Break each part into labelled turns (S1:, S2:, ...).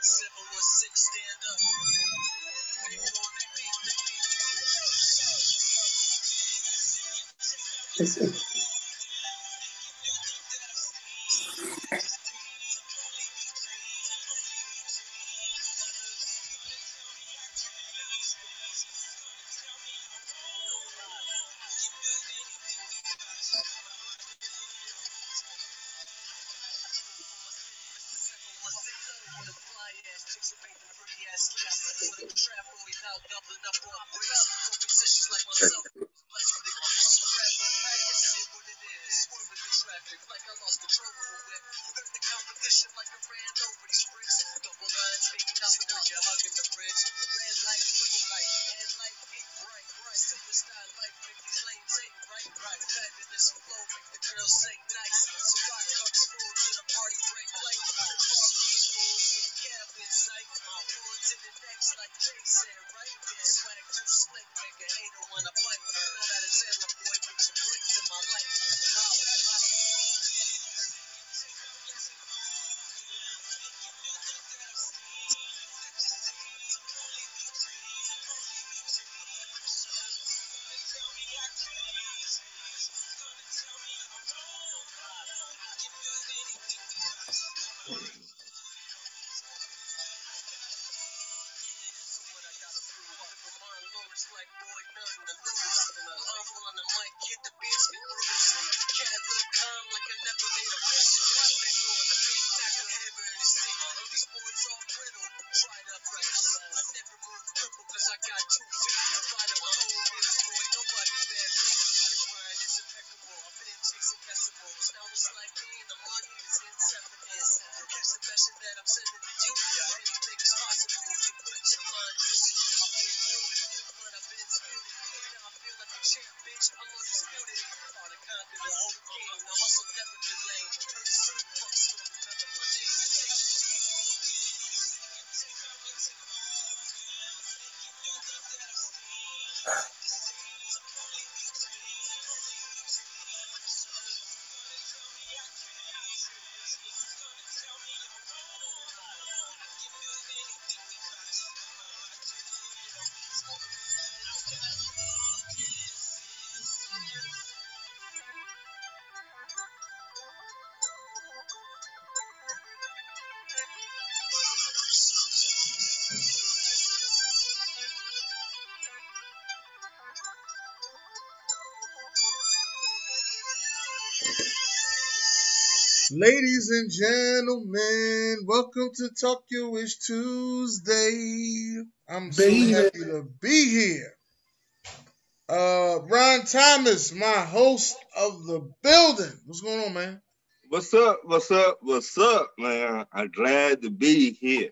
S1: 716, stand up. Ladies and gentlemen, welcome to Talkurish Tuesday. I'm so happy to be here. Uh, Ron Thomas, my host of the building. What's going on, man?
S2: What's up? What's up? What's up, man? I'm glad to be here.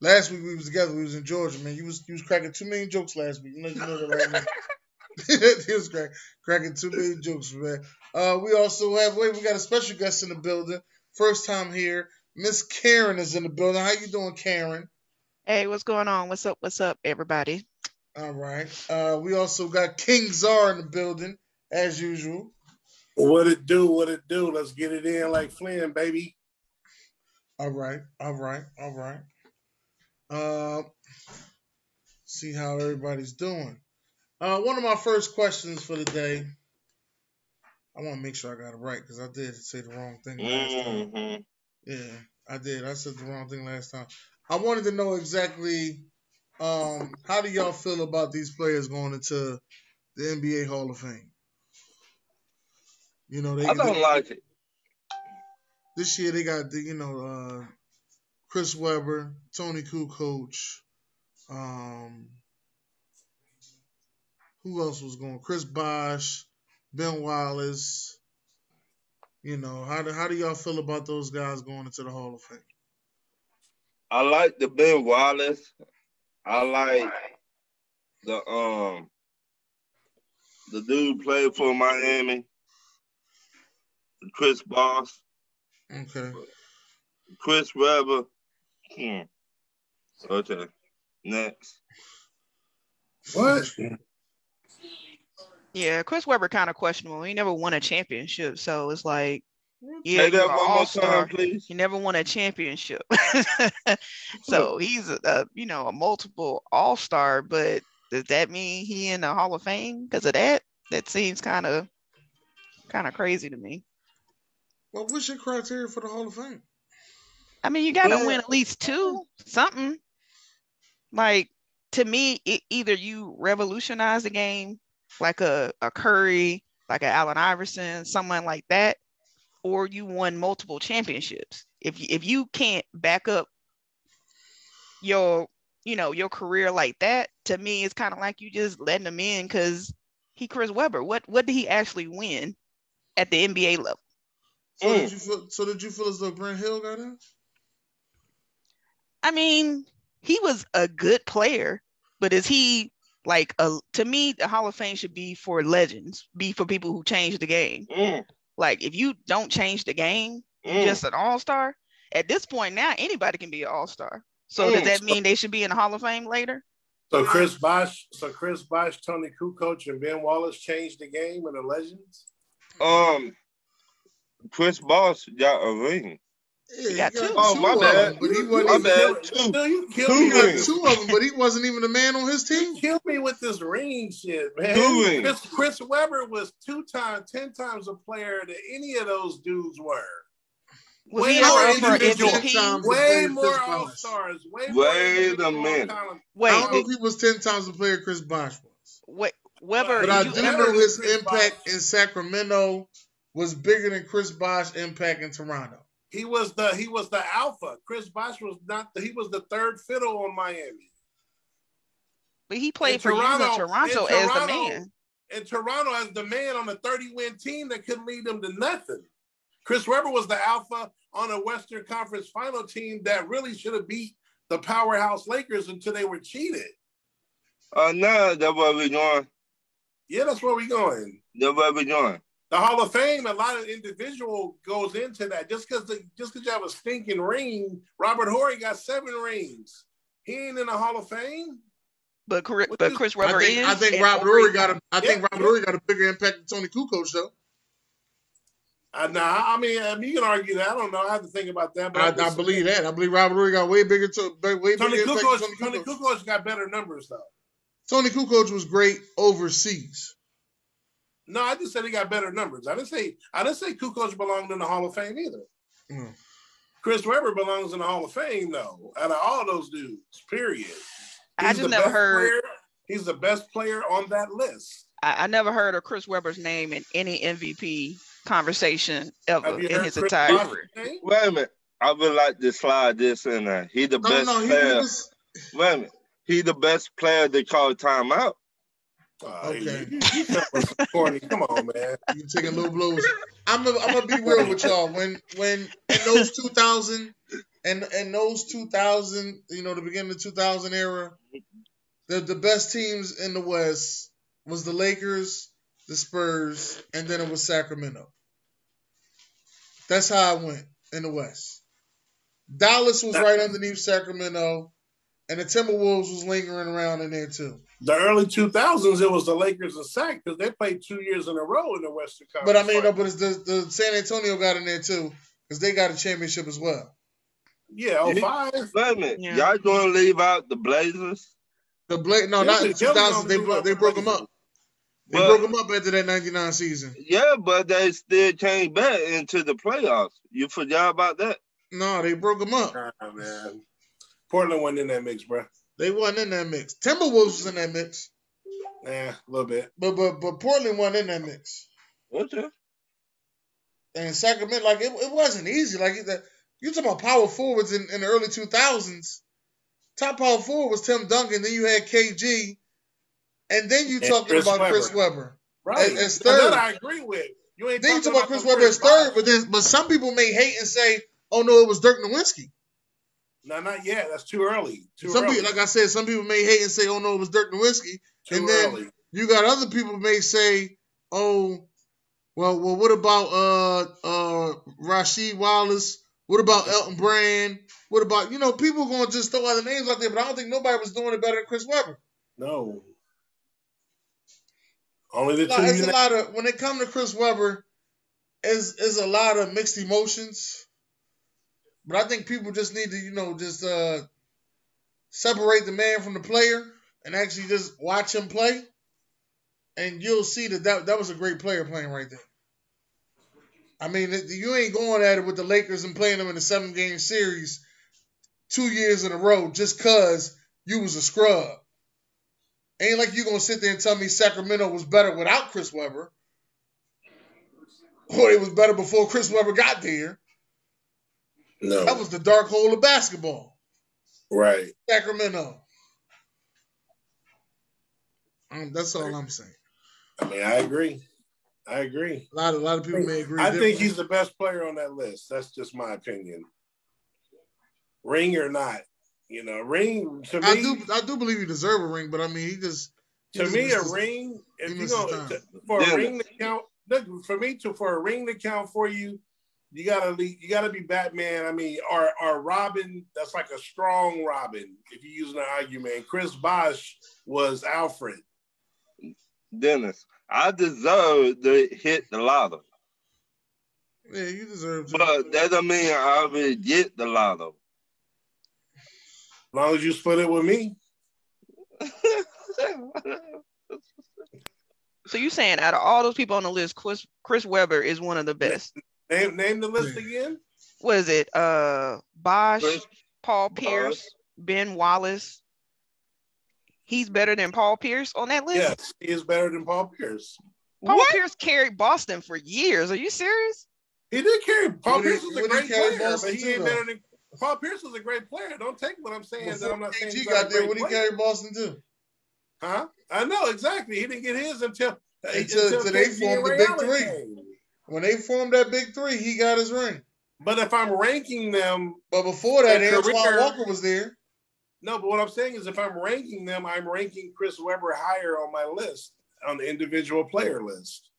S1: Last week we was together. We was in Georgia, man. You was you was cracking two million jokes last week. You know you know that right now. he was crack, cracking many jokes, man. Uh, we also have wait, we got a special guest in the building. First time here. Miss Karen is in the building. How you doing, Karen?
S3: Hey, what's going on? What's up? What's up, everybody?
S1: All right. Uh, we also got King Czar in the building, as usual.
S4: What it do? What it do? Let's get it in like Flynn, baby.
S1: All right. All right. All right. Uh, see how everybody's doing. Uh, one of my first questions for the day. I want to make sure I got it right because I did say the wrong thing last mm-hmm. time. Yeah, I did. I said the wrong thing last time. I wanted to know exactly um, how do y'all feel about these players going into the NBA Hall of Fame? You know, they
S2: I don't
S1: they,
S2: like it.
S1: This year they got the, you know uh, Chris Webber, Toni Kukoc, um, who else was going? Chris Bosh, Ben Wallace. You know, how do how do y'all feel about those guys going into the Hall of Fame?
S2: I like the Ben Wallace. I like the um the dude played for Miami, Chris Bosh.
S1: Okay.
S2: Chris Webber. Hmm. Okay. Next.
S4: What?
S3: Yeah, Chris Webber kind of questionable. He never won a championship, so it's like mm-hmm. Yeah,
S2: Say
S3: you
S2: that
S3: are
S2: one more
S3: all-star.
S2: time, please.
S3: He never won a championship. so he's a, a you know a multiple all star, but does that mean he in the Hall of Fame because of that? That seems kind of kind of crazy to me.
S5: Well, what's your criteria for the Hall of Fame?
S3: I mean, you got to
S2: Well-
S3: win at least two, something. Like to me, it, either you revolutionize the game, like a, a Curry, like a Allen Iverson, someone like that, or you won multiple championships. If you, if you can't back up your you know your career like that, to me, it's kind of like you just letting him in because he Chris Webber. What what did he actually win at the NBA level?
S5: So
S2: Mm.
S5: did you feel? So did you feel as though Grant Hill got in?
S3: I mean, he was a good player, but is he like a to me the Hall of Fame should be for legends, be for people who change the game.
S2: Mm,
S3: Like if you don't change the game,
S2: mm.
S3: just an all-star. At this point now, anybody can be an all-star. So does
S2: Mm.
S3: that mean they should be in the Hall of Fame later?
S4: So Chris Bosh, so Chris Bosh, Toni Kukoc, and Ben Wallace changed the game and the legends.
S2: Um, Chris Bosh got a ring.
S5: Yeah, he
S3: got two.
S2: Oh, my
S5: of
S2: bad.
S5: them, but he wasn't. even-
S2: bad. Two.
S4: Still, you killed
S2: Two
S4: me. With
S2: rings.
S5: two of them, but he wasn't even the man on his team.
S4: You killed me with this ring shit, man.
S2: Two rings.
S4: Chris, Chris Webber was two times, ten times a player that any of those dudes were.
S3: Was
S4: Way
S3: he
S4: more
S3: ever up for
S4: individual
S3: MVP?
S5: times.
S4: Way more all stars. Way more.
S2: Wait a minute.
S4: talent.
S5: I don't know if he was ten times the player Chris Bosh was,
S3: wait, Webber,
S5: but I do know his
S4: Chris
S5: impact
S4: Bosh.
S5: in Sacramento was bigger than Chris Bosh impact in Toronto.
S4: He was the he was the alpha. Chris Bosh was not. The, he was the third fiddle on Miami.
S3: but he played
S4: in
S3: for
S4: Toronto-
S3: you in Toronto
S4: in
S3: as the
S4: Toronto,
S3: man.
S4: in Toronto as the man on a 30 win team that couldn't lead them to nothing. Chris Webber was the alpha on a Western Conference final team that really should have beat the powerhouse Lakers until they were cheated.
S2: Uh, no, that's where we going.
S4: Yeah, that's where we going.
S2: That's where we going.
S4: The Hall of Fame, a lot of individual goes into that. Just because just because you have a stinking ring, Robert Horry got seven rings. He ain't in the Hall of Fame.
S3: But Chris,
S4: What
S3: but
S4: is-
S3: Chris
S5: I think
S3: is.
S5: I think Robert
S3: Horry-
S5: got a I think
S4: Yeah,
S5: Robert
S4: yeah.
S5: Horry got a bigger impact than Toni Kukoc though.
S4: Uh, nah, I mean, I mean, you can argue that. I don't know. I have to think about that. But
S5: I,
S4: I'm
S5: I believe
S4: saying.
S5: that. I believe Robert Horry got way bigger to way
S4: Tony
S5: impact
S4: Kukoc,
S5: than
S4: Tony
S5: Toni Kukoc.
S4: Kukoc got better numbers though.
S5: Toni Kukoc was great overseas.
S4: No, I just said he got better numbers. I didn't say I didn't say Kukoc belonged in the Hall of Fame either.
S5: Mm.
S4: Chris Webber belongs in the Hall of Fame though. Out of all those dudes, period.
S3: I
S4: He's
S3: just
S4: the
S3: never
S4: best
S3: heard.
S4: player- he's the best player on that list.
S3: I, I never heard of Chris Webber's name in any MVP conversation ever in his
S4: Chris
S3: entire career.
S4: name?
S2: Wait a minute. I would like to slide this in there. He the
S5: No,
S2: best
S5: no, he
S2: player.
S5: was
S2: Wait a minute. He the best player they call timeout.
S4: Oh,
S5: Okay.
S4: you, you, you corny. Come on, man.
S5: you taking little blows. I'm gonna I'm gonna be real with y'all. When when in those 2000 and and those 2000, you know, the beginning of the 2000 era, the the best teams in the West was the Lakers, the Spurs, and then it was Sacramento. That's how I went in the West. Dallas was right underneath Sacramento, and the Timberwolves was lingering around in there too.
S4: The early 2000s, it was the Lakers and Sac because they played two years in a row in the Western Conference.
S5: But I mean, no,
S4: Finals.
S5: but it's the, the San Antonio got in there too because they got a championship as well.
S4: yeah, oh five.
S2: Wait a minute.
S3: Yeah.
S2: Y'all gonna leave out the Blazers?
S5: The Bla- no,
S4: Yeah,
S5: not in the 2000s. They bro- they broke them up. They
S2: But-
S5: broke them up after that '99 season.
S2: Yeah, but they still came back into the playoffs. You forgot about that?
S5: No, they broke them up.
S4: Nah, man. Portland wasn't in that mix, bro.
S5: They wasn't in that mix. Timberwolves was in that mix,
S4: Nah, a little bit.
S5: but but but Portland wasn't in that mix.
S2: Okay.
S5: And Sacramento, like it, it wasn't easy. Like it, you talking about power forwards in, in the early 2000s. Top power forward was Tim Duncan. Then you had KG, and then you
S4: And
S5: talking
S4: Chris
S5: about
S4: Webber.
S5: Chris Webber.
S4: Right.
S5: As- as
S4: And that
S5: third.
S4: I agree with. You ain't
S5: Then you
S4: talking
S5: talk about Chris
S4: no
S5: Webber as third, but then but some people may hate and say, "Oh no, it was Dirk Nowitzki."
S4: No, not yet. That's too early. Too
S5: some
S4: early.
S5: people, like I said, some people may hate and say, "Oh no, it was Dirk Nowitzki."
S4: too
S5: and then-
S4: early.
S5: You got other people may say, "Oh, well, well, what about uh uh Rasheed Wallace? What about Elton Brand? What about you know people going to just throw other names out there?" But I don't think nobody was doing it better than Chris Webber.
S4: No. Only the
S5: No,
S4: two.
S5: it's a lot of when it comes to Chris Webber, is is a lot of mixed emotions. But I think people just need to, you know, just uh separate the man from the player and actually just watch him play. And you'll see that that, that was a great player playing right there. I mean, you ain't going at it with the Lakers and playing them in a seven game series two years in a row just because you was a scrub. Ain't like you gonna sit there and tell me Sacramento was better without Chris Webber. Or it was better before Chris Webber got there.
S4: No.
S5: That was the dark hole of basketball.
S4: Right.
S5: Sacramento. Um, that's all I'm saying.
S4: I mean, I agree. I agree.
S5: A lot of a lot of people may agree.
S4: I think he's the best player on that list. That's just my opinion. Ring or not, you know, ring to me.
S5: I do I do believe he deserve a ring, but I mean he just he
S4: to
S5: just
S4: me a
S5: misses-
S4: ring. If you
S5: misses
S4: go
S5: time.
S4: to- for
S2: Yeah.
S4: a ring to count, look for me to for a ring to count for you, you gotta lead, you gotta be Batman. I mean, or or Robin. That's like a strong Robin. If you're using an argument, Chris Bosh was Alfred.
S2: Dennis, I deserve to hit the lotto,
S5: Yeah, you deserve to.
S2: but that don't mean I will get the lotto.
S4: As long as you split it with me,
S3: So you saying out of all those people on the list, Chris, Chris Webber is one of the best.
S4: Name name the list again.
S3: What is it? Uh, Bosh,
S2: Chris-
S3: Paul
S2: Bosh.
S3: Pierce, Ben Wallace. He's better than Paul Pierce on that list.
S4: Yes, he is better than Paul Pierce.
S3: Paul
S2: What?
S3: Pierce carried Boston for years. Are you serious?
S4: He did carry. Paul Pierce was a great player,
S5: Boston
S4: but he ain't
S5: though?
S4: better than Paul Pierce was a great player. Don't take what I'm saying. that I'm not saying
S5: he got there.
S4: great
S5: What he
S4: player.
S5: carry Boston too?
S4: Huh? I know exactly. He didn't get his until
S5: Until- until they formed the big three.
S4: came.
S5: When they formed that big three, he got his ring.
S4: But if I'm ranking them,
S5: But before that,
S4: Their
S5: Antoine
S4: career-
S5: Walker was there.
S4: no. But what I'm saying is, if I'm ranking them, I'm ranking Chris Webber higher on my list on the individual player list.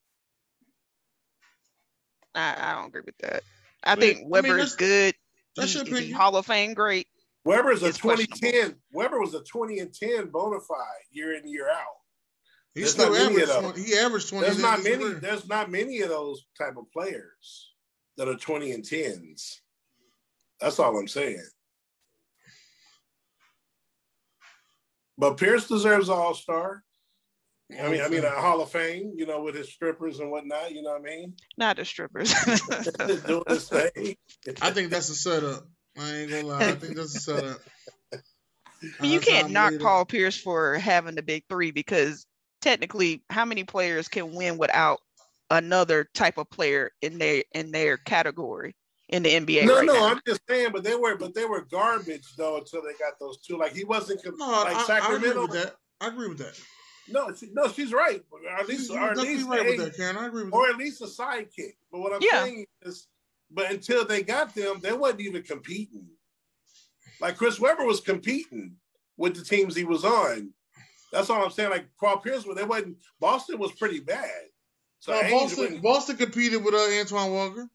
S3: I, I don't agree with that. I
S5: mean-
S3: think
S5: I mean,
S3: Webber is good.
S5: that's
S3: He-
S5: your
S3: is he
S5: opinion.
S3: Hall of Fame great.
S4: Webber's a 2010. Webber was a 20 and 10 bona fide year in year out.
S5: He
S4: There's
S5: still averaged. 20, he averaged twenty.
S4: There's not many.
S5: career.
S4: There's not many of those type of players that are 20 and 10s. That's all I'm saying. But Pierce deserves All Star. I mean, I mean, a Hall of Fame. You know, with his strippers and whatnot. You know what I mean?
S3: Not the strippers.
S4: Doing his thing.
S5: I think that's a setup. I ain't gonna lie. I think that's a setup.
S3: I you can't knock. Paul Pierce for having the big three because technically, how many players can win without another type of player in their in their category in the NBA
S4: No,
S3: right
S4: no,
S3: now?
S4: I'm just saying. But they were, but they were garbage though until they got those two. Like he wasn't com-
S5: No,
S4: like
S5: I, I agree
S4: Sacramento.
S5: with that. I agree with that.
S4: No, she, no, she's right. Or at least, or at least
S5: right with
S4: a-
S5: that, Karen. I agree with
S4: or
S5: that.
S4: at least a sidekick. But what I'm
S3: Yeah.
S4: saying is, but until they got them, they wasn't even competing. Like Chris Webber was competing with the teams he was on. That's all I'm saying. Like Paul Pierce, they wasn't. Boston was pretty bad. So
S5: No, Boston,
S4: wouldn't-
S5: Boston competed with uh, Antoine Walker.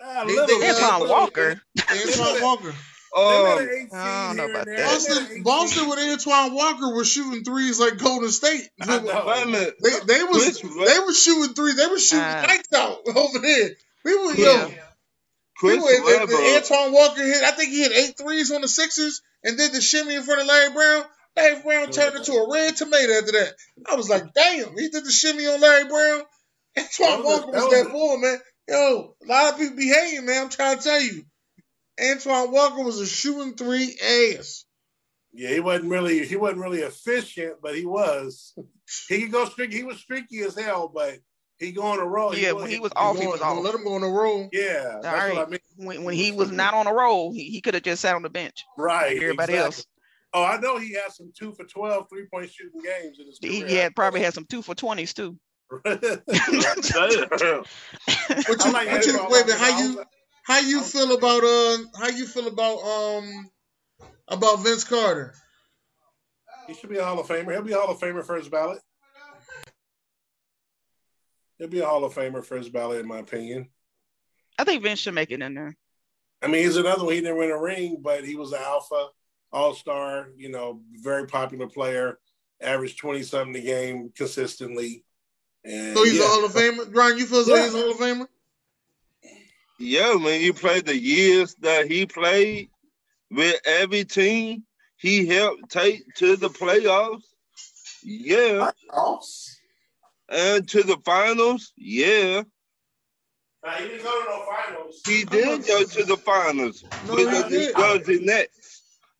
S4: A
S5: they- they-
S4: bit.
S3: Antoine Walker.
S5: Antoine Walker.
S2: Oh,
S3: I don't know about that.
S4: there. They made an
S5: Boston, Boston with Antoine Walker was shooting threes like Golden State.
S4: I know.
S2: wait a minute.
S5: They they was
S2: Chris,
S5: they were shooting threes. They were shooting
S3: Uh,
S5: lights out over there. We were
S3: Yeah.
S5: yo.
S2: Chris
S5: we were, and- and
S2: Webber,
S5: Antoine Walker hit. I think he hit eight threes on the Sixers and did the shimmy in front of Larry Brown. Larry Brown turned into a red tomato after that. I was like, damn, he did the shimmy on Larry Brown. Antoine
S4: That was a-
S5: Walker
S4: that
S5: was
S4: was
S5: that
S4: a-
S5: boy, man. Yo, a lot of people be hating, man. I'm trying to tell you. Antoine Walker was a shooting three ass.
S4: Yeah, he wasn't really he wasn't really efficient, but he was. He could go streaky. He was streaky as hell, but he go on a roll.
S3: Yeah,
S4: go-
S3: when he was off, he was off.
S5: Let him go on a roll.
S4: Yeah, that's
S3: right.
S4: what I mean.
S3: When, when he was not on a roll, he, he could have just sat on the bench.
S4: Right.
S3: like everybody
S4: exactly.
S3: else.
S4: Oh, I know he had some two for 12 three point shooting games in his
S3: He,
S4: career.
S3: he had probably had some two for twenties too.
S2: damn.
S5: What you,
S4: like
S5: what you, wait a minute, how you how you feel about uh how you feel about um about Vince Carter?
S4: He should be a Hall of Famer. He'll be a Hall of Famer first ballot. He'll be a Hall of Famer first ballot, in my opinion.
S3: I think Vince should make it in there.
S4: I mean, he's another one. He didn't win a ring, but he was an alpha, all star, you know, very popular player, averaged 20 something a game consistently. And
S5: So he's
S4: yeah.
S5: a Hall of Famer. Ryan, you feel as though
S4: Yeah.
S5: he's a Hall of Famer?
S2: Yeah, when you play the years that he played with every team, he helped take to the playoffs. Yeah,
S4: Playoffs?
S2: and to the finals. Yeah,
S4: Nah, he didn't go to no finals.
S2: he did go to the finals
S5: No,
S2: with
S5: he
S2: the
S5: did.
S2: New Jersey Nets.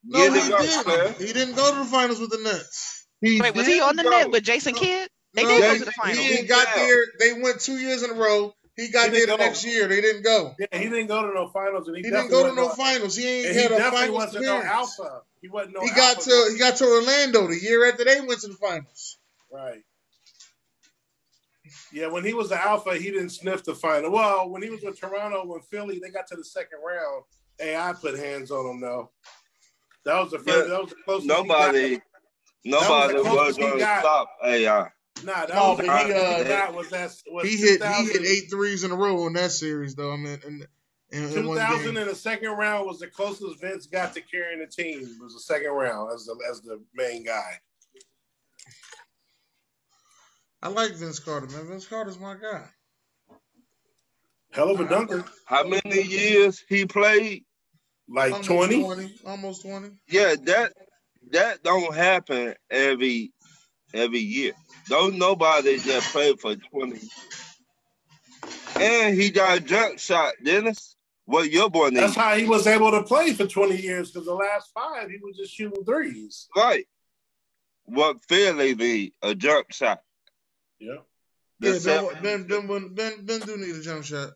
S5: No,
S2: Get
S5: he didn't.
S2: man.
S5: He didn't go to the finals with the Nets.
S2: He
S3: Wait, was he on the
S2: go.
S3: net with Jason
S5: No.
S3: Kidd? They
S5: No,
S3: did go
S2: he-
S3: to the finals.
S5: He
S2: did
S5: got
S2: go.
S5: there. They went two years in a row. He got
S4: He
S5: there the
S4: go.
S5: next year. They didn't go.
S4: Yeah, he didn't go to no finals, and he,
S5: He didn't go to no
S4: wasn't
S5: finals. He ain't
S4: And he
S5: had a
S4: definitely
S5: finals
S4: wasn't no alpha. He wasn't no.
S5: He got
S4: alpha.
S5: to he got to Orlando the year after they went to the finals.
S4: right. Yeah, when he was the alpha, he didn't sniff the final. Well, when he was with Toronto, when Philly, they got to the second round. AI put hands on him though. That was the first.
S2: Yeah,
S4: that was the closest.
S2: Nobody, nobody
S4: the
S2: was
S4: closest
S2: going to stop AI.
S4: He got. Nah, that
S5: No,
S4: was the
S5: but he,
S4: closest
S5: uh,
S4: he got was that. Was
S5: He hit he hit eight threes in a row in that series though. I mean, in, in, in one
S4: 2000 in the second round was the closest Vince got to carrying the team. It Was the second round as the as the main guy.
S5: I like Vince Carter, man. Vince Carter's my guy.
S4: Hell of a dunker,
S2: How many years he played?
S4: Like
S5: Almost
S4: 20.
S5: almost twenty.
S2: Yeah, that that don't happen every every year. Don't nobody that play for twenty. And he got a jump shot, Dennis. What your boy
S4: That's how he was able to play for 20 years because the last five he was just shooting threes.
S2: right? What Philly need a jump shot.
S4: Yeah.
S2: The
S5: Yeah,
S2: seven-
S5: Ben, ben, ben, ben, ben do need a jump shot.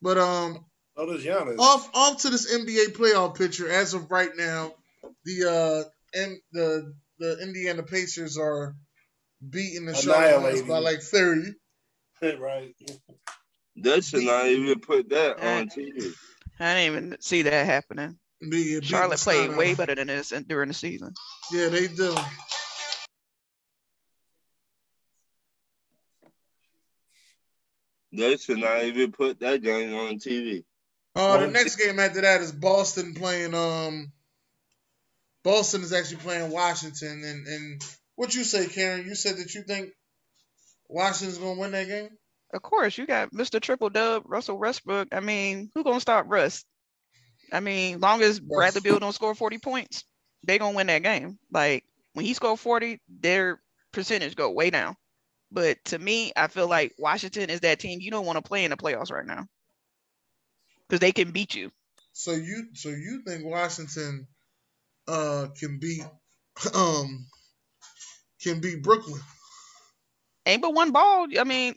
S5: But um,
S4: So does Giannis.
S5: off off to this NBA playoff picture. As of right now, the uh and the the Indiana Pacers are beating the Charlotte by like thirty.
S4: right.
S2: They should not even put that on TV.
S3: I didn't even see that happening.
S5: Be- beating
S3: Charlotte played
S5: snot
S3: way better than this during the season.
S5: Yeah, they do.
S2: They should not even put that game on TV.
S5: Uh, the next game after that is Boston playing. Um, Boston is actually playing Washington, and and what you say, Karen? You said that you think Washington's gonna win that game.
S3: Of course, you got Mr. Triple Dub, Russell Westbrook. I mean, who gonna stop Russ? I mean, long as Bradley Beal don't score 40 points, they gonna win that game. Like when he scored 40, their percentage go way down. But to me, I feel like Washington is that team you don't want to play in the playoffs right now. Because they can beat you.
S5: So you so you think Washington uh can beat um can beat Brooklyn?
S3: Ain't but one ball. I mean,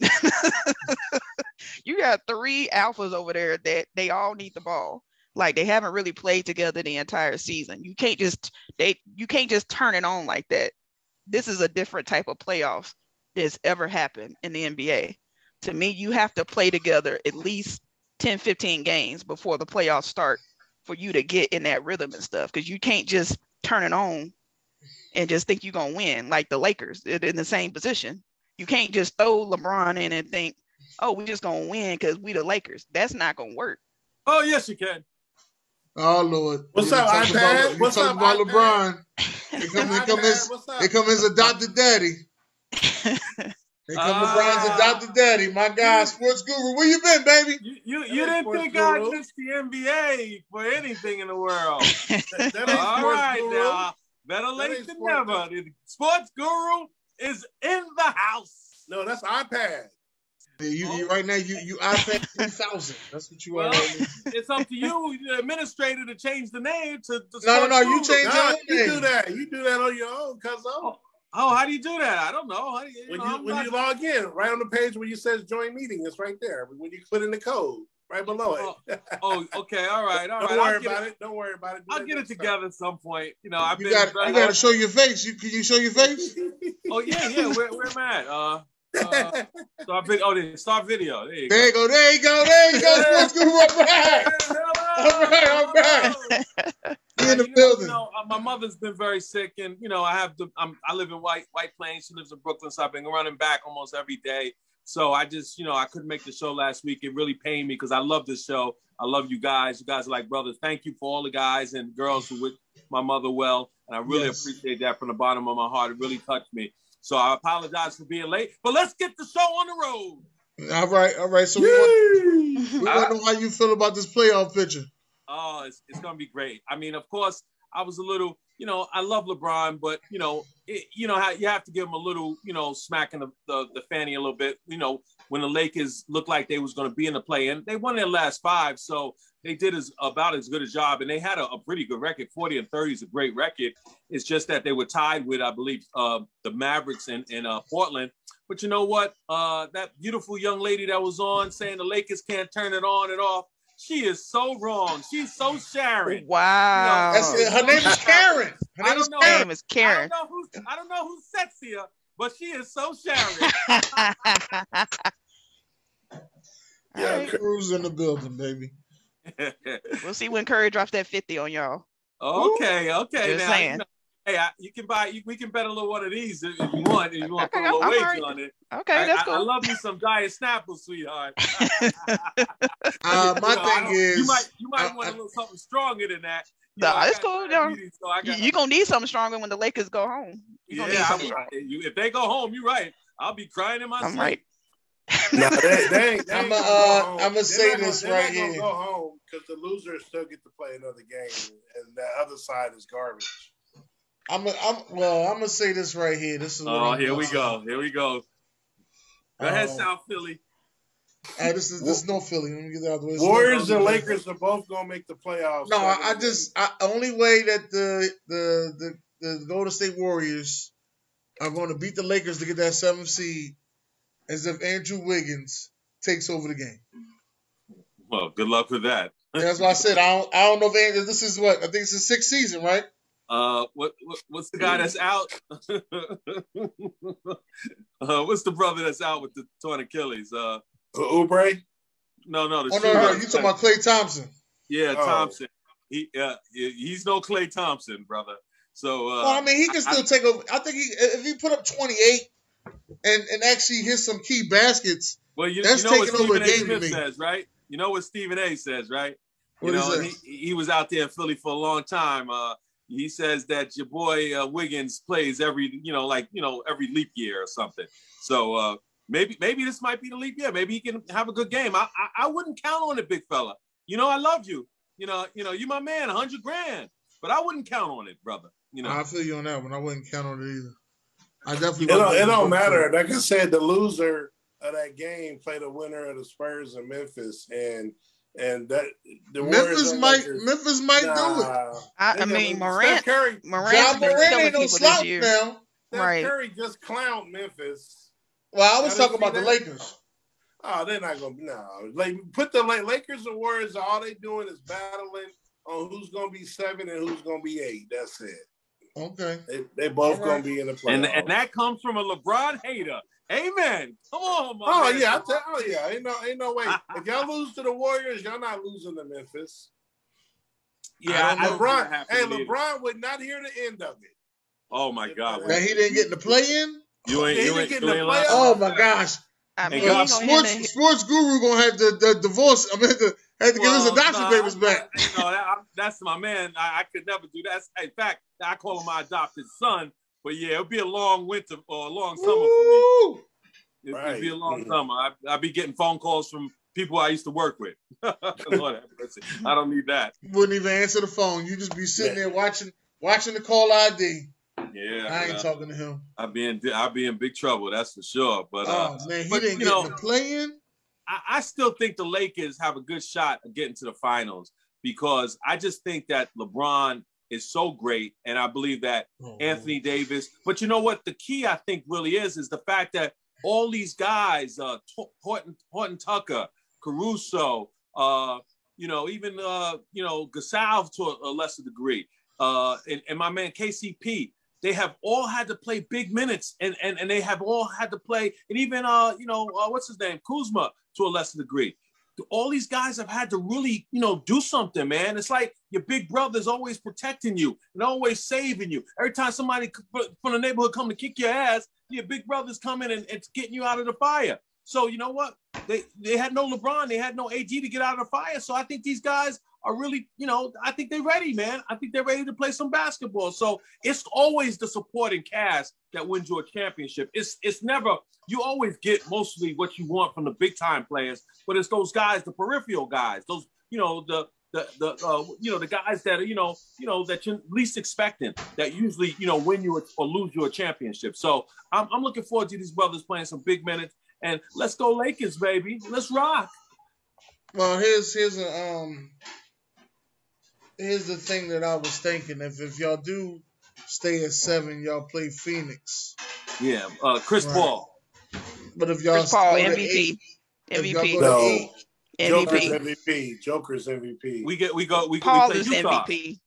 S3: you got three alphas over there that they all need the ball. Like they haven't really played together the entire season. You can't just they you can't just turn it on like that. This is a different type of playoffs that's ever happened in the NBA. To me, you have to play together at least 10, 15 games before the playoffs start for you to get in that rhythm and stuff. Because you can't just turn it on and just think you're gonna win like the Lakers they're in the same position. You can't just throw LeBron in and think, oh, we're just gonna win because we the Lakers. That's not gonna work.
S6: Oh, yes, you can.
S5: Oh Lord!
S4: What's
S5: You
S4: up, iPad?
S5: About,
S4: What's
S5: talking
S4: up,
S5: about
S4: iPad?
S5: LeBron? Here come, here come his,
S4: What's up?
S5: here come his adopted daddy. Here come LeBron's
S6: Ah.
S5: adopted daddy, my guy, sports guru. Where you been, baby?
S6: You you, you didn't
S4: sports
S6: think I
S4: guru.
S6: missed the NBA for anything in the world.
S4: That ain't
S6: All
S4: sports
S6: right,
S4: guru.
S6: now. Better late than
S4: sports
S6: never. The sports guru is in the house.
S4: No, that's iPad.
S5: You, you right now you you iPad three thousand. That's what you are.
S6: Well,
S5: Right
S6: it's up to you, the administrator, to change the name to the
S5: No, no,
S6: Sports
S5: no, you
S6: Guru.
S5: change-
S4: Nah,
S5: your
S4: you
S5: name.
S4: do that. You do that on your own, cuz
S6: Oh, oh, how do you do that? I don't know. How do you, you
S4: when
S6: know,
S4: you
S6: I'm
S4: when
S6: not-
S4: you log in, right on the page where you says join meeting, it's right there. When you put in the code, right below it.
S6: oh, okay, all right, all
S4: Don't
S6: right.
S4: worry
S6: I'll get
S4: about
S6: it.
S4: it. Don't worry about it. Do
S6: I'll get it
S4: next time.
S6: together at some point. You know, I've
S5: You
S6: been.
S5: got
S6: very-
S5: you got to show your face. You can you show your face?
S6: Oh yeah, yeah. Where, where am I at? Uh, uh, start video. Oh, there, start video. There you go.
S5: There you go. There you go. There you go. Sports guru, I'm back. All right, I'm back. He in the
S6: You know- You know, uh, my mother's been very sick, and you know, I have to. I'm, I live in White White Plains. She lives in Brooklyn, so I've been running back almost every day. So I just, you know, I couldn't make the show last week. It really pained me because I love this show. I love you guys. You guys are like brothers. Thank you for all the guys and girls who wish my mother well, and I really
S5: Yes.
S6: appreciate that from the bottom of my heart. It really touched me. So I apologize for being late, but let's get the show on the road.
S5: All right, all right. So we want, we
S4: Yay!
S5: want to know how you feel about this playoff picture.
S6: Oh, it's, it's gonna be great. I mean, of course, I was a little, you know, I love LeBron, but you know, it, you know how you have to give him a little, you know, smacking the, the the fanny a little bit. You know, when the Lakers looked like they was going to be in the play, and they won their last five, so they did as about as good a job, and they had a, a pretty good record. Forty and thirty is a great record. It's just that they were tied with, I believe, uh, the Mavericks in in uh, Portland. But you know what? Uh, that beautiful young lady that was on saying the Lakers can't turn it on and off. She is so wrong. She's so Sharon.
S3: Wow.
S5: That's it. Her name is Karen. Her
S6: I
S5: name is
S6: don't know.
S3: Her
S5: Karen.
S3: name is Karen.
S6: I don't know who's I don't know who's sexier, but she is so Sharon.
S5: Yeah,
S3: right.
S5: Cruz in the building, baby.
S3: We'll see when Curry drops that 50 on y'all.
S6: okay, okay.
S3: Just
S6: now,
S3: saying.
S6: you know, hey, I, you can buy. You, we can bet a little one of these if, if you want. If you want to
S3: Okay,
S6: put a little
S3: I'm
S6: wager
S3: alright.
S6: on it.
S3: Okay,
S6: I,
S3: that's
S6: I, I love you some diet Snapple, sweetheart.
S5: Uh, my
S6: You know,
S5: thing is,
S6: you might you might
S5: I-
S6: want
S5: I-
S6: a little something stronger than that. You
S3: Nah,
S6: know, I
S3: it's cool, yo.
S6: diabetes, so I
S3: You,
S6: got-
S3: you gonna need something stronger when the Lakers go home. You gonna need
S6: yeah,
S3: something
S6: I'm- you, if they go home, you're right. I'll be crying in my
S3: I'm
S6: sleep.
S3: right.
S4: Nah, they, they ain't, they
S5: I'ma, uh. I'ma say
S4: not gonna-
S5: this
S4: they're
S5: right
S4: not gonna
S5: here.
S4: Go home because the losers still get to play another game, and that other side is garbage.
S5: I'm, a, I'm well. I'm gonna say this right here. This is
S6: Oh,
S5: I'm
S6: here we go. Here we go. Go ahead,
S5: Um,
S6: South Philly.
S5: Uh, this is this is no Philly. Let me get that out of the way.
S4: Warriors and Lakers are both gonna make the playoffs.
S5: No, I, I just I, only way that the the the the Golden State Warriors are going to beat the Lakers to get that seventh seed is if Andrew Wiggins takes over the game.
S6: Well, good luck with that.
S5: That's why I said I don't I don't know if Andrew, this is what I think it's the sixth season, right?
S6: Uh, what, what what's the guy that's out? uh, what's the brother that's out with the torn Achilles? Uh,
S4: Oubre.
S6: no, no, the
S5: Oh no, no, you talking about Klay Thompson?
S6: yeah,
S4: Oh.
S6: Thompson. He uh, he's no Klay Thompson, brother. So uh,
S5: well, I mean, he can still take over. I think he, if he put up 28 and and actually hit some key baskets,
S6: well, you,
S5: that's
S6: you know what
S5: taking over
S6: Stephen
S5: a
S6: A.
S5: game to me.
S6: says, right? You know what Stephen A. says, right?
S5: What
S6: you
S5: he
S6: know, he, he was out there in Philly for a long time. Uh, he says that your boy uh, Wiggins plays every, you know, like you know, every leap year or something. So uh, maybe maybe this might be the leap year. Maybe he can have a good game. I I, I wouldn't count on it, big fella. You know, I love you. You know, you know, you my man, hundred grand. But I wouldn't count on it, brother. You know,
S5: I feel you on that one. I wouldn't count on it either. I definitely.
S4: It don't, it don't matter. Like I said, the loser of that game played the winner of the Spurs in Memphis, and and that the
S5: Memphis
S4: and
S5: might
S4: Lakers-
S5: Memphis might do it.
S3: I, I mean,
S4: got-
S3: Morant,
S4: Steph Curry,
S3: Morant's
S5: John
S3: been
S5: Moran
S3: killing
S5: ain't no slouch now.
S4: Steph
S3: Right.
S4: Curry just clowned Memphis.
S5: Well, I was
S4: Y'all
S5: talking about
S4: see
S5: the? Lakers.
S4: Oh, they're not gonna. No, like put the La- Lakers and Warriors. All they doing is battling on who's gonna be seven and who's gonna be eight. That's it.
S5: Okay.
S4: They, they both
S5: All right.
S4: gonna be in the playoffs.
S6: and and that comes from a LeBron hater. Amen. Come on, my
S4: Oh
S6: man.
S4: yeah, I tell, oh yeah, ain't no ain't no way. if y'all lose to the Warriors, y'all not losing to Memphis.
S6: yeah. I, I don't think
S4: LeBron.
S6: that
S4: Hey,
S6: either.
S4: LeBron would not hear the end of it.
S6: Oh my God.
S5: That he didn't get in the play in.
S6: You ain't you
S4: didn't
S6: ain't,
S4: get
S6: you
S4: the
S6: ain't lying.
S5: Oh my gosh.
S3: I mean,
S6: Hey, God,
S5: Sports sports guru gonna have to the divorce. I mean, the, had to give his
S6: Well,
S5: adoption
S6: nah,
S5: papers back.
S6: I- you that, I- that's my man. I, I could never do that. In fact, I call him my adopted son. But yeah, it'll be a long winter or a long summer for me. It'll,
S4: Right.
S6: be a long
S4: Mhm.
S6: summer. I, I'll be getting phone calls from people I used to work with. Lord. I don't need that.
S5: You wouldn't even answer the phone. You just be sitting there watching watching the call ID.
S6: Yeah,
S5: I ain't
S6: yeah.
S5: talking to him.
S6: I'll be in I'll be in big trouble. That's for sure. But uh,
S5: Oh man, he
S6: but,
S5: didn't get
S6: know-
S5: the play in.
S6: I, I still think the Lakers have a good shot of getting to the finals because I just think that LeBron is so great, and I believe that
S5: Oh,
S6: Anthony Davis. But you know what? The key I think really is is the fact that all these guys, uh, Horton, Horton Tucker, Caruso, uh, you know, even uh, you know Gasol to a, a lesser degree, uh, and, and my man KCP. They have all had to play big minutes, and and, and they have all had to play, and even uh, you know, uh, what's his name, Kuzma to a lesser degree. All these guys have had to really, you know, do something, man. It's like your big brother's always protecting you and always saving you. Every time somebody from the neighborhood come to kick your ass, your big brother's coming and it's getting you out of the fire. So you know what? They they had no LeBron, they had no AD to get out of the fire. So I think these guys are really, you know, I think they're ready, man. I think they're ready to play some basketball. So it's always the supporting cast that wins you a championship. It's it's never you always get mostly what you want from the big time players, but it's those guys, the peripheral guys, those you know the the the uh, you know the guys that are you know you know that you're least expecting that usually you know win you or lose you a championship. So I'm, I'm looking forward to these brothers playing some big minutes and let's go Lakers, baby. Let's rock.
S5: Well, here's here's a um here's the thing that I was thinking. If if y'all do stay at seven, y'all play Phoenix.
S6: Yeah, uh, Chris right. Paul.
S5: But if y'all
S3: Chris Paul MVP, eight, MVP,
S4: no. Eight, MVP, Joker's MVP, Joker's MVP.
S6: We get we go we,
S3: Paul
S6: we
S3: is MVP.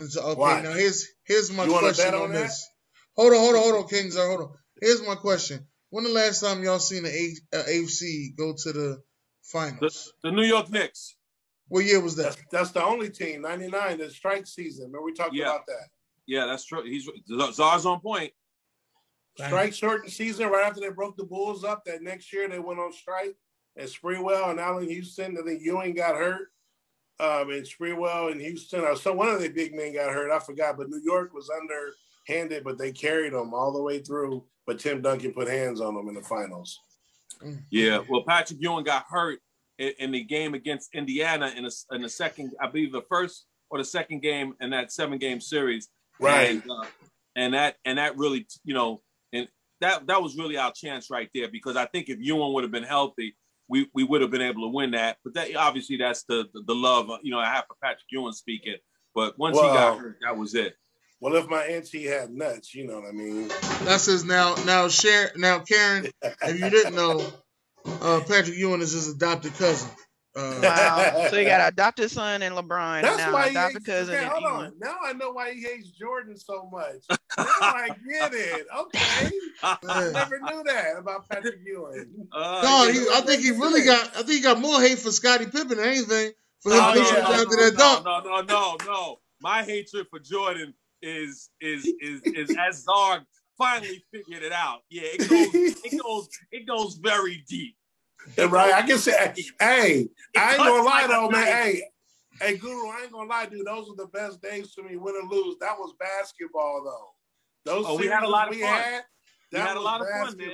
S5: okay, Watch. now here's here's my you question on, on this. Hold on, hold on, hold on, Kings. Hold on. Here's my question. When the last time y'all seen the A- uh, AFC go to the finals?
S6: The, the, New York Knicks.
S5: What year was that?
S4: That's, that's the only team, 99, the strike season. Remember we talked yeah. about that.
S6: Yeah, that's true. He's Czar's on point.
S4: Strike shortened season right after they broke the Bulls up. That next year they went on strike. And Sprewell and Allan Houston, I think Ewing got hurt. Um, and Sprewell and Houston, or so one of the big men got hurt. I forgot, but New York was underhanded, but they carried them all the way through but Tim Duncan put hands on them in the finals.
S6: Yeah, well, Patrick Ewing got hurt in, in the game against Indiana in, a, in the second, I believe, the first or the second game in that seven-game series.
S4: Right.
S6: And, uh, and that and that really, you know, and that that was really our chance right there because I think if Ewing would have been healthy, we, we would have been able to win that. But that obviously that's the the, the love, you know, I have for Patrick Ewing speaking. But once well, he got hurt, that was it.
S4: Well, if my auntie had nuts, you know what I mean.
S5: That says now, now, share now, Karen. if you didn't know, uh, Patrick Ewing is his adopted cousin.
S3: Uh, wow. So you got adopted son and LeBron. That's now why adopted
S4: hates,
S3: cousin.
S4: Okay, hold on. Now I know why he hates Jordan so much. now I get it. Okay. I never knew that about Patrick Ewing. Uh,
S5: no, he, I think he really got. I think he got more hate for Scottie Pippen than anything for him oh, yeah.
S6: after that dunk. No, no, no, no. My hatred for Jordan is is is is as Czar finally figured it out. Yeah, it goes it goes it goes very deep.
S4: Yeah, right. I can say, hey, I ain't gonna lie though, man. Hey, hey, Guru, I ain't gonna lie, dude. Those were the best days for me, win or lose. That was basketball though. Those
S6: oh, we had a lot of fun. Had,
S4: we
S6: had a lot of fun, man.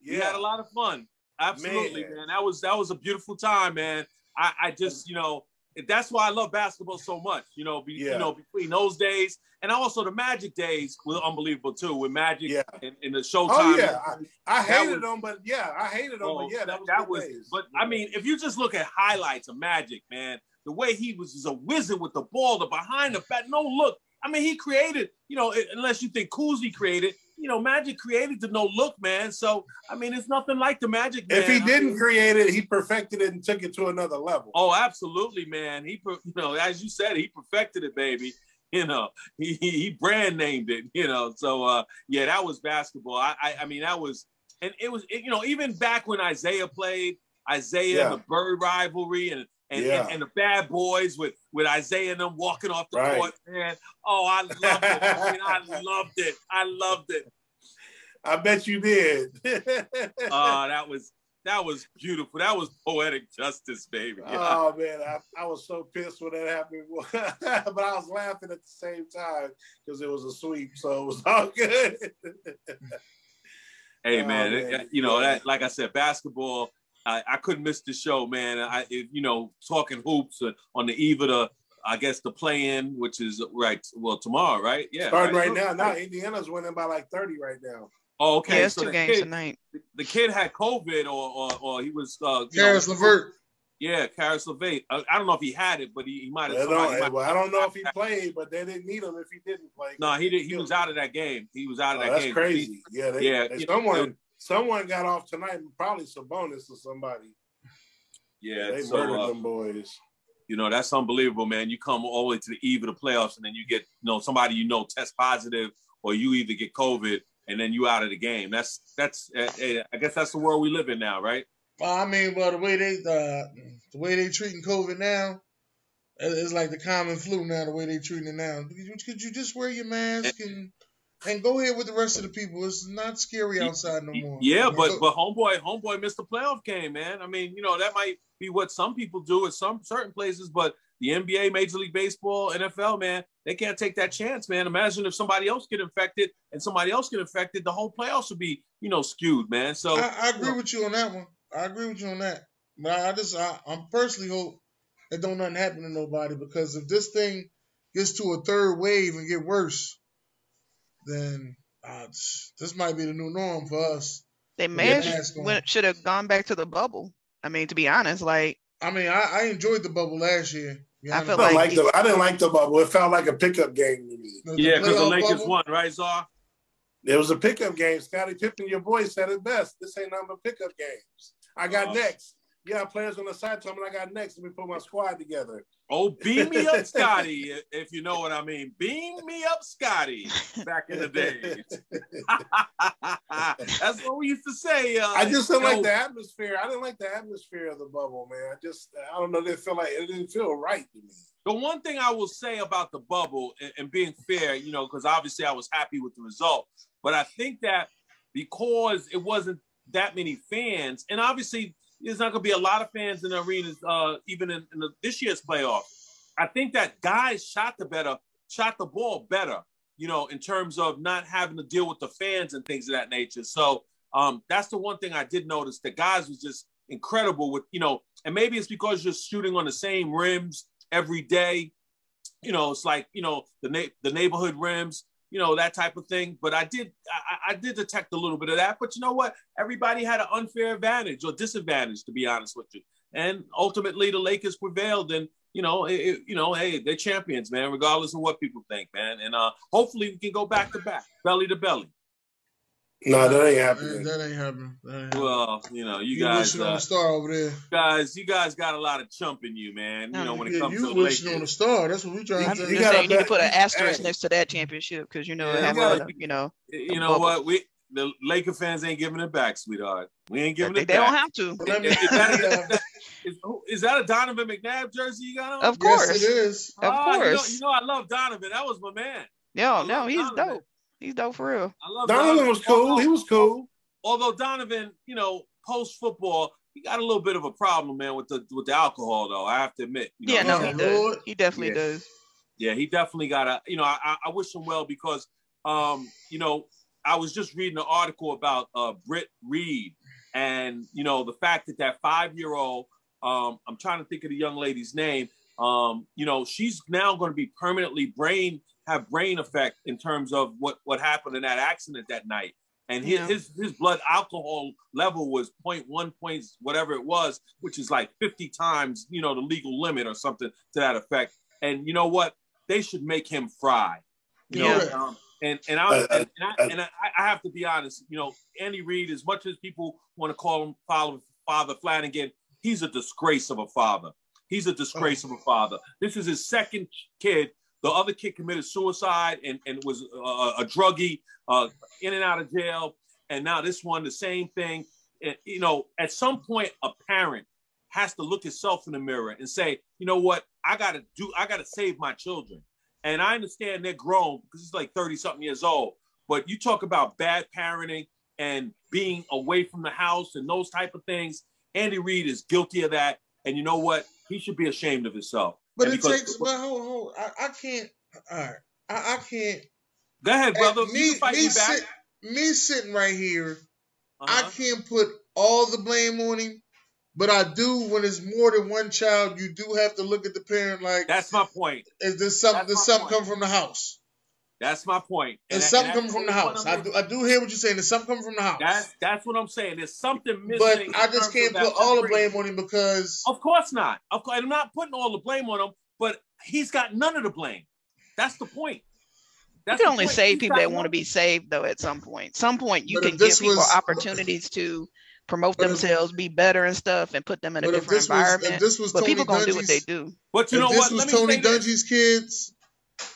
S6: Yeah. We had a lot of fun. Absolutely, man. man. That was that was a beautiful time, man. I, I just, you know, that's why I love basketball so much. You know, be, yeah. you know, between those days and also the Magic days were unbelievable too. With Magic yeah. and, and the Showtime.
S4: Oh yeah, I, I hated was, them, but yeah, I hated them, but oh, yeah, that, was that was.
S6: But
S4: yeah.
S6: I mean, if you just look at highlights of Magic, man, the way he was a wizard with the ball, the behind the back, no look. I mean, he created. You know, unless you think Cousy created, you know, Magic created the no look, man. So I mean, it's nothing like the Magic. Man.
S4: If he didn't I mean, create it, he perfected it and took it to another level.
S6: Oh, absolutely, man. He, you know, as you said, he perfected it, baby. You know, he he brand named it. You know, so uh, yeah, that was basketball. I, I, I mean, that was, and it was, it, you know, even back when Isiah played, Isiah yeah. the Bird rivalry, and and, yeah. and, and, the bad boys with with Isiah and them walking off the right. court, man. Oh, I loved it. I, mean, I loved it. I loved it.
S4: I bet you did.
S6: Oh, uh, that was that was beautiful. That was poetic justice, baby.
S4: Oh man, I, I was so pissed when that happened, but I was laughing at the same time because it was a sweep, so it was all good.
S6: hey man, oh, man. you know that like I said, basketball I, I couldn't miss the show, man. I, you know, talking hoops on the eve of the, I guess the play-in, which is right. Well, tomorrow, right? Yeah.
S4: Starting right, right now. Now Indiana's winning by like thirty right now.
S6: Oh, okay.
S3: Yeah, so two games kid, tonight.
S6: The kid had COVID, or or, or he was. Uh,
S5: Caris LeVert.
S6: Yeah, Caris LeVert. I, I, don't know if he had it, but he, he might have.
S4: Well, I, well, I don't know if he played, but they didn't need him if he didn't play.
S6: No, he did. He was out of that game. He was out of
S4: oh,
S6: that
S4: that's
S6: game.
S4: That's crazy. Yeah, they, yeah. They, someone someone got off tonight, probably Sabonis or somebody.
S6: Yeah,
S4: they
S6: so,
S4: murdered
S6: uh,
S4: them boys.
S6: You know that's unbelievable, man. You come all the way to the eve of the playoffs, and then you get you know somebody you know test positive, or you either get COVID, and then you out of the game. That's that's uh, I guess that's the world we live in now, right?
S5: Well, I mean, well, the way they uh, the way they treating COVID now, it's like the common flu now. The way they treating it now, could you just wear your mask and and go ahead with the rest of the people. It's not scary outside no more.
S6: Yeah, but but homeboy, homeboy missed the playoff game, man. I mean, you know that might be what some people do at some certain places, but the NBA, Major League Baseball, NFL, man, they can't take that chance, man. Imagine if somebody else get infected and somebody else get infected, the whole playoffs would be, you know, skewed, man. So
S5: I, I agree with you on that one. I agree with you on that. But I, I just I, I'm personally hope that don't nothing happen to nobody because if this thing gets to a third wave and get worse, then uh, this might be the new norm for us.
S3: They may
S5: Yeah,
S3: have
S5: that's going-
S3: went, should have gone back to the bubble. I mean, to be honest, like
S5: I mean, I, I enjoyed the bubble last year. You
S3: I
S5: know,
S4: I, didn't
S3: like
S4: like the, I didn't like the bubble. It felt like a pickup game to me.
S5: the- the
S6: yeah, because the
S5: playoff
S6: Lakers
S5: bubble,
S6: won, right, Czar?
S4: It was a pickup game. Scottie Pippen, your boy, said it best. This ain't nothing but pickup games. I got
S6: Oh.
S4: next. Yeah, players on the side told me I got next. Let me put my squad together.
S6: Oh, beam me up, Scotty, if you know what I mean. Beam me up, Scotty, back in the days. That's what we used to say. Uh,
S4: I just didn't like
S6: know,
S4: the atmosphere. I didn't like the atmosphere of the bubble, man. I just, I don't know. It didn't feel like it didn't feel right to me.
S6: The one thing I will say about the bubble and, and being fair, you know, because obviously I was happy with the result, but I think that because it wasn't that many fans, and obviously there's not going to be a lot of fans in the arenas, uh, even in, in the, this year's playoff. I think that guys shot the better, shot the ball better, you know, in terms of not having to deal with the fans and things of that nature. So um, that's the one thing I did notice. The guys was just incredible with, you know, and maybe it's because you're shooting on the same rims every day. You know, it's like you know the na- the neighborhood rims, you know that type of thing. But I did I, I did detect a little bit of that. But you know what? Everybody had an unfair advantage or disadvantage, to be honest with you. And ultimately, the Lakers prevailed, and you know, it, you know, hey, they're champions, man, regardless of what people think, man. And uh, hopefully, we can go back to back, belly to belly.
S4: No, that ain't happening.
S5: that ain't happening. That ain't happening.
S6: Well, you know, you
S5: you
S6: guys,
S5: wishing on
S6: uh,
S5: a star over there.
S6: guys, you guys got a lot of chump in you, man. You know, when it
S5: Yeah,
S6: comes
S5: you
S6: to the
S5: wishing
S6: Lakers.
S5: on a star. That's what we trying
S3: I'm
S5: to
S3: just
S4: you
S5: say.
S4: gotta
S3: saying you need to put an asterisk
S4: hey.
S3: next to that championship because you know
S6: Yeah,
S3: have
S6: you gotta-
S3: you know
S6: You know
S3: bubble.
S6: what? We the Laker fans ain't giving it back, sweetheart. We ain't giving
S3: they,
S6: it
S3: they
S6: back.
S3: don't have to.
S5: But let me-
S6: Is, is that,
S5: yeah.
S6: is, that, is, who- is that a Donovan McNabb jersey you got on?
S3: Of course.
S5: Yes, it is.
S3: Of
S6: Ah, you know-
S3: course.
S6: You know, I love Donovan. That was my man.
S3: No, no, he's
S6: Donovan.
S3: dope. He's dope for real.
S6: I love
S4: Donovan was cool. He was cool.
S6: Although Donovan, you know, post football, he got a little bit of a problem, man, with the with the alcohol, though. I have to admit. You know,
S3: Yeah, no, he
S5: Lord.
S3: does. He definitely
S6: Yeah.
S3: does.
S6: Yeah, he definitely got a. You know, I, I- I wish him well because, um, you know, I was just reading an article about uh, Britt Reid, and you know the fact that that five year old, um, I'm trying to think of the young lady's name. Um, you know, she's now going to be permanently brain have brain effect in terms of what what happened in that accident that night. And his,
S3: Yeah.
S6: his his blood alcohol level was 0.1 points, whatever it was, which is like 50 times, you know, the legal limit or something to that effect. And you know what? They should make him fry. You know,
S5: Yeah.
S6: um, and and I
S4: Uh,
S6: and, and, I,
S4: uh,
S6: and I, I have to be honest. You know, Andy Reid, as much as people want to call him Father Father Flanagan, he's a disgrace of a father. He's a disgrace of a father. This is his second kid. The other kid committed suicide and, and was uh, a druggie, uh, in and out of jail. And now this one, the same thing. And, you know, at some point, a parent has to look himself in the mirror and say, you know what, I gotta do, I gotta save my children. And I understand they're grown because it's like 30 something years old. But you talk about bad parenting and being away from the house and those type of things. Andy Reid is guilty of that. And you know what? He should be ashamed of himself.
S5: But
S6: And
S5: it
S6: because-
S5: takes. But hold, hold. I, I can't. All right. I, I can't.
S6: Go ahead, brother.
S5: me,
S6: can fight
S5: me, sit, me sitting right here.
S6: Uh-huh.
S5: I can't put all the blame on him, but I do when it's more than one child. You do have to look at the parent like,
S6: That's my point.
S5: is this something?
S6: that's
S5: Does something
S6: point.
S5: come from the house?
S6: That's my point. And
S5: Is
S6: that-
S5: something
S6: and
S5: coming from the house? I do. I do hear what you're saying. There's something coming from the house.
S6: That's that's what I'm saying. There's something missing.
S5: but I just can't put all the blame on him because
S6: Of course not. Of course, I'm not putting all the blame on him, but he's got none of the blame. That's the point.
S3: You can only
S6: point.
S3: save
S6: He's
S3: people
S6: got
S3: that want to be saved, though. At some point, some point, you
S5: But
S3: can give
S5: this
S3: people
S5: was-
S3: opportunities to promote
S5: But if-
S3: themselves, be better and stuff, and put them in a different
S5: this was
S3: environment.
S5: this was
S3: But
S5: Tony
S3: people gonna do what they do.
S6: But you
S5: if
S6: know
S5: this
S6: what?
S5: was
S6: Let me
S5: Tony
S6: say this.
S5: Dungy's kids,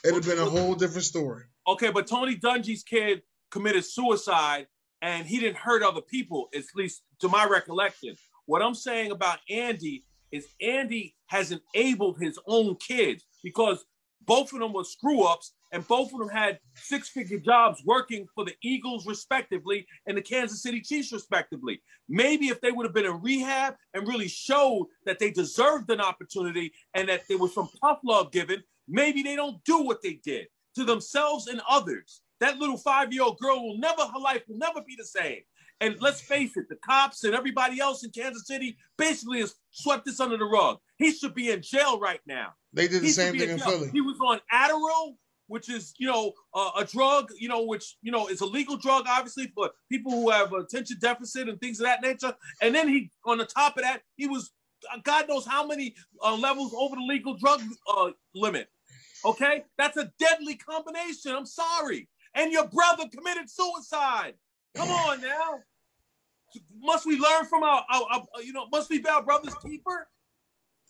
S5: it'd have been a whole different story.
S6: Okay, but Tony Dungy's kid committed suicide and he didn't hurt other people, at least to my recollection. What I'm saying about Andy is Andy has enabled his own kids because Both of them were screw ups, and both of them had six figure jobs working for the Eagles, respectively, and the Kansas City Chiefs, respectively. Maybe if they would have been in rehab and really showed that they deserved an opportunity and that there was some tough love given, maybe they don't do what they did to themselves and others. That little five year old girl will never, her life will never be the same. And let's face it, the cops and everybody else in Kansas City basically has swept this under the rug. He should be in jail right now.
S5: They did the
S6: He
S5: same thing in
S6: jail.
S5: Philly.
S6: He was on Adderall, which is you know uh, a drug, you know, which you know is a legal drug, obviously for people who have attention deficit and things of that nature. And then he, on the top of that, he was uh, God knows how many uh, levels over the legal drug uh, limit. Okay, that's a deadly combination. I'm sorry. And your brother committed suicide. Come on now. Must we learn from our, our, our you know, must we be our brother's keeper?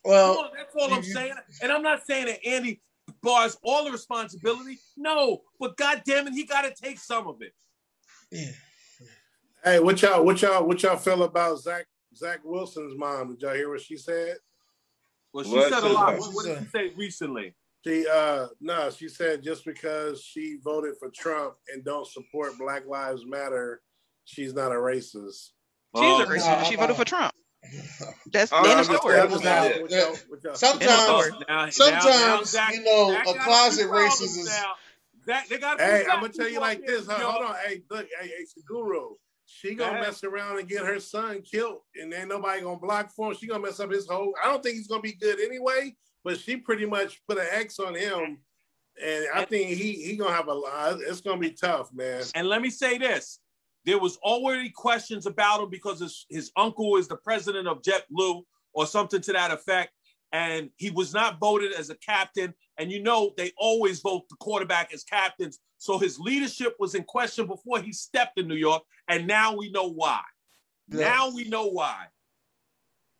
S6: Come
S5: Well,
S6: on, that's all I'm
S5: you-
S6: saying. And I'm not saying that Andy bars all the responsibility. No, but God damn it, he got to take some of it.
S5: yeah.
S4: Hey, what y'all, what y'all, what y'all feel about Zach Zach Wilson's mom? Did y'all hear what she said?
S6: Well, she
S2: What
S6: said a lot. What, what did she say recently?
S4: She uh no, she said just because she voted for Trump and don't support Black Lives Matter, she's not a racist.
S3: She's
S6: Oh,
S3: a racist. but she voted for Trump. That's the
S2: Oh,
S3: end of the story.
S2: I'm
S5: Now,
S4: What y'all- what y'all-
S5: Sometimes-
S6: now- now-
S5: Sometimes, you know,
S6: Zach
S5: a closet racist is-
S6: now. Zach, they got a
S4: Hey, I'm gonna tell you like this. Huh? Hold on. Hey, look, hey, hey, Guru. She gonna
S6: Go
S4: mess around and get her son killed, and ain't nobody gonna block for him. She gonna mess up his whole. I don't think he's gonna be good anyway, but she pretty much put an X on him, and I think he he gonna have a lot. It's gonna be tough, man.
S6: And let me say this: there was already questions about him because his, his uncle is the president of JetBlue or something to that effect, and he was not voted as a captain. And you know they always vote the quarterback as captains, so his leadership was in question before he stepped in New York, and now we know why.
S5: Yeah.
S6: Now we know why.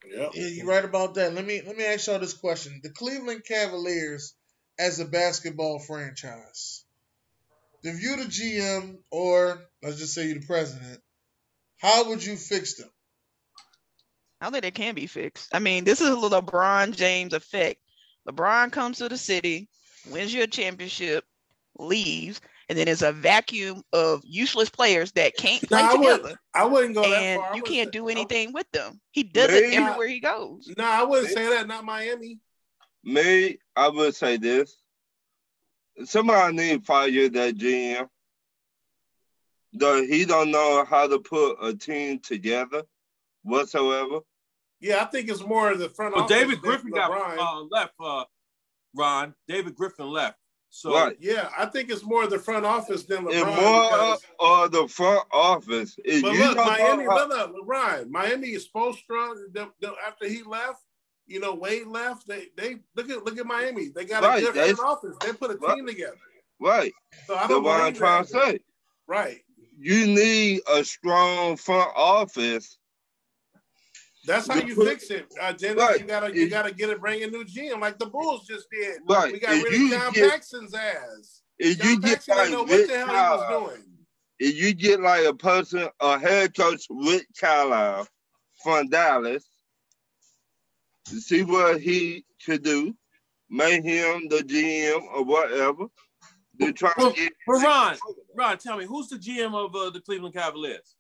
S4: Yep.
S5: Yeah, you're right about that. Let me let me ask y'all this question: The Cleveland Cavaliers, as a basketball franchise, if you the GM or let's just say you the president, how would you fix them?
S3: I don't think it can be fixed. I mean, this is a LeBron James effect. LeBron comes to the city, wins your championship, leaves, and then there's a vacuum of useless players that can't play
S4: No, I wouldn't-
S3: together,
S4: I wouldn't go that
S3: and
S4: far. I
S3: you can't
S4: say-
S3: do
S4: I-
S3: anything with them. He does it everywhere he goes.
S4: No, I wouldn't say that. Not Miami.
S2: Me, I would say this. Somebody need to fire that GM. The, he don't know how to put a team together whatsoever.
S4: Yeah, I think it's more of the front
S6: Well,
S4: office.
S6: David Griffin got uh, left. Uh, Ron, David Griffin left. So
S2: Right.
S4: Yeah, I think it's more the front office than LeBron.
S2: And more
S4: because-
S2: of the front office. If
S4: But look, Miami,
S2: how-
S4: look, look, Ryan, Miami is supposed to the, the, after he left. You know, Wade left. They they look at look at Miami. They got
S2: Right,
S4: a good front office. They put a
S2: Right.
S4: team together.
S2: right.
S4: So I
S2: That's what I'm trying to say.
S4: Right.
S2: You need a strong front office.
S4: That's how you
S2: Put-
S4: fix it, uh, Dennis.
S2: Right.
S4: You gotta you
S2: If-
S4: gotta get it, bring a new GM like the Bulls just did.
S2: Right.
S4: We got
S2: If
S4: rid
S2: you
S4: of John
S2: get-
S4: Paxson's ass.
S2: If
S4: John
S2: you get
S4: Paxson didn't know
S2: like
S4: what the hell he was doing.
S2: if you get like a person, a head coach Rick Carlisle from Dallas, to see what he could do, make him the GM or whatever. To try
S6: Well,
S2: to get.
S6: but Ron, Ron, tell me who's the GM of uh, the Cleveland Cavaliers?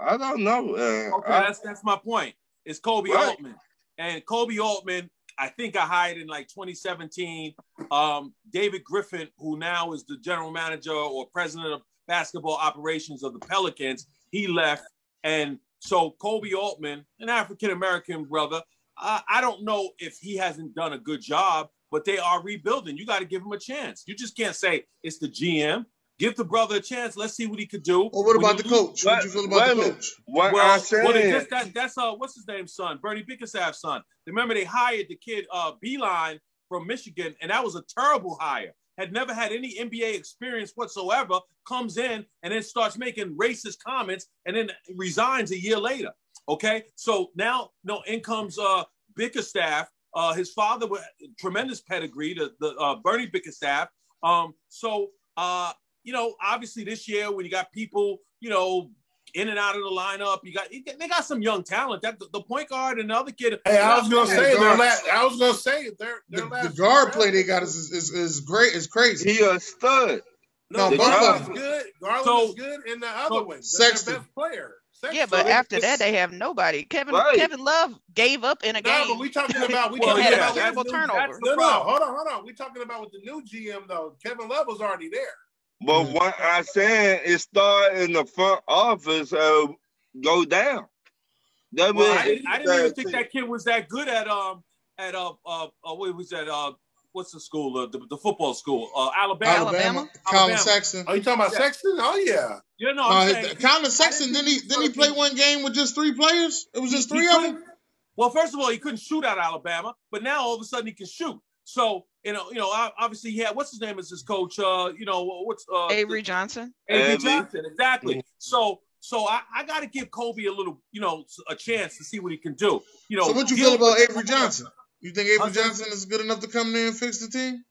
S2: I don't know. Uh,
S6: Okay,
S2: I-
S6: that's that's my point. It's Koby
S2: Right.
S6: Altman, and Koby Altman. I think I hired in like 2017. Um, David Griffin, who now is the general manager or president of basketball operations of the Pelicans, he left, and so Koby Altman, an African American brother, uh, I don't know if he hasn't done a good job, but they are rebuilding. You got to give him a chance. You just can't say it's the GM. Give the brother a chance. Let's see what he could do.
S5: Or what about the
S6: lose-
S5: coach? What you feel about
S2: a
S5: the coach?
S2: what
S6: well,
S2: I'm saying,
S6: well, just, that, that's uh, what's his name, son, Bernie Bickerstaff's son. Remember, they hired the kid uh, Beilein from Michigan, and that was a terrible hire. Had never had any NBA experience whatsoever. Comes in and then starts making racist comments, and then resigns a year later. Okay, so now no, in comes uh, Bickerstaff. Uh, his father was tremendous pedigree, the, the uh, Bernie Bickerstaff. Um, so uh, you know, obviously this year when you got people, you know, in and out of the lineup. You got they got some young talent. That the point guard and the other kid.
S4: Hey, I was gonna say
S5: the
S4: their last. I was gonna say their
S5: The,
S4: their
S5: the
S4: last
S5: guard play they got is is, is great. Is crazy.
S2: He a stud.
S4: No,
S5: No,
S2: both
S4: Garland
S2: of
S4: is
S5: them.
S4: good. Garland
S6: So-
S4: is good, and the other
S6: so
S4: one, that's
S5: Sexton.
S4: best player. Sexton.
S3: Yeah, but
S6: they-
S3: after that they have nobody. Kevin
S2: Right.
S3: Kevin Love gave up in a
S4: no,
S3: game.
S4: but we talking about we
S3: Well,
S4: talking
S3: yeah,
S4: about
S3: that's-
S4: with-
S3: terrible
S6: that's the
S4: no, no, hold on, hold on. We talking about with the new GM though. Kevin Love was already there.
S2: But
S5: Mhm.
S2: what I said is start in the front office uh go down. That
S6: Well,
S2: mean
S6: I, didn't- I didn't even think that kid was that good at um at uh uh, uh what was that uh what's the school uh, the, the football school uh Alabama.
S5: Alabama,
S3: Alabama?
S5: Collin
S6: Alabama.
S5: Sexton.
S4: Oh, you talking about
S6: Yeah.
S4: Sexton? Oh yeah.
S6: You know,
S5: Uh,
S6: I'm saying,
S5: Collin Sexton
S6: I
S5: didn't he
S6: think
S5: didn't he play one game with just three players? It was just
S6: he
S5: three of them.
S6: Well, first of all, he couldn't shoot out Alabama, but now all of a sudden he can shoot. So you know, you know, obviously he had what's his name as his coach. Uh, you know, what's uh,
S3: Avery Johnson.
S6: Avery
S2: Avery.
S6: Johnson, exactly. So, so I, I got to give Koby a little, you know, a chance to see what he can do. You know,
S5: So what you feel about Avery Johnson? You think Avery Johnson is good enough to come in and fix the team?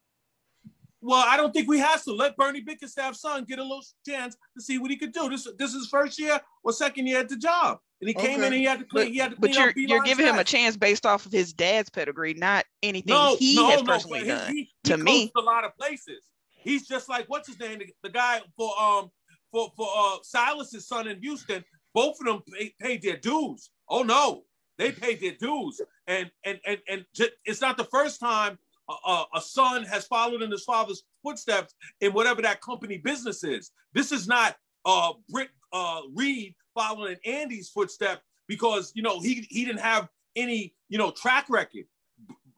S6: Well, I don't think we have to let Bernie Bickerstaff's son get a little chance to see what he could do. This this is his first year or second year at the job, and he came in and he had to clean. he had to
S3: But you're you're giving him a chance based off of his dad's pedigree, not anything
S6: No,
S3: he
S6: no,
S3: has
S6: no.
S3: personally
S6: but he-
S3: done.
S6: He,
S3: To me-
S6: a lot of places. He's just like what's his name, the, the guy for um for for uh Silas's son in Houston. Both of them pay, paid their dues. Oh no, they paid their dues, and and and and it's not the first time a, a, a son has followed in his father's footsteps in whatever that company business is. This is not uh Britt uh Reid following in Andy's footstep because you know he he didn't have any you know track record.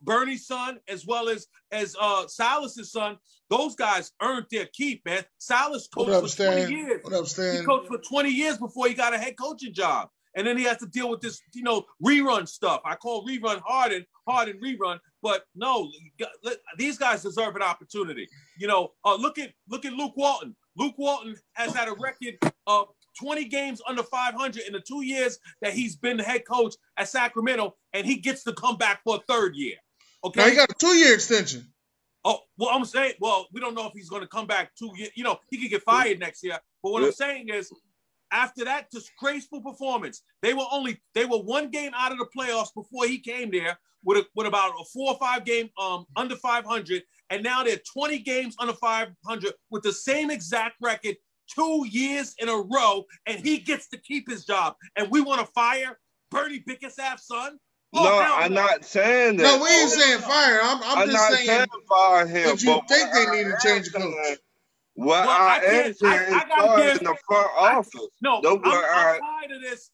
S6: Bernie's son, as well as as uh Silas's son, those guys earned their keep, man. Silas coached
S5: up,
S6: for 20 years.
S5: What up, Stan?
S6: He coached for 20 years before he got a head coaching job. And then he has to deal with this, you know, rerun stuff. I call rerun Harden, Harden rerun, but no, you got- let- these guys deserve an opportunity. You know, uh, look at look at Luke Walton. Luke Walton has had a record of 20 games under 500 in the two years that he's been the head coach at Sacramento, and he gets to come back for a third year. Okay.
S5: Now he got a two year extension.
S6: Oh, well, I'm saying, well, we don't know if he's going to come back two years. You know, he could get fired next year. But what I'm saying is, after that disgraceful performance, they were only they were one game out of the playoffs before he came there with a, with about a four or five game um under 500, and now they're 20 games under 500 with the same exact record two years in a row, and he gets to keep his job. And we want to fire Bernie Bickerstaff's son? Oh,
S2: no, I'm
S6: no.
S2: not saying that.
S5: No, we ain't saying fire. I'm, I'm,
S2: I'm
S5: just
S2: not
S5: saying.
S2: saying fire him.
S5: that you
S2: but
S5: think they
S2: what
S5: need to change the coach.
S2: saying- What
S6: Well,
S2: I,
S6: I
S2: am saying
S6: I-
S2: is
S6: I gotta
S2: in the front
S6: I-
S2: office.
S6: No,
S2: Don't
S6: I'm, I'm tired of this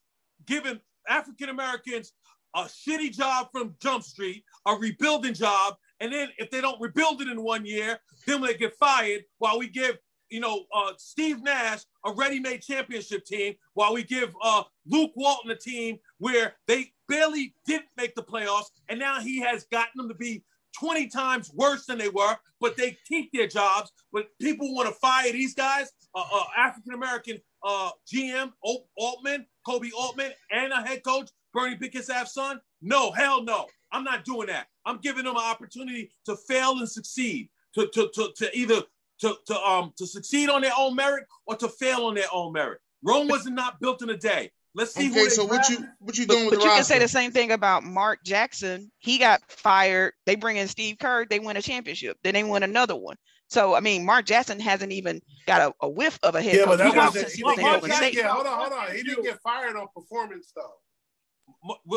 S6: giving African Americans a shitty job from Jump Street, a rebuilding job, and then if they don't rebuild it in one year, then they get fired. While we give, you know, uh, Steve Nash a ready-made championship team, while we give uh, Luke Walton a team where they barely didn't make the playoffs, and now he has gotten them to be 20 times worse than they were, but they keep their jobs. But people want to fire these guys, uh, uh, African American uh, GM Altman, Koby Altman, and a head coach, Bernie Bickerstaff's son. No, hell no. I'm not doing that. I'm giving them an opportunity to fail and succeed, to, to, to, to either to, to um to succeed on their own merit or to fail on their own merit. Rome wasn't not built in a day. Let's see who
S5: Okay,
S6: they
S5: so what you what you doing
S3: But,
S5: with
S3: but
S5: the
S3: you can say the same thing about Mark Jackson. He got fired. They bring in Steve Kerr. They win a championship. Then they win another one. So I mean, Mark Jackson hasn't even got a, a whiff of a head
S4: Yeah, but
S3: coach
S4: that
S3: job
S4: wasn't. He
S3: he was
S4: didn't
S6: Mark
S4: get,
S6: Jackson-
S4: yeah, hold on, hold on. He didn't get fired on performance though.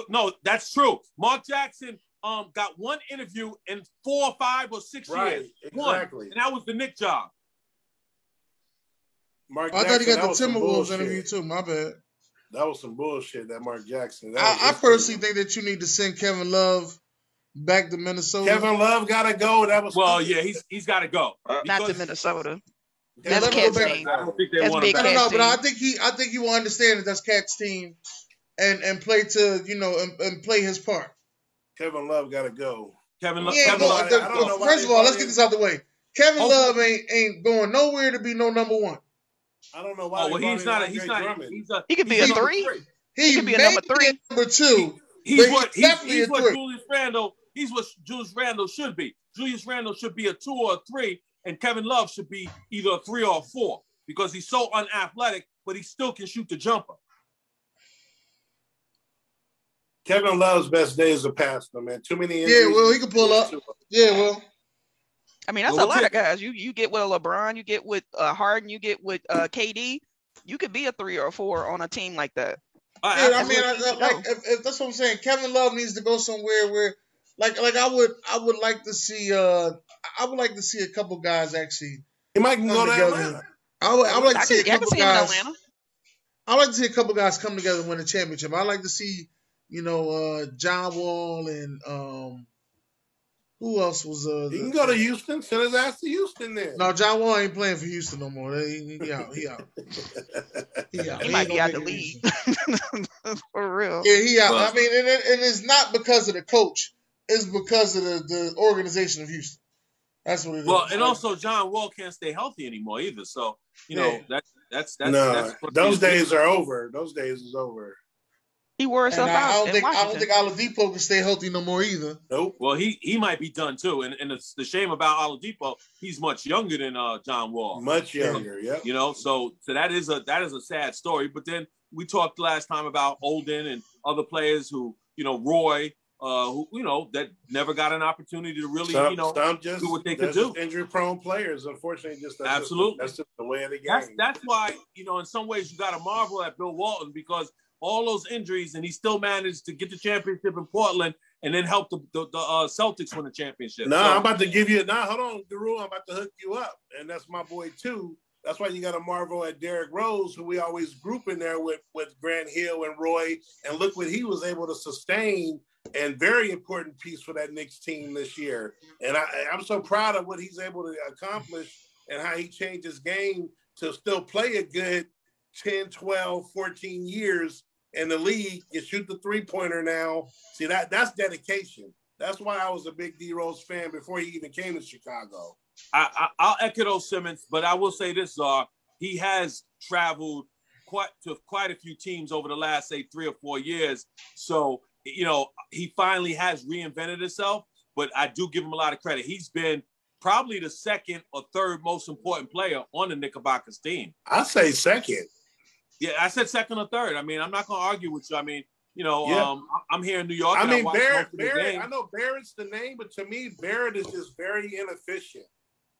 S6: No, that's true. Mark Jackson um got one interview in four or five or six
S4: Right,
S6: years. One.
S4: exactly.
S6: And that was the Knick job.
S4: Mark
S5: Oh, I thought he got
S4: that
S5: the
S4: was some
S5: Timberwolves
S4: bullshit.
S5: interview too. My bad.
S4: That was some bullshit. That Mark Jackson. That
S5: I, I
S4: just-
S5: personally think that you need to send Kevin Love back to Minnesota.
S4: Kevin Love gotta go. That was
S6: Well, yeah, he's he's got to go.
S2: Uh,
S3: Not to Minnesota.
S4: Kevin
S3: That's
S4: Love
S3: Cat's
S4: gotta
S3: team.
S4: go.
S6: I don't think they
S3: That's
S6: want
S3: big
S6: him
S5: I
S6: back.
S5: don't
S3: Cat's
S5: know, but. I think he I think he will understand that that's Cat's team, and and play to you know and, and play his part.
S4: Kevin Love gotta go.
S6: Kevin, Lo-
S5: Yeah,
S6: Kevin Love.
S5: the-
S4: I don't know
S5: first of all, let's get this out the way. Kevin
S6: Oh.
S5: Love ain't ain't going nowhere to be no number one.
S4: I don't know why.
S6: Oh well,
S4: brought
S6: he's not. A,
S4: Andre
S6: he's not.
S4: Drummond.
S6: He's a.
S3: He could be
S6: he's
S3: a
S6: number
S3: three.
S5: He,
S3: could be a number three.
S5: number two.
S6: He's what
S5: he's
S6: he's,
S5: definitely
S6: he's
S5: a
S6: what
S5: three.
S6: Julius Randle. He's what Julius Randle should be. Julius Randle should be a two or a three, and Kevin Love should be either a three or a four because he's so unathletic, but he still can shoot the jumper.
S4: Kevin Love's best days are past him, man. Too many injuries.
S5: Yeah, well, he can pull up. Yeah, well,
S3: I mean, that's
S6: Well,
S3: a lot of guys. You you get with a LeBron, you get with uh, Harden, you get with uh, KD. You could be a three or a four on a team like that.
S6: I-
S5: yeah. I
S3: that's
S5: mean,
S3: what
S5: I,
S3: he needs to
S5: like if, if that's what I'm saying. Kevin Love needs to go somewhere where, like, like I would, I would like to see. Uh, I would like to see a couple guys actually.
S4: He might can go to
S5: Together.
S4: Atlanta.
S5: I would, I would like
S3: I
S5: to see a
S3: can, I
S5: couple
S3: see
S5: guys.
S3: Atlanta.
S5: I like to see a couple guys come together and win a championship. I like to see, you know, uh, John Wall and um, who else was uh?
S4: He can go to Houston. Send his ass to Houston then.
S5: No, John Wall ain't playing for Houston no more. He, he out. He out. He out.
S3: He
S5: ain't
S3: might be
S5: gonna
S3: out the league for real.
S5: Yeah, he out.
S6: Well-
S5: I mean, and, it, and it's not because of the coach. It's because of the, the organization of Houston. That's what it is.
S6: Well, and also John Wall can't stay healthy anymore either. So you know
S5: Yeah.
S6: that that's that's
S4: no,
S6: that's
S4: those
S6: he's-
S4: days are over. Those days is over.
S3: He wore
S5: and
S3: himself
S5: I,
S3: out
S5: I don't
S3: in
S5: think I don't think Oladipo can stay healthy no more either.
S4: Nope.
S6: Well, he he might be done too, and and it's the shame about Oladipo. He's much younger than uh John Wall.
S4: Much younger. yeah.
S6: You know, so so that is a that is a sad story. But then we talked last time about Oden and other players who you know Roy, uh, who you know that never got an opportunity to really
S4: some,
S6: you know.
S4: some just
S6: do what they could do.
S4: Injury-prone players, unfortunately, just that's
S6: Absolutely.
S4: Just, that's just the way of the game.
S6: That's that's why you know in some ways you got to marvel at Bill Walton because all those injuries and he still managed to get the championship in Portland and then help the the, the uh, Celtics win the championship.
S4: No,
S6: So-
S4: I'm about to give you. Nah, hold on, Guru. I'm about to hook you up, and that's my boy too. That's why you got to marvel at Derrick Rose, who we always group in there with with Grant Hill and Roy, and look what he was able to sustain. And very important piece for that Knicks team this year. And I, I'm so proud of what he's able to accomplish and how he changed his game to still play a good 10, 12, 14 years in the league. You shoot the three pointer now. See that that's dedication. That's why I was a big D Rose fan before he even came to Chicago.
S6: I, I, I'll echo those Simmons, but I will say this: Czar, he has traveled quite to quite a few teams over the last say three or four years. So you know he finally has reinvented himself. But I do give him a lot of credit. He's been probably the second or third most important player on the Knickerbockers team.
S4: I say second.
S6: Yeah, I said second or third. I mean, I'm not going to argue with you. I mean, you know,
S4: Yeah.
S6: um, I- I'm here in New York.
S4: I
S6: and
S4: mean
S6: watch
S4: Barrett.
S6: most of the
S4: Barrett. I know Barrett's the name, but to me, Barrett is just very inefficient.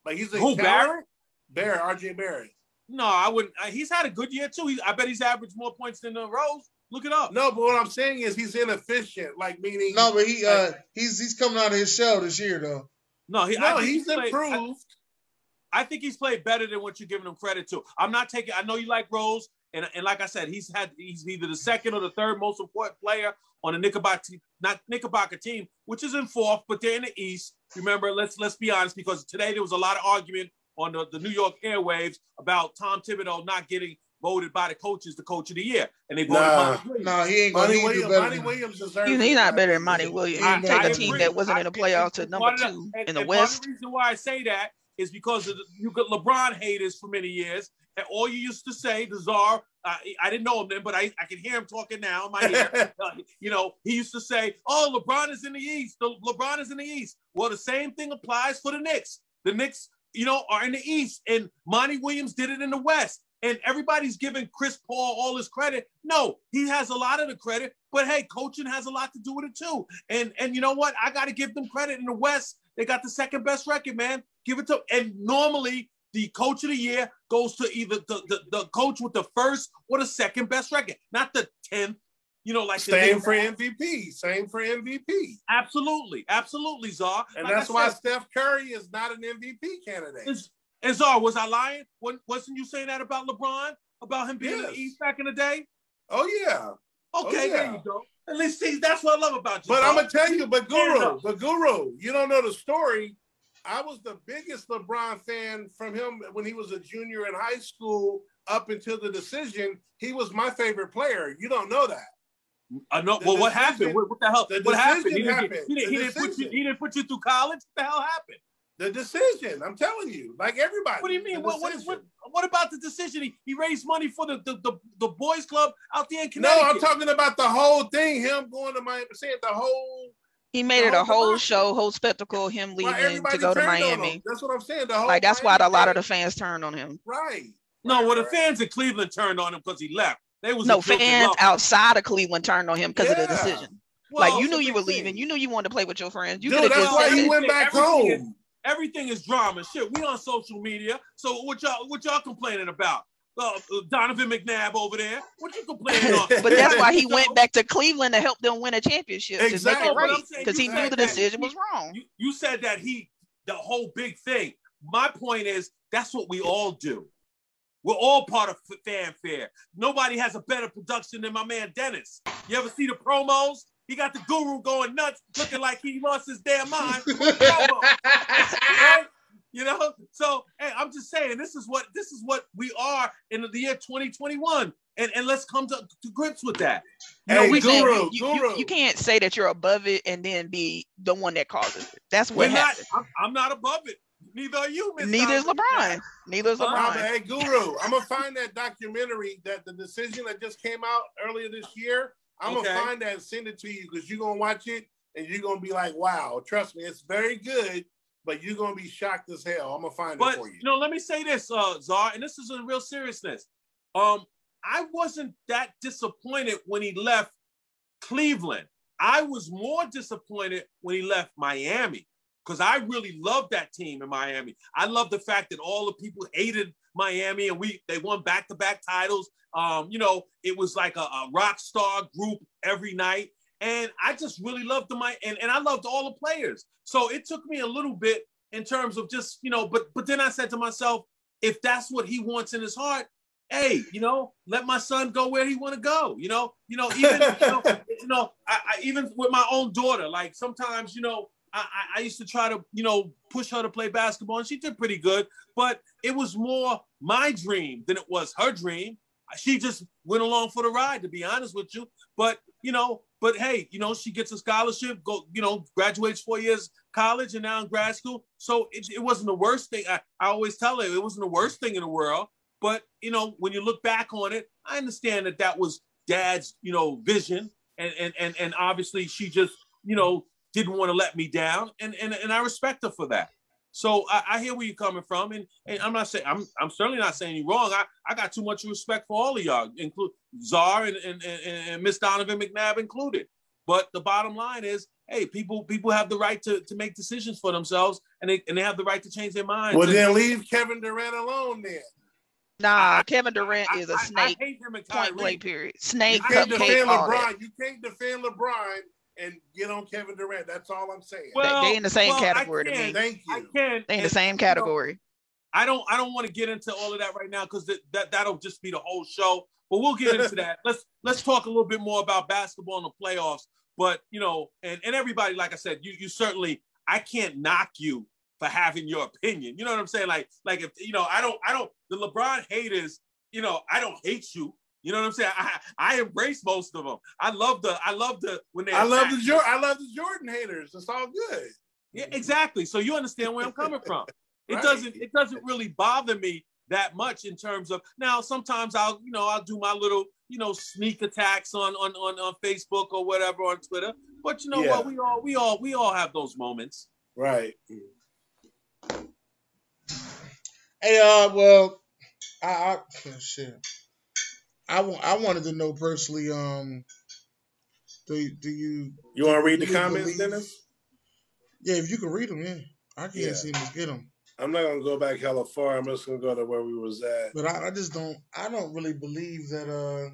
S4: Like he's a
S6: Who
S4: talent-
S6: Barrett?
S4: Barrett, RJ Barrett.
S6: No, I wouldn't. uh, He's had a good year too. He, I bet he's averaged more points than the Rose. Look it up.
S4: No, but what I'm saying is he's inefficient. Like meaning
S5: No, but he uh he's he's coming out of his shell this year though.
S6: No, he,
S4: no,
S6: I think
S4: he's
S6: played- I-
S4: improved.
S6: I think he's played better than what you're giving him credit to. I'm not taking. I know you like Rose, and, and like I said, he's had he's either the second or the third most important player on the Knickerbocker team, not Knickerbocker team, which is in fourth, but they're in the East. Remember, let's let's be honest, because today there was a lot of argument on the, the New York airwaves about Tom Thibodeau not getting voted by the coaches the coach of the year, and they voted.
S4: Nah.
S6: Monty Williams.
S5: No, he ain't gonna
S4: Monty
S5: he ain't
S4: Williams.
S5: better.
S4: Monty Williams deserves.
S3: He's, he's not better than Monty Williams.
S5: I-
S3: You take
S5: I
S3: a team
S6: agree.
S3: that wasn't in the playoffs to number
S6: part of that-
S3: two
S6: and-
S3: in the
S6: and part of
S3: West.
S6: the reason why I say that is because of the, you got LeBron haters for many years, and all you used to say, the czar. Uh, I didn't know him then, but I, I can hear him talking now in my ear. Uh, you know, he used to say, "Oh, LeBron is in the East. The, LeBron is in the East." Well, the same thing applies for the Knicks. The Knicks, you know, are in the East, and Monty Williams did it in the West. And everybody's giving Chris Paul all his credit. No, he has a lot of the credit, but hey, coaching has a lot to do with it too. And and you know what? I got to give them credit. In the West, they got the second best record, man. Give it to. And normally, the coach of the year goes to either the the, the coach with the first or the second best record, not the tenth. You know, like
S4: Same for MVP. Same for MVP.
S6: Absolutely, absolutely, Czar.
S4: And
S6: Like
S4: that's why Steph Curry is not an MVP candidate.
S6: Is, and Czar, was I lying? Wasn't you saying that about LeBron? About him being in
S4: Yes.
S6: the East back in the day?
S4: Oh yeah.
S6: Oh, okay,
S4: yeah.
S6: there you go. At least see, that's what I love about you.
S4: But. I'm gonna tell you, but Guru, but Guru, you don't know the story. I was the biggest LeBron fan from him when he was a junior in high school up until the decision. He was my favorite player. You don't know that.
S6: I know.
S4: The
S6: well, what happened? What, what the hell?
S4: the
S6: what happened? He didn't,
S4: happened.
S6: he didn't, he didn't put you. He didn't put you through college. What the hell happened?
S4: The decision, I'm telling you, like everybody.
S6: What do you mean? What, what, what, what about the decision? He, he raised money for the, the, the, the boys club out there in Connecticut.
S4: No, I'm talking about the whole thing. Him going to Miami, saying the whole.
S3: He made it a
S4: whole
S3: whole
S4: debacle.
S3: show, whole spectacle, him leaving to go to
S4: turned on him.
S3: Miami.
S4: That's what I'm saying. The whole.
S3: Like that's why a lot of the fans turned on him.
S4: Right.
S6: no,
S4: right,
S6: well, the fans in Cleveland turned on him because he left. They was
S3: No fans outside of Cleveland turned on him because of the
S4: Yeah.
S3: decision. like you knew you
S6: big
S3: were
S6: thing.
S3: leaving. You knew you wanted to play with your friends. You
S4: Dude,
S3: could have
S4: that's
S3: just
S4: why
S3: said
S4: he
S3: it.
S4: went back
S6: Everything is-
S4: home.
S6: Everything is drama. Shit, we on social media. So what y'all what y'all complaining about? Uh, Donovan McNabb over there. What you complaining on?
S3: But that's why he
S6: So-
S3: went back to Cleveland to help them win a championship to
S4: Exactly.
S3: make it right because he knew the decision
S6: he-
S3: was wrong.
S6: You, you said that he the whole big thing. My point is that's what we all do. We're all part of f- fanfare. Nobody has a better production than my man Dennis. You ever see the promos? He got the guru going nuts, looking like he lost his damn mind. right? You know, so hey, I'm just saying this is what this is what we are in the year 2021, and and let's come to, to grips with that. You know,
S4: Hey,
S6: we
S4: Guru,
S3: you, you,
S4: Guru.
S3: you can't say that you're above it and then be the one that causes it. That's
S6: we're
S3: what
S6: not.
S3: happened.
S6: I'm, I'm not above it. Neither are you. Miss
S3: Neither is
S6: Donovan.
S3: LeBron. Neither is
S6: Huh?
S3: LeBron.
S4: but hey, Guru, I'm gonna find that documentary that the decision that just came out earlier this year. I'm
S6: Okay.
S4: gonna find that and send it to you because you're gonna watch it and you're gonna be like, wow, trust me, it's very good, but you're gonna be shocked as hell. I'm gonna find
S6: But
S4: it for you.
S6: you know, let me say this, uh, Czar, and this is a real seriousness. Um, I wasn't that disappointed when he left Cleveland. I was more disappointed when he left Miami because I really loved that team in Miami. I love the fact that all the people hated Miami and we they won back-to-back titles. Um, you know, it was like a, a rock star group every night. And I just really loved the my and, and I loved all the players. So it took me a little bit in terms of just, you know, but but then I said to myself, if that's what he wants in his heart, hey, you know, let my son go where he want to go. You know, you know, even you know, you know, I, I even with my own daughter, like sometimes, you know, I- I used to try to, you know, push her to play basketball, and she did pretty good. But it was more my dream than it was her dream. She just went along for the ride, to be honest with you. But you know, but hey, you know, she gets a scholarship, go, you know, graduates four years college and now in grad school. So it, it wasn't the worst thing. I, I always tell her it wasn't the worst thing in the world. But you know, when you look back on it, I understand that that was dad's, you know, vision, and and and and obviously she just, you know, didn't want to let me down, and and and I respect her for that. So I, I hear where you're coming from, and, and I'm not saying I'm I'm certainly not saying you're wrong. I, I got too much respect for all of y'all, include Czar and and, and, and Miss Donovan McNabb included. But the bottom line is, hey, people people have the right to, to make decisions for themselves, and they and they have the right to change their minds.
S4: Well,
S6: And
S4: then leave Kevin Durant alone then.
S3: Nah,
S6: I-
S3: Kevin Durant
S6: I-
S3: is a
S6: I- I
S3: snake.
S6: I, hate him and
S3: Point
S6: Kyrie.
S3: blank. Period.
S4: You
S3: Snake,
S4: can't
S3: cupcake,
S4: defend. LeBron. You can't defend LeBron and get on Kevin Durant. That's all I'm saying.
S6: Well,
S3: they in the same
S6: well,
S3: category to me.
S6: can't-
S4: Thank
S6: I
S4: you.
S6: can.
S3: They in the
S6: and,
S3: same
S6: you know,
S3: category.
S6: I don't I don't want to get into all of that right now because that, that that'll just be the whole show. But we'll get into that. Let's let's talk a little bit more about basketball in the playoffs. But you know, and, and everybody, like I said, you you certainly I can't knock you for having your opinion. You know what I'm saying? Like like if you know, I don't I don't the LeBron haters, you know, I don't hate you. You know what I'm saying? I I embrace most of them. I love the I love the when they
S4: I love the
S6: you.
S4: Jordan. I love the Jordan haters. It's all good.
S6: Yeah, exactly. So you understand where I'm coming from. It
S4: Right.
S6: doesn't it doesn't really bother me that much in terms of now sometimes I'll you know I'll do my little you know sneak attacks on on on, on Facebook or whatever on Twitter. But you know
S4: Yeah.
S6: what? We all we all we all have those moments.
S4: Right.
S5: Hey, uh, well, I, I shit. I, wa- I wanted to know personally, um, do do you?
S4: You want to read the comments,
S5: believe-
S4: Dennis?
S5: Yeah, if you can read them, yeah, I can't
S4: Yeah.
S5: seem to get them.
S4: I'm not gonna go back hella far. I'm just gonna go to where we was at.
S5: But I, I just don't. I don't really believe that uh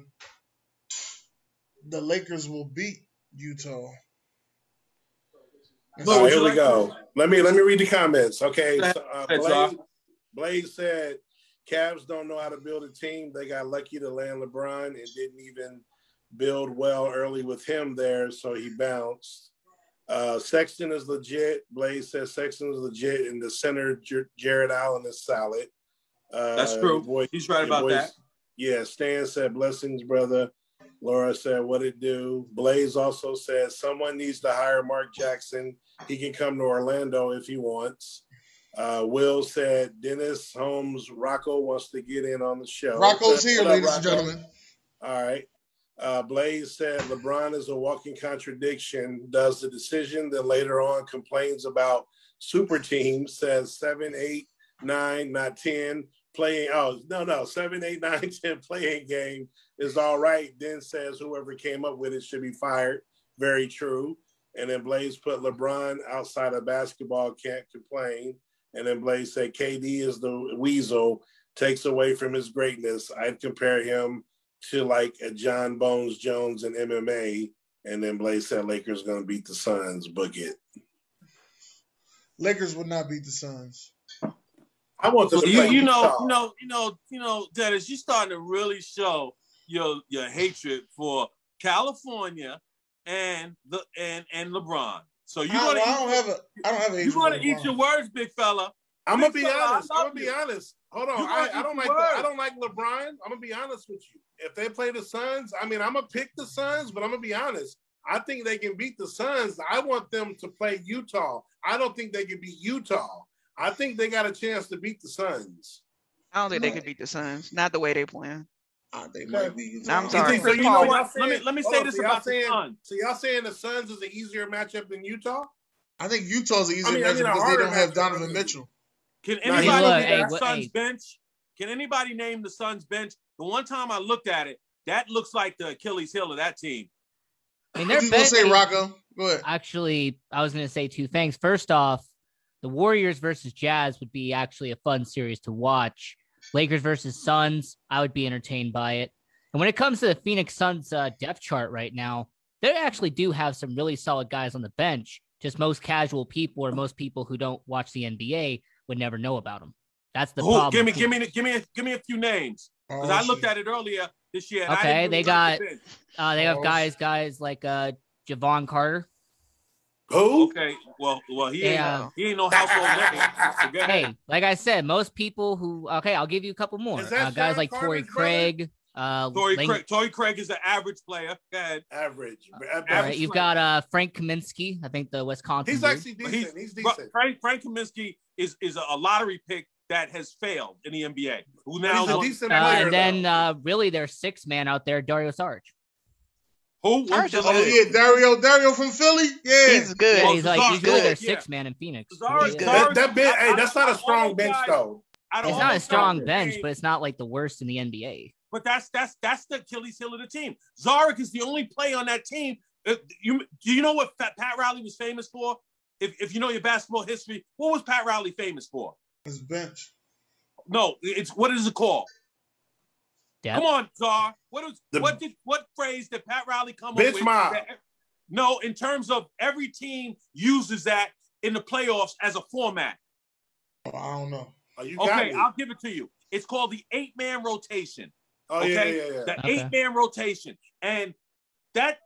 S5: the Lakers will beat Utah. And
S6: Look,
S4: All
S6: would
S4: right,
S6: you
S4: here we
S6: like
S4: go.
S6: to-
S4: Let me let me read the comments. Okay, so, uh,
S6: ahead,
S4: Blaze, Blaze said, "Cavs don't know how to build a team. They got lucky to land LeBron and didn't even build well early with him there, so he bounced." Uh, Sexton is legit. Blaze says Sexton is legit, and the center J- Jarrett Allen is solid. Uh,
S6: That's true.
S4: boy-
S6: He's right about
S4: boys-
S6: that.
S4: Yeah, Stan said blessings, brother. Laura said what it do. Blaze also said someone needs to hire Mark Jackson. He can come to Orlando if he wants. Uh, Will said Dennis Holmes Rocco wants to get in on the show.
S5: Rocco's here, ladies and gentlemen.
S4: All right. Uh, Blaze said LeBron is a walking contradiction, does the decision, then later on complains about super teams, says seven, eight, nine, not 10, playing. Oh, no, no, seven, eight, nine, 10 playing game is all right. Then says whoever came up with it should be fired. Very true. And then Blaze put LeBron outside of basketball, can't complain. And then Blaze said KD is the weasel, takes away from his greatness. I'd compare him to like a Jon Bones Jones in MMA. And then Blaze said Lakers gonna beat the Suns. Book it.
S5: Lakers would not beat the Suns.
S4: I want them to
S6: you, you know,
S4: Utah.
S6: you know, you know, you know, Dennis, you're starting to really show your your hatred for California and the and and LeBron. So you
S5: I,
S6: gonna
S5: I don't
S6: eat,
S5: have a. I don't have a.
S6: you gonna eat your words, big fella.
S4: I'm gonna be
S6: fella,
S4: honest. I'm gonna be honest. Hold on. I, I don't like the, I don't like LeBron. I'm gonna be honest with you. If they play the Suns, I mean, I'm gonna pick the Suns, but I'm gonna be honest. I think they can beat the Suns. I want them to play Utah. I don't think they can beat Utah. I think they got a chance to beat the Suns.
S3: I don't think they could beat the Suns. Not the way they playing.
S5: Ah, they might be.
S3: I'm
S4: You
S3: sorry,
S4: think-
S3: Chris
S4: you
S3: Paul.
S4: know what?
S6: Let me- let me say
S4: on,
S6: this
S4: so y'all
S6: about the
S4: saying,
S6: Suns.
S4: So y'all saying the Suns is an easier matchup than Utah?
S5: I think Utah's an easier
S4: I mean, I mean,
S5: matchup because they don't have Donovan
S4: I.
S5: Mitchell.
S6: Can anybody
S4: he-
S6: name
S7: Look,
S6: the
S7: hey, what-
S6: Suns
S7: hey.
S6: bench? Can anybody name the Suns bench? The one time I looked at it, that looks like the Achilles heel of that team.
S7: I mean, they're
S5: you gonna say, Rocco? Go ahead.
S7: Actually, I was going to say two things. First off, the Warriors versus Jazz would be actually a fun series to watch. Lakers versus Suns, I would be entertained by it. And when it comes to the Phoenix Suns uh, depth chart right now, they actually do have some really solid guys on the bench. Just most casual people or most people who don't watch the NBA would never know about them. That's the
S6: Who?
S7: problem.
S6: Give me, give me, give me, a, give me a few names because
S5: Oh,
S6: I looked
S5: shit.
S6: at it earlier this year.
S7: Okay, they got-
S6: the.
S7: Uh, they have
S5: Oh,
S7: guys, guys like uh, Jevon Carter.
S4: Who?
S6: Okay, well, well, he
S7: Yeah.
S6: ain't, he ain't no household name. So go ahead.
S7: Hey, like I said, most people who okay, I'll give you a couple more.
S4: Is that
S7: Uh, guys
S4: Sean
S7: like Torrey Craig. Uh,
S6: Torrey
S7: Lang-
S6: Craig, Torrey Craig is an average player. Go ahead.
S4: Average.
S6: average
S7: right, you've
S6: player.
S7: got uh Frank Kaminsky. I think the Wisconsin.
S4: He's
S7: dude.
S4: actually decent. He's,
S6: Bro,
S4: decent.
S6: Frank Frank Kaminsky is is a, a lottery pick that has failed in the NBA. Who now?
S4: he's a
S7: Uh,
S4: decent
S7: uh,
S4: player.
S7: and then uh, really there's six man out there, Dario Saric.
S6: Who?
S3: Sarge
S5: Oh yeah, Dario, Dario from Philly. Yeah,
S3: He's good.
S7: Yeah,
S6: Well,
S7: he's like
S6: Sarge
S7: he's really their
S6: good, yeah.
S7: man in Phoenix.
S6: Sarge-
S7: He
S3: good.
S4: That, that bench,
S6: I-
S4: hey, that's not a strong
S6: all
S4: bench though.
S7: It's not a strong
S6: guys,
S7: bench, but it's not like the worst in the NBA.
S6: But that's that's that's the Achilles heel of the team. Saric is the only player on that team. Uh, you do you know what Pat, Pat Riley was famous for? If, if you know your basketball history, what was Pat Riley famous for?
S5: his bench.
S6: No, it's what is it called?
S7: Depth.
S6: Come on, Czar. What is
S4: The-
S6: what did what phrase did Pat Riley come
S4: Bench
S6: up with?
S4: mob.
S6: that- no, in terms of every team uses that in the playoffs as a format.
S5: I don't know.
S4: Oh, you
S6: Okay,
S4: me.
S6: I'll give it to you. It's called the eight man rotation.
S4: oh
S6: okay.
S4: yeah, yeah, yeah.
S6: The
S7: Okay.
S6: eight man rotation. And that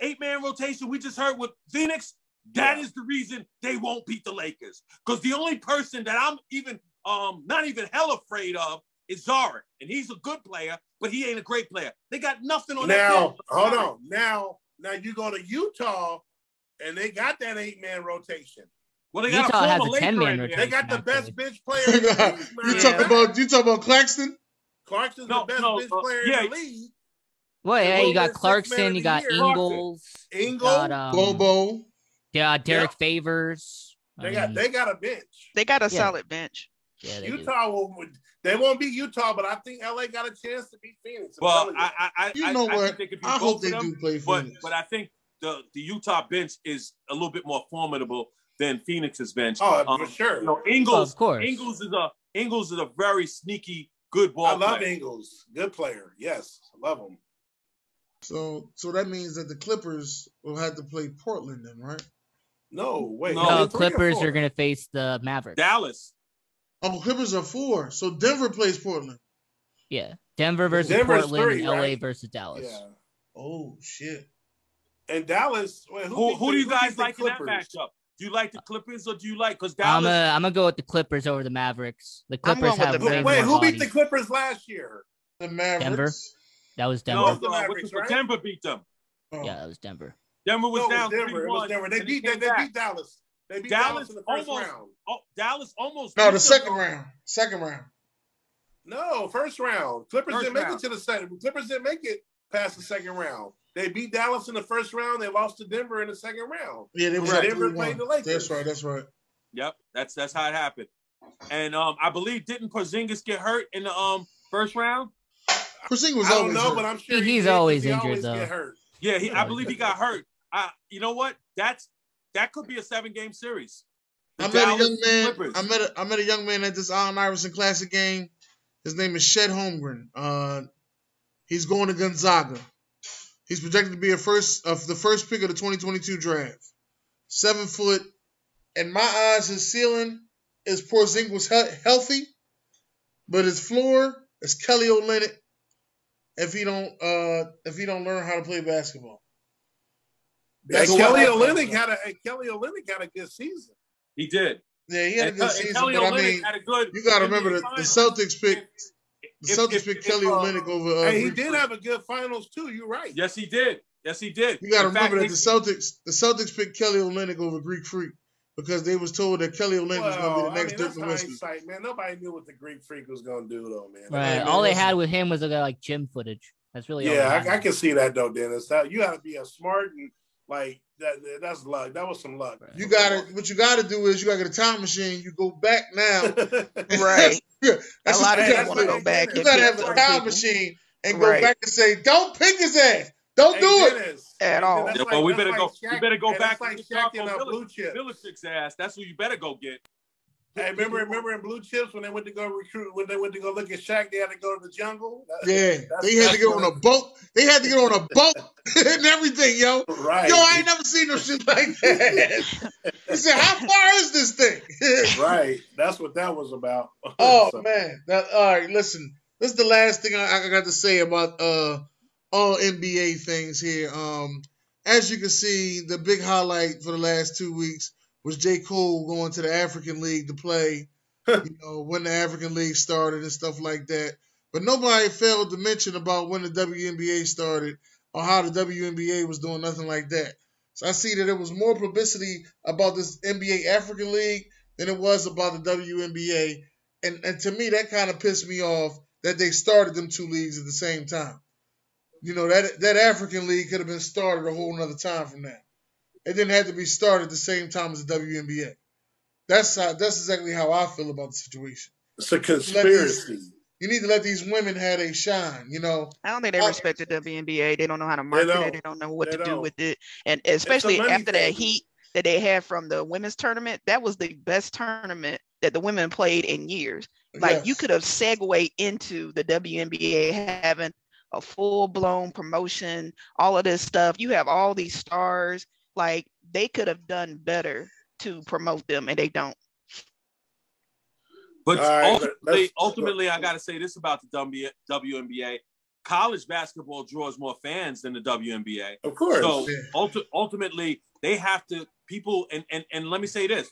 S6: eight man rotation we just heard with Phoenix, That is
S4: Yeah.
S6: the reason they won't beat the Lakers. Because the only person that I'm even um not even hell afraid of is Saric. And he's a good player, but he ain't a great player. They got nothing on that
S4: Now,
S6: bench.
S4: hold on. Now, now you go to Utah, and they got that eight man rotation.
S6: Well, they got
S7: Utah
S6: a
S7: has a 10-man rotation.
S4: They got the best
S7: actually.
S4: bench player. In the league,
S5: you talking about you talking about Claxton?
S4: Clarkson's
S6: No,
S4: the best
S6: no,
S4: bench
S6: uh,
S4: player
S6: yeah.
S4: in the league.
S7: Well, yeah, you got
S4: are
S7: Clarkson, you got
S4: year.
S7: Ingles, you got um,
S5: Bobo.
S7: yeah, Derrick
S4: Yep.
S7: Favors.
S4: they
S7: I
S4: got they got a bench.
S3: They got a
S7: Yeah.
S3: solid bench.
S7: yeah, they do.
S4: Utah will. They won't beat Utah, but I think LA got a chance to beat Phoenix. I'm
S6: Well,
S4: you.
S6: I, I, I,
S5: You
S6: I-
S5: know
S6: I
S5: what?
S6: think they could beat
S5: I hope they
S6: them,
S5: do play
S6: But
S5: Phoenix.
S6: but I think the the Utah bench is a little bit more formidable than Phoenix's bench.
S4: oh,
S6: Um,
S4: for sure.
S6: You know, Ingles,
S7: Of course.
S6: Ingles is a Ingles is a very sneaky good ball
S4: I love
S6: player.
S4: Ingles. Good player. Yes, I love him.
S5: So so that means that the Clippers will have to play Portland then, right?
S4: No, wait.
S6: No,
S4: is
S7: No,
S4: it three or
S7: Clippers are going to face the Mavericks.
S6: Dallas.
S5: Oh, Clippers are four. So Denver plays Portland.
S7: Yeah, Denver versus
S4: Denver's
S7: Portland,
S4: three,
S7: LA
S4: right?
S7: versus Dallas.
S4: Yeah.
S5: Oh shit.
S4: And Dallas. Wait, who,
S6: Who, who do you guys like in that matchup? Do you like the Clippers or do you like because
S7: I'm
S6: Dallas?
S7: gonna I'm gonna go with the Clippers over the Mavericks. The Clippers have
S3: the
S7: way
S4: Who,
S7: more
S4: wait, who beat the Clippers last year?
S5: The Mavericks.
S7: Denver. That was
S6: no,
S7: Denver.
S4: the
S6: uh,
S4: Mavericks,
S6: what's
S4: right?
S6: Denver beat them.
S5: Oh.
S7: Yeah, that was Denver.
S6: Denver was
S4: No, it
S6: down
S4: was Denver. It was
S6: 3-1,
S4: Denver. They beat. They, they beat Dallas. They beat
S6: Dallas
S4: Dallas in the first
S6: almost-
S4: round.
S6: Oh, Dallas almost.
S5: No, the second
S6: though.
S5: round. Second round.
S4: No, first round. Clippers
S6: First
S4: didn't make
S6: round.
S4: it to the second. Clippers didn't make it past the second round. They beat Dallas in the first round. They lost to Denver in the second round.
S5: Yeah, they was
S4: Right.
S5: up
S4: Denver played the Lakers.
S5: That's right, that's right.
S6: Yep, that's that's how it happened. And um, I believe didn't Porzingis get hurt in the um first round?
S5: Porzingis was
S4: I don't know,
S5: hurt.
S4: but I'm sure
S7: He-
S4: he
S7: he's
S4: did 'cause
S7: always
S4: he
S7: injured,
S4: always
S7: though.
S4: Get hurt.
S6: Yeah, he, I believe he got hurt. I, you know what? That's that could be a seven game series. The
S5: I met a young man.
S6: Clippers.
S5: I met a, I met a young man at this Allen Iverson Classic game. His name is Chet Holmgren. Uh, he's going to Gonzaga. He's projected to be a first of the first pick of the 2022 draft. Seven foot. In my eyes, his ceiling is Porzingis he- healthy, but his floor is Kelly Olynyk. If he don't, uh, if he don't learn how to play basketball,
S4: Kelly
S5: what
S4: Olynyk had a and Kelly Olynyk had a good season.
S6: he did.
S5: yeah, he had a good
S6: and
S5: season.
S6: Kelly
S5: But I mean,
S6: had a good.
S5: you got to remember that the Celtics picked the
S6: If-
S5: Celtics
S6: if-
S5: picked
S6: if,
S5: Kelly
S6: uh,
S5: Olynyk over. Uh,
S4: Hey, he
S5: Greek
S4: did
S5: Freak.
S4: have a good finals too. You're right.
S6: Yes, he did. Yes, he did.
S5: You got to
S6: In fact,
S5: remember that the Celtics, the Celtics picked Kelly Olynyk over Greek Freak because they was told that Kelly Olynyk was going to be the next
S4: mean,
S5: Dirk Nowitzki.
S4: hindsight, man. Nobody knew what the Greek Freak was going to do, though, man.
S7: Right.
S5: man,
S7: all they
S5: listen.
S7: had with him was like gym footage. That's really all.
S4: Yeah,
S7: they had.
S4: I, I can see that though, Dennis. That you got to be a smart and like that. That's luck. That was some luck.
S5: You got to what you got to do is you got to get a time machine. You go back now.
S3: Right.
S5: That's
S3: a lot of
S5: you
S3: them
S5: gotta
S3: want to go back.
S5: You got to have a time
S3: people.
S5: machine and go back and say, "Don't pick his ass. Don't
S4: Hey,
S5: do it."
S3: At all.
S4: that's
S6: Yeah, well, we
S4: that's
S6: better go- we better go back
S4: That's like
S6: and
S4: Shaq
S6: start
S4: in
S6: on
S4: Blue Chips.
S6: Ass. That's who you better go get.
S4: Hey, remember, remember in Blue Chips when they went to go recruit, when they went to go look at Shaq, they had to go to the jungle.
S5: Yeah,
S4: That's-
S5: they had to get on a boat. They had to get on a boat and everything, yo.
S4: Right.
S5: Yo, I ain't never seen no shit like that. He said, "How far is this thing?"
S4: right. That's what that was about.
S5: Oh
S4: So-
S5: man, that, all right. Listen, this is the last thing I, I got to say about uh all NBA things here. Um, as you can see, the big highlight for the last two weeks was J. Cole going to the African League to play. you know, when the African League started and stuff like that. But nobody failed to mention about when the WNBA started or how the WNBA was doing nothing like that. So I see that there was more publicity about this NBA African League than it was about the WNBA. And and to me that kind of pissed me off that they started them two leagues at the same time. You know, that that African League could have been started a whole nother time from now. It didn't have to be started at the same time as the WNBA. That's how, that's exactly how I feel about the situation.
S4: It's a conspiracy.
S5: You need to let these women have a shine. You know,
S3: I don't think they respect the WNBA. They don't know how to market
S4: don't.
S3: it. They don't know what
S4: They
S3: to do
S4: don't.
S3: with it. And especially
S4: money
S3: after that heat that they had from the women's tournament, that was the best tournament that the women played in years. Like you could have segued into the WNBA having a full blown promotion, all of this stuff. You have all these stars. Like they could have done better to promote them, and they don't.
S6: But
S4: All right, but
S6: ultimately, ultimately, I got to say this about the W- WNBA: college basketball draws more fans than the WNBA.
S4: Of course.
S6: So
S5: Yeah.
S6: ulti- ultimately, they have to people and and and let me say this,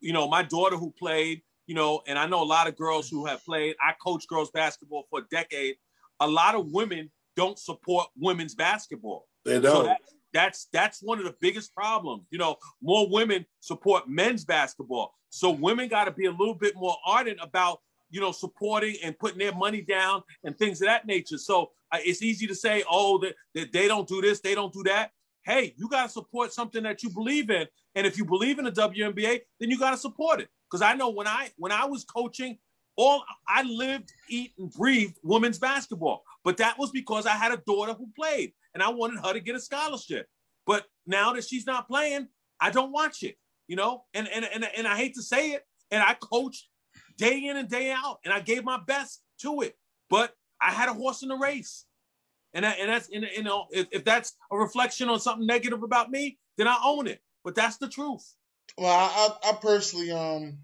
S6: you know, my daughter who played, you know, and I know a lot of girls who have played. I coach girls basketball for a decade. A lot of women don't support women's basketball.
S4: they don't.
S6: that, that's that's one of the biggest problems. You know, more women support men's basketball. So women got to be a little bit more ardent about you know supporting and putting their money down and things of that nature. So uh, it's easy to say, oh, that, that they don't do this, they don't do that. Hey, you got to support something that you believe in, and if you believe in the WNBA, then you got to support it. Because I know when I when I was coaching, all I lived, eat, and breathed women's basketball. But that was because I had a daughter who played, and I wanted her to get a scholarship. But now that she's not playing, I don't watch it. You know, and and and, and I hate to say it, and I coached day in and day out, and I gave my best to it. But I had a horse in the race, and I, and that's and, you know if, if that's a reflection on something negative about me, then I own it. But that's the truth.
S5: Well, I, I, I personally, um,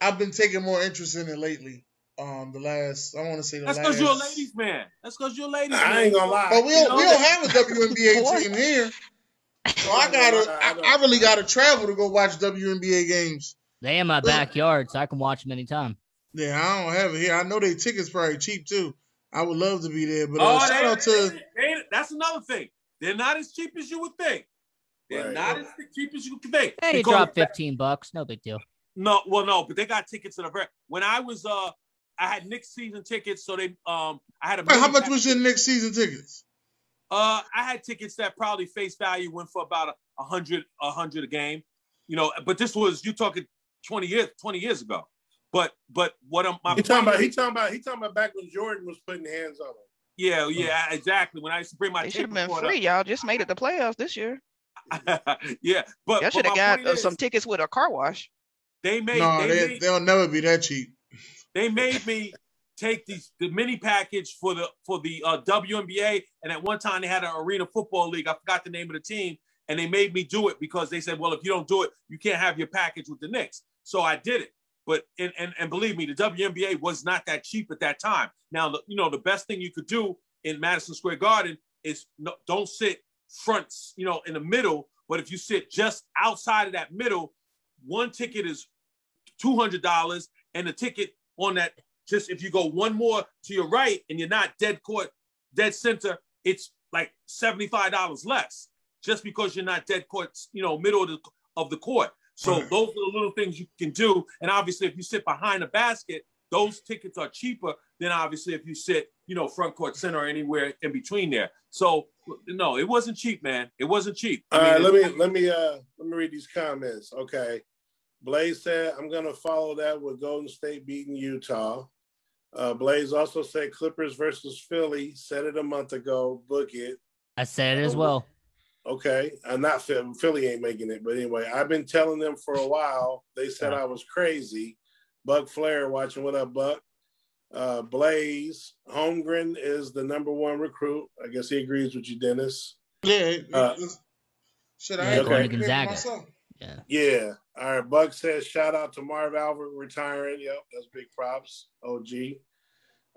S5: I've been taking more interest in it lately. Um, the last, I want to say the
S6: That's
S5: last.
S6: because you're a ladies man. That's because you're a ladies man.
S4: I ain't gonna lie.
S5: But we don't, we
S6: You know,
S5: don't have a WNBA team here, so I gotta, I, I really gotta travel to go watch WNBA games.
S7: They in my backyard, so I can watch them anytime.
S5: Yeah, I don't have it here. I know they tickets probably cheap too. I would love to be there, but uh,
S6: Oh,
S5: shout
S6: they,
S5: out to
S6: they- they- that's another thing. They're not as cheap as you would think. They're
S4: Right.
S6: not as cheap as you could think. They
S7: drop 15 bucks, no big deal.
S6: No, well, no, but they got tickets that are very. When I was, uh, I had Knicks season tickets, so they, um, I had a.
S5: Wait, how much was your next season tickets?
S6: Uh, I had tickets that probably face value went for about a, a hundred, a hundred a game, you know. But this was you talking twenty years, twenty years ago. But but what I'm my
S4: He talking about he talking about he talking about back when Jordan was putting hands on him.
S6: Yeah, yeah, exactly. When I used to bring my
S3: They should have been
S6: recorder-
S3: free. Y'all just made it the playoffs this year.
S6: yeah, but,
S3: Y'all should have got uh,
S6: is,
S3: some tickets with a car wash.
S6: They made
S5: no,
S6: they,
S5: they,
S6: made,
S5: they'll never be that cheap.
S6: They made me take these the mini package for the for the uh, WNBA, and at one time they had an arena football league. I forgot the name of the team, and they made me do it because they said, "Well, if you don't do it, you can't have your package with the Knicks." So I did it. But and and, and believe me, the WNBA was not that cheap at that time. Now, the, you know, the best thing you could do in Madison Square Garden is no, don't sit fronts, you know, in the middle. But if you sit just outside of that middle, one ticket is two hundred dollars, and the ticket on that just if you go one more to your right and you're not dead court, dead center, it's like seventy five dollars less, just because you're not dead court, you know, middle of the, of the court. So
S5: Right.
S6: those are the little things you can do. And obviously, if you sit behind the basket, those tickets are cheaper than obviously if you sit, you know, front court center or anywhere in between there. So no, it wasn't cheap, man. It wasn't cheap. I
S4: All right,
S6: mean,
S4: let me let me uh let me read these comments. Okay. Blaze said, I'm gonna follow that with Golden State beating Utah. Uh, Blaze also said Clippers versus Philly. Said it a month ago. Book it.
S7: I said it as well.
S4: Okay. I'm not Philly. Philly ain't making it, but anyway, I've been telling them for a while. They said I was crazy. Buck Flair watching. What up, Buck? Uh, Blaze Holmgren is the number one recruit. I guess he agrees with you, Dennis.
S5: Yeah.
S4: Uh,
S5: Shit,
S7: yeah,
S5: I ain't
S4: going to
S7: Gonzaga.
S5: myself.
S7: Yeah.
S4: Yeah. All right. Buck says shout out to Marv Albert retiring. Yep, that's big props. OG.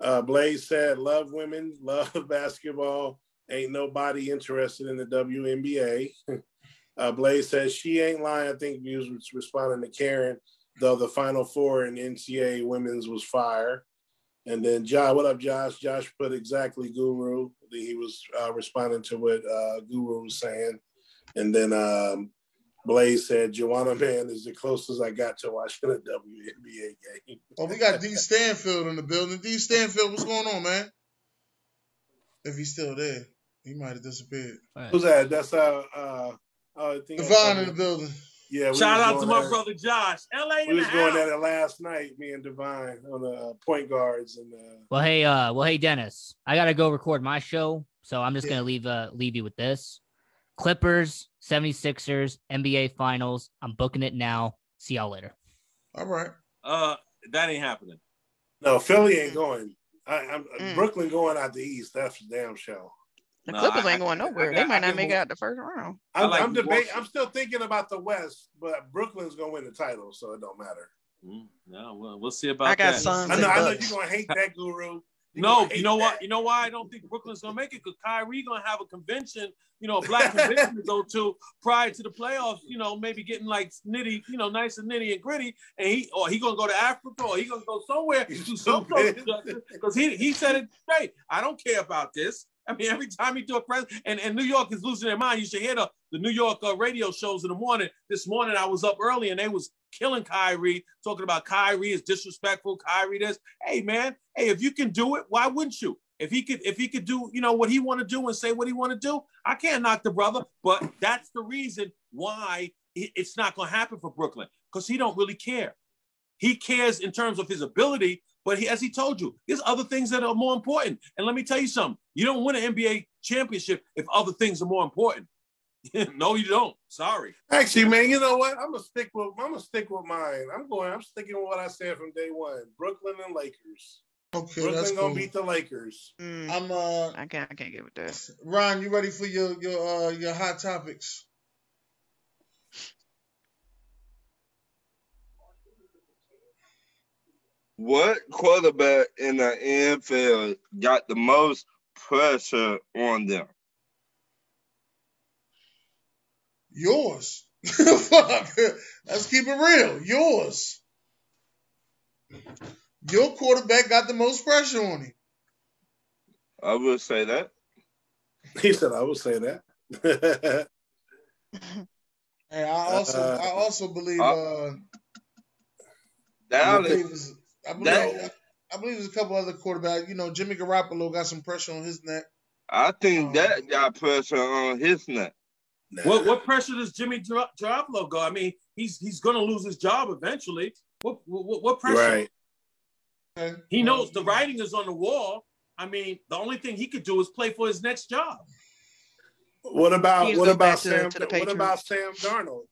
S4: Uh, Blaze said love women, love basketball. Ain't nobody interested in the WNBA. uh, Blaze says she ain't lying. I think he was responding to Karen, though the Final Four in NCAA women's was fire. And then Josh, what up, Josh? Josh put exactly Guru. He was uh, responding to what uh, Guru was saying. And then um, Blaze said, Joanna Man is the closest I got to watching a WNBA game.
S5: Oh, we got D Stanfield in the building. D Stanfield, what's going on, man? If he's still there, he might have disappeared.
S7: All right.
S4: Who's that? That's uh uh oh, I
S5: in the building.
S4: Yeah, we
S6: shout out to my
S4: at-
S6: brother Josh. LA in
S4: We was going
S6: house.
S4: at it last night, me and Divine on the uh, point guards and uh
S7: Well, hey, uh, well, hey, Dennis, I gotta go record my show, so I'm just
S5: Yeah.
S7: gonna leave uh leave you with this. Clippers, 76ers, NBA Finals. I'm booking it now. See y'all later.
S5: All right.
S6: Uh, that ain't happening.
S4: no Philly ain't going. I, I'm
S3: Mm.
S4: Brooklyn going out the East. That's for damn show.
S3: The
S6: No,
S3: Clippers
S6: I-
S3: ain't going
S6: I- I
S3: nowhere.
S6: got-
S3: they
S6: I
S3: might not
S6: can
S3: make it out the first round.
S6: I
S4: I'm,
S6: like
S4: I'm debating. I'm still thinking about the West, but Brooklyn's gonna win the title, so it don't matter.
S6: Mm, no, well, we'll see about
S3: I got
S6: that.
S3: Suns
S4: I
S3: and
S4: know. I know you're gonna hate that, Guru.
S6: No, you know what? You know why I don't think Brooklyn's gonna make it? Because Kyrie gonna have a convention, you know, a black convention to go to prior to the playoffs. You know, maybe getting like nitty, you know, nice and nitty and gritty, and he or he gonna go to Africa or he gonna go somewhere
S4: You
S6: some sort of
S4: stupid.
S6: justice because he he said it straight. I don't care about this. I mean, every time he do a press, and, and New York is losing their mind. You should hear the, the New York uh, radio shows in the morning. This morning I was up early and they was killing Kyrie, talking about Kyrie is disrespectful. Kyrie this. Hey man, hey, if you can do it, why wouldn't you? If he could, if he could do, you know, what he want to do and say what he want to do, I can't knock the brother. But that's the reason why it's not going to happen for Brooklyn because he don't really care. He cares in terms of his ability, but he, as he told you, there's other things that are more important. And let me tell you something: you don't win an NBA championship if other things are more important. no, you don't. Sorry.
S4: Actually, man, you know what? I'm gonna stick with. I'm gonna stick with mine. I'm going. I'm sticking with what I said from day one. Brooklyn and Lakers.
S5: Okay,
S4: Brooklyn
S5: that's
S4: gonna
S5: cool.
S4: beat the Lakers.
S3: Mm,
S5: I'm uh
S3: I can't. I can't get with that.
S5: Ron, you ready for your your uh your hot topics?
S2: What quarterback in the NFL got the most pressure on them?
S5: Yours. Fuck. Let's keep it real. Yours. Your quarterback got the most pressure on him.
S2: I will say that.
S4: He said, "I will say that."
S5: And I also
S4: Uh,
S5: I also believe
S2: uh,
S5: uh I
S2: Dallas,
S5: believe, I believe,
S2: that-
S5: I believe there's a couple other quarterbacks. You know, Jimmy Garoppolo got some pressure on his neck.
S2: I think
S5: Um,
S2: that got pressure on his neck.
S4: Nah.
S6: What what pressure does Jimmy Garoppolo go? I mean, he's he's going to lose his job eventually. What what, what pressure?
S4: Right.
S6: He knows the writing is on the wall. I mean, the only thing he could do is play for his next job.
S4: What about
S3: He's
S4: what about
S3: to-
S4: Sam?
S3: to the
S4: what about Sam Darnold?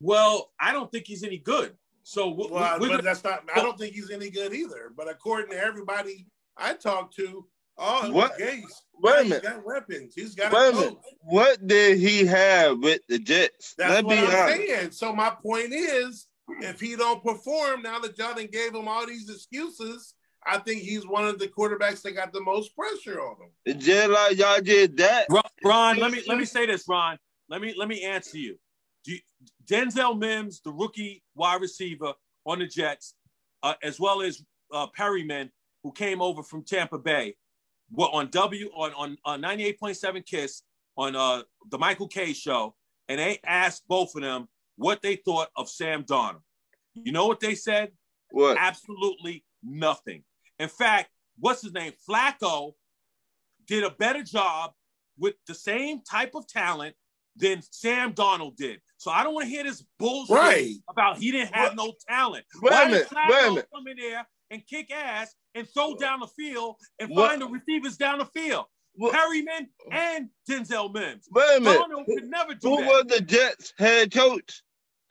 S6: Well, I don't think he's any good. So we-
S4: Well,
S6: we're
S4: but that's not. I don't think he's any good either. But according to everybody I talked to, oh,
S2: What?
S4: what? Gase.
S2: Wait a
S4: He's
S2: minute.
S4: got weapons. He's got
S2: Wait
S4: a
S2: a minute. What did he have with the Jets?
S4: That's
S2: Let's
S4: what
S2: be
S4: I'm
S2: honest.
S4: saying. So my point is, if he don't perform now that y'all gave him all these excuses, I think he's one of the quarterbacks that got the most pressure on him.
S2: Just like y'all did that.
S6: Ron, Ron, let me let me say this, Ron. Let me let me answer you. You Denzel Mims, the rookie wide receiver on the Jets, uh, as well as uh, Perriman, who came over from Tampa Bay, were on W on on uh, 98.7 Kiss on uh, the Michael Kay show, and they asked both of them what they thought of Sam Darnold. You know what they said?
S2: What?
S6: Absolutely nothing. In fact, what's his name? Flacco did a better job with the same type of talent than Sam Donald did. So I don't want to hear this bullshit
S4: Right.
S6: about he didn't have no talent.
S2: Wait
S6: Why
S2: minute,
S6: did Flacco come in there and kick ass and throw down the field and
S2: What-
S6: find the receivers down the field?
S2: What-
S6: Perriman and Denzel Mims.
S2: Wait a minute.
S6: Donald could never do
S2: Who
S6: that.
S2: was the Jets head coach?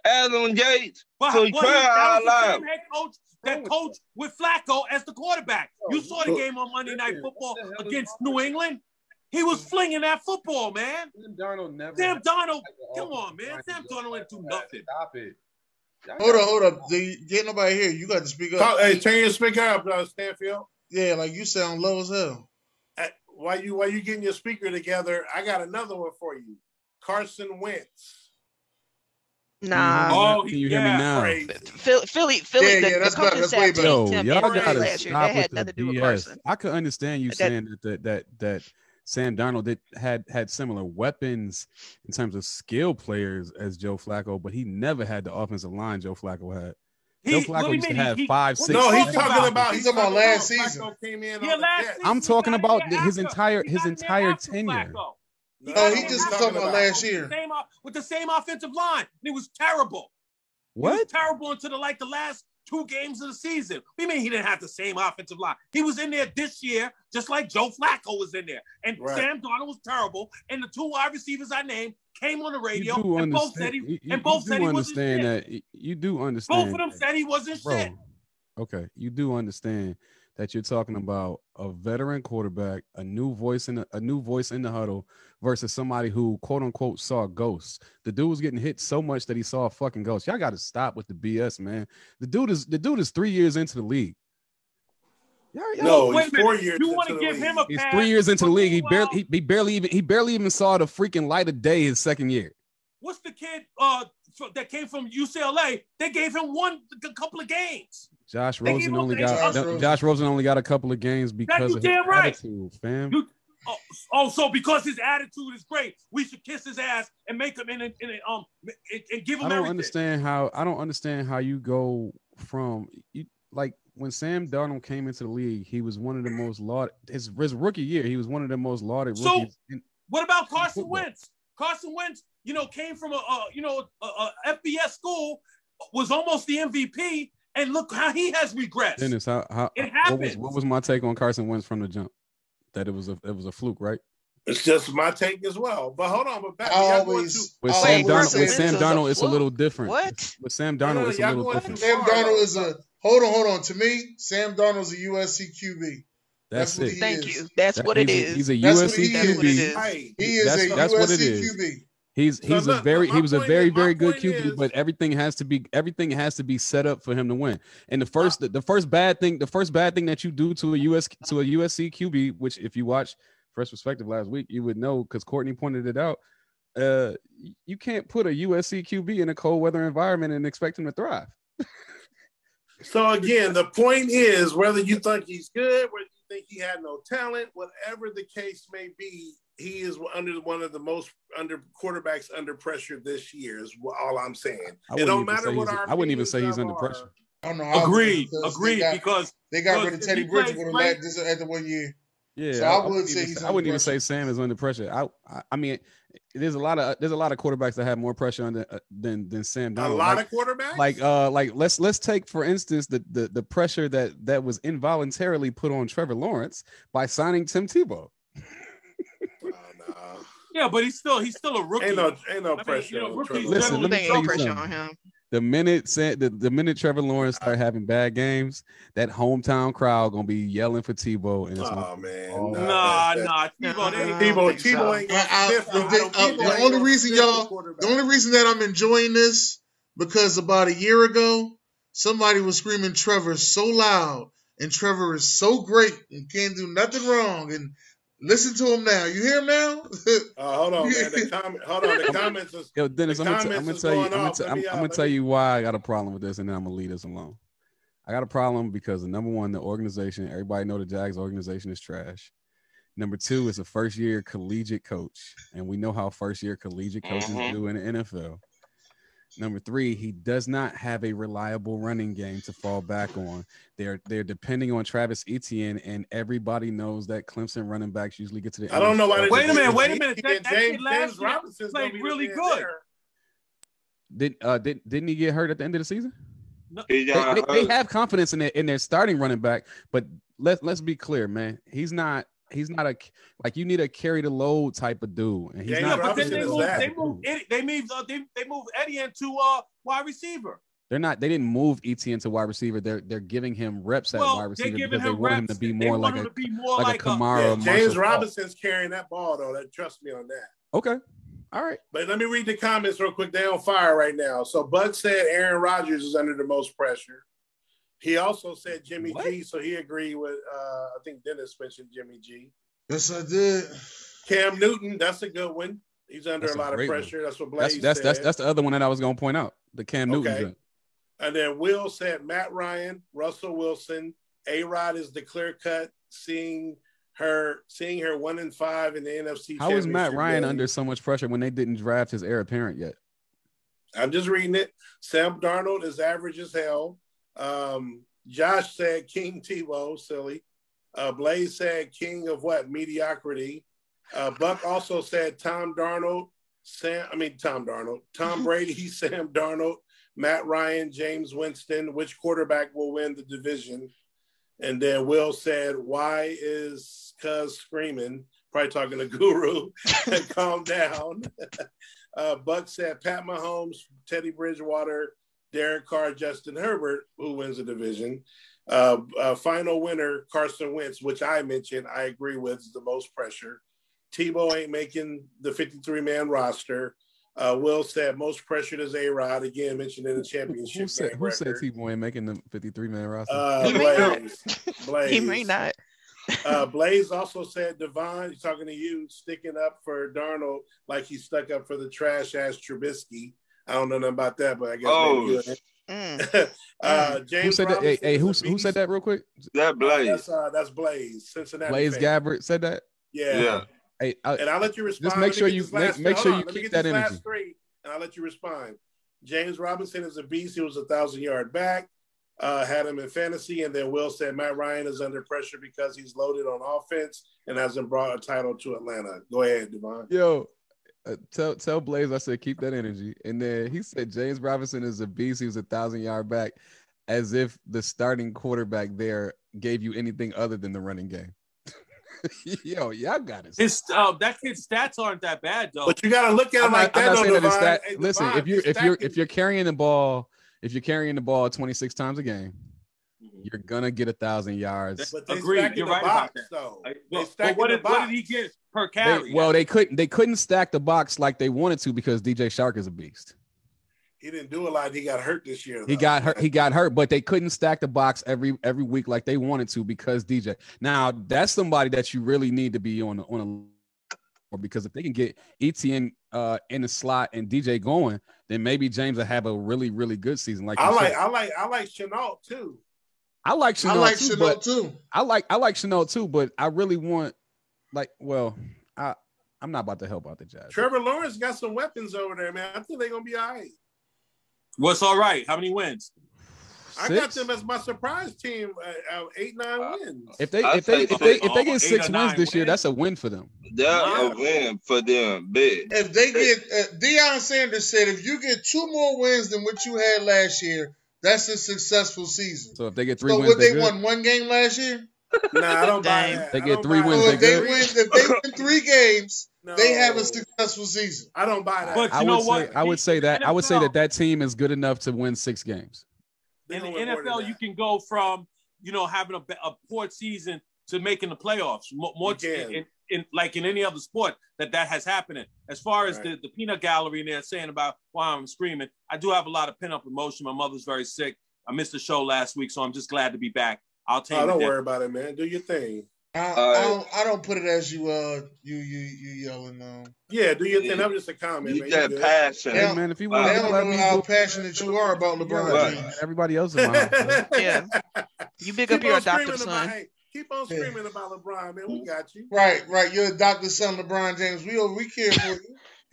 S2: Adam Gase.
S6: But
S2: So he
S6: well,
S2: our
S6: was the same head coach that coached with Flacco as the quarterback. You oh, saw the game on Monday Night Football
S8: What the hell is
S6: against New England. He was flinging that football, man.
S8: Sam Darnold never.
S6: Sam
S8: had
S6: Donald, come on, man.
S8: line
S6: Sam
S8: to
S6: Darnold ain't do nothing.
S8: Stop it. Y'all
S5: Hold up, hold up. The, get nobody here. You got to speak up.
S4: Talk, hey, turn your speaker up, uh, Stanfield.
S5: Yeah, like you sound low as hell.
S4: Uh, While you while you getting your speaker together, I got another one for you. Carson Wentz.
S3: Nah.
S6: Oh,
S9: Can you hear me now?
S4: Crazy.
S3: Philly, Philly, Philly.
S5: Yeah,
S3: the,
S5: yeah,
S3: the
S5: that's better.
S3: coaching staff
S5: better.
S9: Yo, y'all gotta
S3: last year.
S9: stop
S3: had
S9: with
S3: nothing
S9: the
S3: to do with
S9: BS.
S3: Carson.
S9: I could understand you
S3: That-
S9: saying that that that that Sam Darnold did had had similar weapons in terms of skill players as Joe Flacco, but he never had the offensive line Joe Flacco had. Joe
S6: He-
S9: Flacco
S6: what do
S9: used to have
S6: He-
S9: five,
S6: what
S9: six.
S4: No, he's
S6: talking
S4: talking
S6: about?
S4: about.
S5: He's talking about last season.
S4: Came in
S6: Yeah, last season.
S9: I'm talking about his
S6: after-
S9: entire- his
S6: got in there
S9: entire tenure.
S6: Flacco.
S4: No,
S6: got
S5: he just
S6: after
S5: talking about
S6: Flacco
S5: last
S6: with
S5: year.
S6: the same with the same offensive line. It was terrible. He was
S9: What?
S6: terrible until the, like the last two games of the season. We mean he didn't have the same offensive line? He was in there this year, just like Joe Flacco was in there. And
S4: Right.
S6: Sam Darnold was terrible. And the two wide receivers I named came on the radio and both said he
S9: you- you-
S6: and both said he wasn't
S9: understand
S6: shit.
S9: that. You do understand.
S6: Both of them
S9: that-
S6: said he wasn't
S9: bro.
S6: shit.
S9: Okay, you do understand that you're talking about a veteran quarterback, a new voice in the, a new voice in the huddle versus somebody who quote unquote saw ghosts. The dude was getting hit so much that he saw a fucking ghost. Y'all got to stop with the BS, man. The dude is the dude is three years into the league. Y'all- y'all-
S4: No, he's four years
S6: You want to give
S4: league.
S6: him a
S9: he's
S6: pass?
S9: three years into the league. He barely he, he barely even he barely even saw the freaking light of day his second year.
S6: What's the kid uh fr- that came from UCLA? They gave him one a couple of games.
S9: Josh Rosen only got
S5: Josh Rosen.
S9: Josh Rosen only got a couple of games because
S6: you
S9: of his
S6: damn right.
S9: attitude, fam.
S6: You- Oh, oh, so because his attitude is great, we should kiss his ass and make him in a, in a, um and, and give him
S9: I don't
S6: everything.
S9: understand how I don't understand how you go from you like when Sam Darnold came into the league, he was one of the most lauded his, his rookie year, he was one of the most lauded
S6: So-
S9: rookies. in-
S6: What about Carson. Wentz? Carson Wentz, you know, came from a, a you know a, a FBS school, was almost the MVP, and look how he has regressed.
S9: Dennis, how, how
S6: It
S9: what was what was my take on Carson Wentz from the jump? That it was a it was a fluke, right?
S4: It's just my take as well. But hold on, but back.
S5: I always,
S4: too-
S9: With
S5: I
S9: Sam
S3: Wait,
S9: Darnold,
S5: always
S3: Carson
S9: with Sam
S3: Wentz is a
S9: Darnold, it's a little different.
S3: What?
S9: With Sam
S4: No, no,
S9: Darnold, it's a little different.
S5: Sam
S4: far.
S5: Darnold is a hold on, hold on. To me, Sam Darnold's a USC QB.
S9: That's,
S5: That's
S9: it.
S3: Thank
S5: is.
S3: you. That's
S9: That-
S3: what it is.
S9: he's a- He's a
S5: That's what
S9: USC
S5: he is.
S9: QB.
S5: He is
S9: That's-
S5: a
S9: that's
S5: USC
S9: what it is.
S5: QB.
S9: He's
S4: So
S9: he's
S4: look,
S9: a very he was a very very good QB,
S4: is-
S9: but everything has to be everything has to be set up for him to win. And the first the, the first bad thing the first bad thing that you do to a US to a USC QB, which if you watch Fresh Perspective last week, you would know because Courtney pointed it out. Uh, you can't put a USC QB in a cold weather environment and expect him to thrive.
S4: So again, the point is whether you think he's good, whether think he had no talent, whatever the case may be, he is under one of the most under quarterbacks under pressure this year. Is all I'm saying.
S9: I
S4: It
S9: wouldn't
S4: don't
S9: even
S4: matter
S9: say
S4: what
S9: he's-
S4: our
S9: I wouldn't even say he's under
S4: are.
S9: pressure.
S5: I don't know
S6: Agreed.
S5: because
S6: Agreed.
S5: They got,
S6: Because
S5: they got rid of Teddy
S6: he plays
S5: Bridgewater
S6: great-
S5: last, this after one year.
S9: Yeah,
S5: So I would
S9: wouldn't
S5: say
S9: even
S5: he's
S9: I wouldn't
S5: under
S9: even say Sam is under pressure. I, I I mean, there's a lot of there's a lot of quarterbacks that have more pressure on the, uh, than than Sam Donald.
S4: A lot
S9: like,
S4: of quarterbacks.
S9: like uh like let's let's take for instance the, the the pressure that that was involuntarily put on Trevor Lawrence by signing Tim Tebow.
S4: Oh, no.
S6: Yeah, but he's still he's still a rookie.
S4: Ain't no ain't no
S6: mean,
S4: pressure.
S6: you know, rookies
S9: Listen, let me
S3: There
S9: tell you
S3: pressure
S9: something.
S3: on him.
S9: The minute Sa- the, the minute Trevor Lawrence start having bad games, that hometown crowd gonna be yelling for Tebow and it's
S4: Oh
S9: gonna-
S4: man,
S9: Oh.
S4: no,
S6: Nah,
S4: that-
S6: nah, Tebow. They ain't
S4: Tebow. Tebow ain't gonna
S5: I- I- the- uh, the only reason y'all- The only reason that I'm enjoying this because about a year ago, somebody was screaming Trevor so loud, and Trevor is so great and can't do nothing wrong. And listen to him now. You hear him now?
S4: Uh, hold on, man. The comment, hold on. The comments is
S9: Yo, Dennis,
S4: The
S9: I'm gonna, t- I'm gonna
S4: is
S9: tell you, I'm
S4: going
S9: gonna,
S4: off.
S9: t-
S4: Let
S9: I'm,
S4: me, uh,
S9: I'm gonna tell
S4: me-
S9: you why I got a problem with this, and then I'm gonna leave this alone. I got a problem because the number one, the organization, everybody know the Jags organization is trash. Number two is a first year collegiate coach, and we know how first year collegiate coaches
S2: Mhm.
S9: do in the NFL. Number three, he does not have a reliable running game to fall back on. They're they're depending on Travis Etienne, and everybody knows that Clemson running backs usually get to the.
S4: I don't know why. they
S6: Wait a minute, wait a minute. That-
S4: James,
S6: that kid
S4: James,
S6: last year played
S4: gonna be the
S6: really good.
S4: there.
S9: Did uh did didn't he get hurt at the end of the season?
S2: He
S9: They, they, they have confidence in their in their starting running back, but let let's be clear, man. He's not he's not a like you need a carry the load type of dude, and he's
S6: Yeah,
S9: not.
S6: but then they
S4: move,
S6: they moved, Eddie, they moved, uh, they, they moved Eddie into uh wide receiver.
S9: They're not. They didn't move Etienne to wide receiver. They're they're giving him reps at
S6: Well,
S9: wide receiver because they
S6: him
S9: want him
S6: reps.
S9: to be more like a
S6: be more
S9: like,
S6: like
S9: a Kamara.
S4: Yeah, James. Robinson's carrying that ball though. That trust me on that.
S9: Okay, all right.
S4: But let me read the comments real quick. They're on fire right now. So Bud said Aaron Rodgers is under the most pressure. He also said Jimmy
S9: What?
S4: G, so he agreed with uh I think Dennis mentioned Jimmy G.
S5: yes, I did.
S4: Cam Newton, that's a good one. He's under
S9: That's
S4: a
S9: a
S4: lot of
S9: great one.
S4: pressure. That's what
S9: That's
S4: Blaze
S9: that's
S4: said.
S9: that's that's the other one that I was gonna point out. The Cam Newton.
S4: Okay.
S9: joint.
S4: And then Will said Matt Ryan, Russell Wilson, A Rod is the clear cut. Seeing her, seeing her one in five in the NFC.
S9: How is Matt Ryan
S4: game.
S9: under so much pressure when they didn't draft his heir apparent yet?
S4: I'm just reading it. Sam Darnold is average as hell. Um, Josh said King Tebow, silly. Uh, Blaze said King of what? Mediocrity. Uh, Buck also said Tom Darnold, Sam. I mean Tom Darnold, Tom Brady, Sam Darnold, Matt Ryan, Jameis Winston. Which quarterback will win the division? And then Will said, "Why is Cuz screaming?" Probably talking to Guru. And calm down. Uh, Buck said Pat Mahomes, Teddy Bridgewater, Derek Carr, Justin Herbert, who wins the division. Uh, uh, final winner, Carson Wentz, which I mentioned, I agree with, is the most pressure. Tebow ain't making the 53 man roster. Uh, Will said most pressured is A Rod, again mentioned in the championship.
S9: Who said
S4: game
S9: who said. Tebow ain't making the 53 man roster?
S4: Uh,
S3: He may not.
S4: Blaze. Blaze.
S3: He may not.
S4: Uh, Blaze also said Devon, he's talking to you, sticking up for Darnold like he stuck up for the trash ass Trubisky. I don't know nothing about that, but I guess
S2: Oh,
S4: maybe you
S3: Mm.
S4: uh, James
S9: who said that? Hey, hey who, who said that real quick?
S2: That
S4: Uh,
S2: Blaze.
S4: that's uh, that's Blaze, Cincinnati.
S9: Blaze
S4: fan.
S9: Gabbert said that.
S4: Yeah.
S2: Yeah.
S9: Hey, I,
S4: And I'll let you respond. Just make
S9: sure you- make-
S4: last-
S9: make sure you keep that
S4: this
S9: energy.
S4: Last three, and I'll let you respond. James Robinson is a beast. He was a thousand yard back. Uh, had him in fantasy, and then Will said Matt Ryan is under pressure because he's loaded on offense and hasn't brought a title to Atlanta. Go ahead, Devon.
S9: Yo, uh, tell tell Blaze I said keep that energy. And then he said James Robinson is a beast. He was a thousand yard back, as if the starting quarterback there gave you anything other than the running game. Yo, y'all got it.
S6: His uh, that kid's stats aren't that bad though.
S4: But you got to look at
S9: I'm
S4: him
S9: not,
S4: like
S9: I'm
S4: that,
S9: not
S4: though,
S9: saying that it's
S4: Devon. Hey,
S9: Listen,
S4: Devon,
S9: if you're if you're if you're carrying the ball, if you're carrying the ball 26 times a game. You're gonna get a thousand yards.
S4: but they
S6: Agreed,
S4: stacking
S6: you're
S4: the
S6: right about
S4: box,
S6: that.
S4: though.
S6: Like,
S4: They
S6: well,
S4: stacking
S6: but what
S4: the
S6: did, what did he get per
S9: They,
S6: carry?
S9: well, they couldn't they couldn't stack the box like they wanted to because DJ Chark is a beast.
S4: He didn't do a lot. He got hurt this year.
S9: He got hurt. He got hurt, but they couldn't stack the box every every week like they wanted to because DJ. Now that's somebody that you really need to be on on a or because if they can get Etienne uh in the slot and DJ going, then maybe James will have a really really good season. Like
S4: I like,
S9: said.
S4: I like, I like Shenault too.
S9: I like
S5: Shenault.
S9: I
S5: like
S9: too,
S5: Shenault
S9: but
S5: too.
S9: I like I like Shenault too, but I really want like well I I'm not about to help out the Jazz.
S4: Trevor Lawrence got some weapons over there, man. I think they're gonna be all right.
S6: What's all right? How many wins?
S4: I got them as my surprise team. Uh, uh, eight nine
S2: Uh,
S4: wins.
S9: If they
S2: I'd
S9: if they if they if they get six wins
S6: nine
S9: this year, that's a win for them.
S2: That's a win for them, big.
S5: If they get uh, Deion Sanders said, if you get two more wins than what you had last year, that's a successful season.
S9: So if they get three
S5: So
S9: wins,
S5: what
S9: they
S5: they won one game last year.
S4: Nah, I don't buy that.
S9: They get three wins,
S5: So if they win, if they win three games, they have a successful season.
S4: I don't buy that.
S6: But
S9: I
S6: you know
S9: would
S6: what?
S9: say I would say that I would say that that team is good enough to win six games.
S6: In the
S4: don't win more than
S6: NFL, you can go from you know having a, a poor season to making the playoffs. More, more
S4: You
S6: in, in like in any other sport that that has happened. As far as
S4: Right.
S6: the, the peanut gallery and they're saying about why I'm screaming, I do have a lot of pent up emotion. My mother's very sick. I missed the show last week, so I'm just glad to be back. I'll take
S4: Oh,
S6: it.
S4: don't worry about it, man. Do your thing.
S5: I,
S2: Uh,
S5: I don't. I don't put it as you. Uh, you you you yelling. Um,
S4: Yeah, do your thing.
S2: Yeah.
S4: That was just a comment,
S2: You
S4: man.
S2: got passion.
S5: Yeah.
S9: Hey man, if you want
S5: they
S9: to
S5: don't know how passionate you are about LeBron
S2: Right.
S5: James.
S9: everybody else is mine. bro.
S3: Yeah. You big
S4: Keep
S3: up your
S4: on
S3: adopted
S4: about,
S3: son.
S4: hey, keep on
S5: Yeah.
S4: screaming about LeBron, man. We got you.
S5: Right, right. Your adopted son, LeBron James. We we care for you.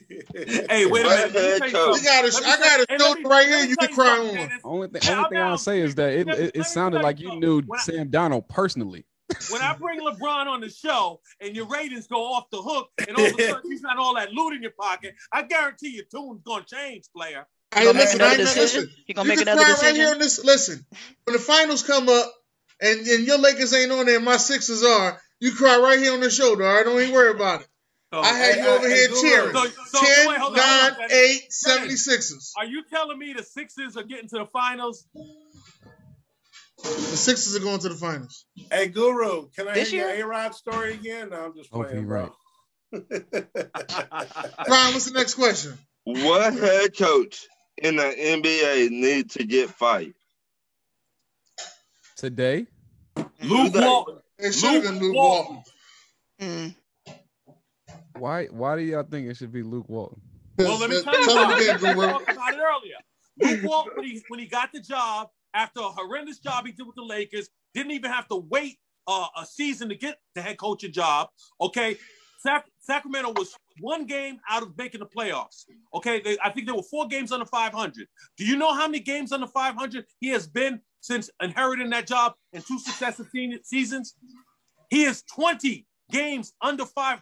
S6: Hey, wait a minute. Let me tell you.
S5: We got a, I got a
S6: hey, let
S5: shoulder
S6: me-
S5: right here. You
S6: tell
S5: can cry on.
S6: Dennis.
S9: Only thing, only thing I'll say is that it,
S6: me-
S9: it, it sounded like
S6: you
S9: you knew
S6: When I-
S9: Sam Donald personally.
S6: When I bring LeBron on the show and your ratings go off the hook and all of a sudden you've got all that loot in your pocket, I guarantee your tune's gonna change, player.
S5: Hey, listen, I
S3: another
S5: ain't not,
S3: decision?
S5: listen.
S3: He gonna
S5: you
S3: make
S5: can
S3: another
S5: cry right here on this. Listen, when the finals come up and, and your Lakers ain't on there, and my Sixers are. You cry right here on the shoulder. All right, don't even worry about it.
S6: So,
S5: I had
S4: hey,
S5: you over
S4: hey,
S5: here
S4: Guru.
S5: cheering.
S6: so, so
S5: 10,
S6: wait, hold on,
S5: 9,
S6: hold on,
S5: 8, 76ers.
S6: Are you telling me the Sixers are getting to the finals?
S5: The Sixers are going to the finals.
S4: Hey, Guru, can I
S3: This
S4: hear
S3: year?
S4: your A-Rod story again? No, I'm just
S9: Hope
S4: playing,
S9: he
S4: bro.
S5: Brian, what's the next question?
S2: What head coach in the NBA need to get fired?
S9: Today,
S6: Luke Walton.
S5: It should have been
S6: Luke
S5: Luke
S6: Walton.
S5: Walton.
S3: Mm.
S9: why why do y'all think it should be Luke Walton?
S6: Well, let me tell you
S5: Tell him again.
S6: We
S5: Guru.
S6: talked about it earlier. Luke Walton, when he, when he got the job, after a horrendous job he did with the Lakers, didn't even have to wait uh, a season to get the head coaching job. Okay, Sac- Sacramento was one game out of making the playoffs. Okay, they, I think there were four games under 500. Do you know how many games under 500 he has been since inheriting that job in two successive seasons? He is 20 games under five,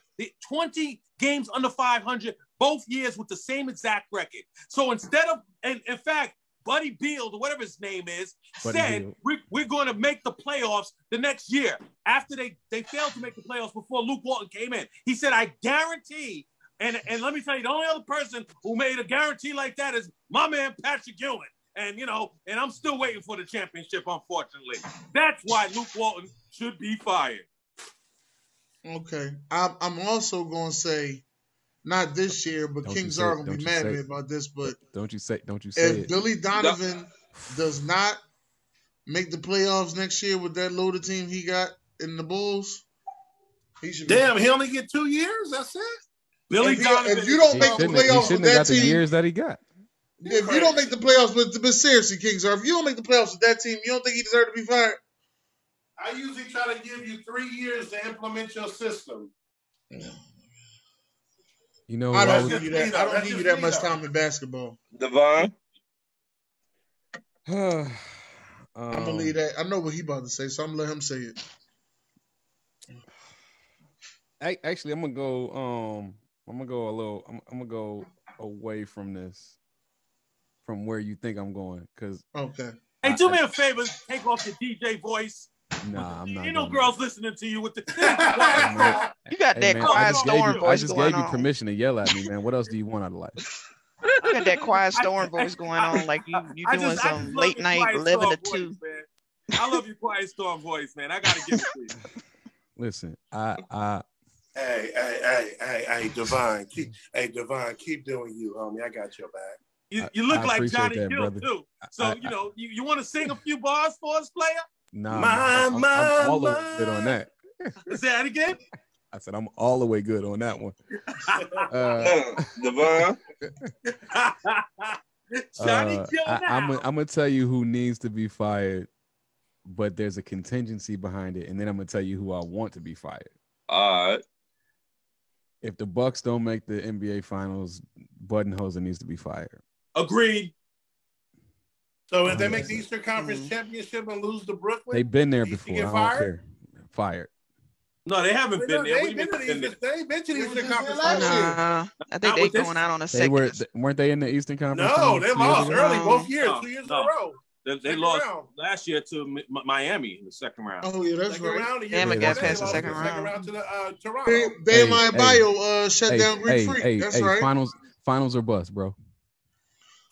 S6: 20 games under 500 both years with the same exact record. So instead of, and in fact, Buddy Beal, or whatever his name is,
S9: Buddy
S6: said we're, we're going to make the playoffs the next year after they, they failed to make the playoffs before Luke Walton came in. He said, I guarantee, and, and let me tell you, the only other person who made a guarantee like that is my man, Patrick Ewing. And, you know, and I'm still waiting for the championship, unfortunately. That's why Luke Walton should be fired.
S5: Okay. I'm, I'm also going to say, not this year, but
S9: Don't
S5: King
S9: you say
S5: Czar
S9: it.
S5: going to be mad at me about this, but
S9: Don't you say don't you say
S5: if
S9: it?
S5: Billy Donovan does not make the playoffs next year with that loaded team he got in the Bulls, he should be.
S4: Damn, he only get two years? That's it?
S6: Billy
S5: If you-
S6: Donovan.
S5: if you don't
S9: He
S5: make the
S9: shouldn't, he
S5: playoffs with
S9: shouldn't
S5: that
S9: have got the
S5: team-
S9: years that he got.
S5: If you don't make the playoffs, but, but seriously, Kings, Czar, if you don't make the playoffs with that team, you don't think he deserves to be fired?
S4: I usually try to give you three years to implement your system.
S9: You know,
S5: I don't give you that. I don't give you that much time in basketball.
S2: Devon?
S9: um,
S5: I'm gonna leave that. I know what he about to say, so I'm gonna let him say it.
S9: I, actually, I'm gonna go. Um, I'm gonna go a little. I'm, I'm gonna go away from this, from where you think I'm going, because
S5: Okay.
S6: Hey, do me a favor, take off your DJ voice.
S9: nah, I'm not.
S6: you know,
S9: doing
S6: girls listening to you with the.
S9: that.
S3: You got
S9: Hey,
S3: that
S9: man,
S3: quiet
S9: just gave
S3: storm
S9: you, I just
S3: going
S9: gave you permission to yell at me, man. What else do you want out of life?
S3: You got that quiet storm voice going on, like you you doing
S6: just-
S3: some late night
S6: quiet
S3: eleven to two.
S6: voice. I love your quiet storm voice, man. I gotta give it to you.
S9: Listen, I, I,
S4: Hey, hey, hey, hey, hey, Devon, keep, hey, Devon, keep doing you, homie. I got your back.
S6: You,
S9: I-
S6: you look
S9: I
S6: like Johnny
S9: that,
S6: Gill
S9: brother.
S6: too. So
S9: I-
S6: you know, you, you want to sing a few bars for us, player?
S9: nah,
S4: My,
S9: I'm, I'm,
S4: my,
S9: I'm all the way good on
S4: my.
S9: that.
S6: Say that again.
S9: I said I'm all the way good on that one. Uh,
S2: Devon?
S6: Johnny
S9: uh,
S6: Gill
S9: I,
S6: now.
S9: I'm, gonna- I'm gonna tell you who needs to be fired, but there's a contingency behind it, and then I'm gonna tell you who I want to be fired.
S2: All right.
S9: If the Bucks don't make the NBA Finals, Budenholzer needs to be fired.
S6: Agreed.
S4: So if they make the Eastern Conference
S3: Mhm.
S4: championship and lose to Brooklyn,
S9: They've been there
S4: You- you
S9: before.
S4: get
S9: I don't
S4: fired?
S9: care. Fired.
S6: No, they haven't
S4: they,
S6: been there.
S4: They,
S6: you
S4: been
S6: mean
S4: to
S6: they've
S4: the
S6: been there?
S4: They've been to the Eastern Conference
S5: last
S4: Finals.
S5: year.
S3: Nah, I think
S6: Not
S3: they
S6: with this-
S3: going out on a
S9: They
S3: second.
S9: were th- weren't they in the Eastern Conference?
S4: No, they
S9: two years
S4: lost early
S3: No.
S4: both years,
S6: No,
S4: two years
S6: no.
S4: in a row.
S6: They, they lost
S4: round.
S6: last year to Mi- Mi- Miami in the second round.
S5: Oh yeah, that's
S4: Second
S5: right.
S4: round, the year
S3: Damn,
S9: it
S4: before
S9: got past
S4: they
S9: the
S4: lost
S9: second
S4: the second
S3: round.
S4: round to the uh, Toronto.
S5: Bam,
S9: Hey, hey.
S5: Bio uh, shut
S9: Hey,
S5: down Greek
S9: hey,
S5: Freak.
S9: hey,
S5: That's
S9: hey,
S5: right.
S9: finals, finals or bust, bro.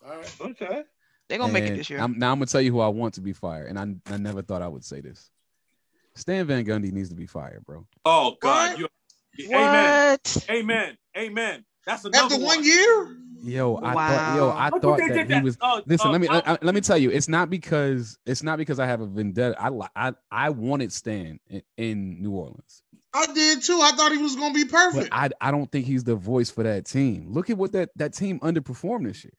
S4: All right.
S2: Okay.
S3: They're gonna make it this year.
S9: I'm, now I'm gonna tell you who I want to be fired, and I I never thought I would say this. Stan Van Gundy needs to be fired, bro.
S6: Oh God!
S5: What?
S6: You, amen.
S3: What?
S6: Amen. Amen. That's another
S5: After
S6: one.
S5: one year,
S9: Yo, I thought, yo, I
S6: Look what
S9: thought
S6: they
S9: that he was.
S6: oh,
S9: Listen,
S6: oh,
S9: let me
S6: oh,
S9: let, I- let me tell you, it's not because it's not because I have a vendetta. I li- I I wanted Stan in, in New Orleans,
S5: I did too. I thought he was gonna be
S9: but
S5: perfect.
S9: I I don't think he's the voice for that team. Look at what that that team underperformed this year.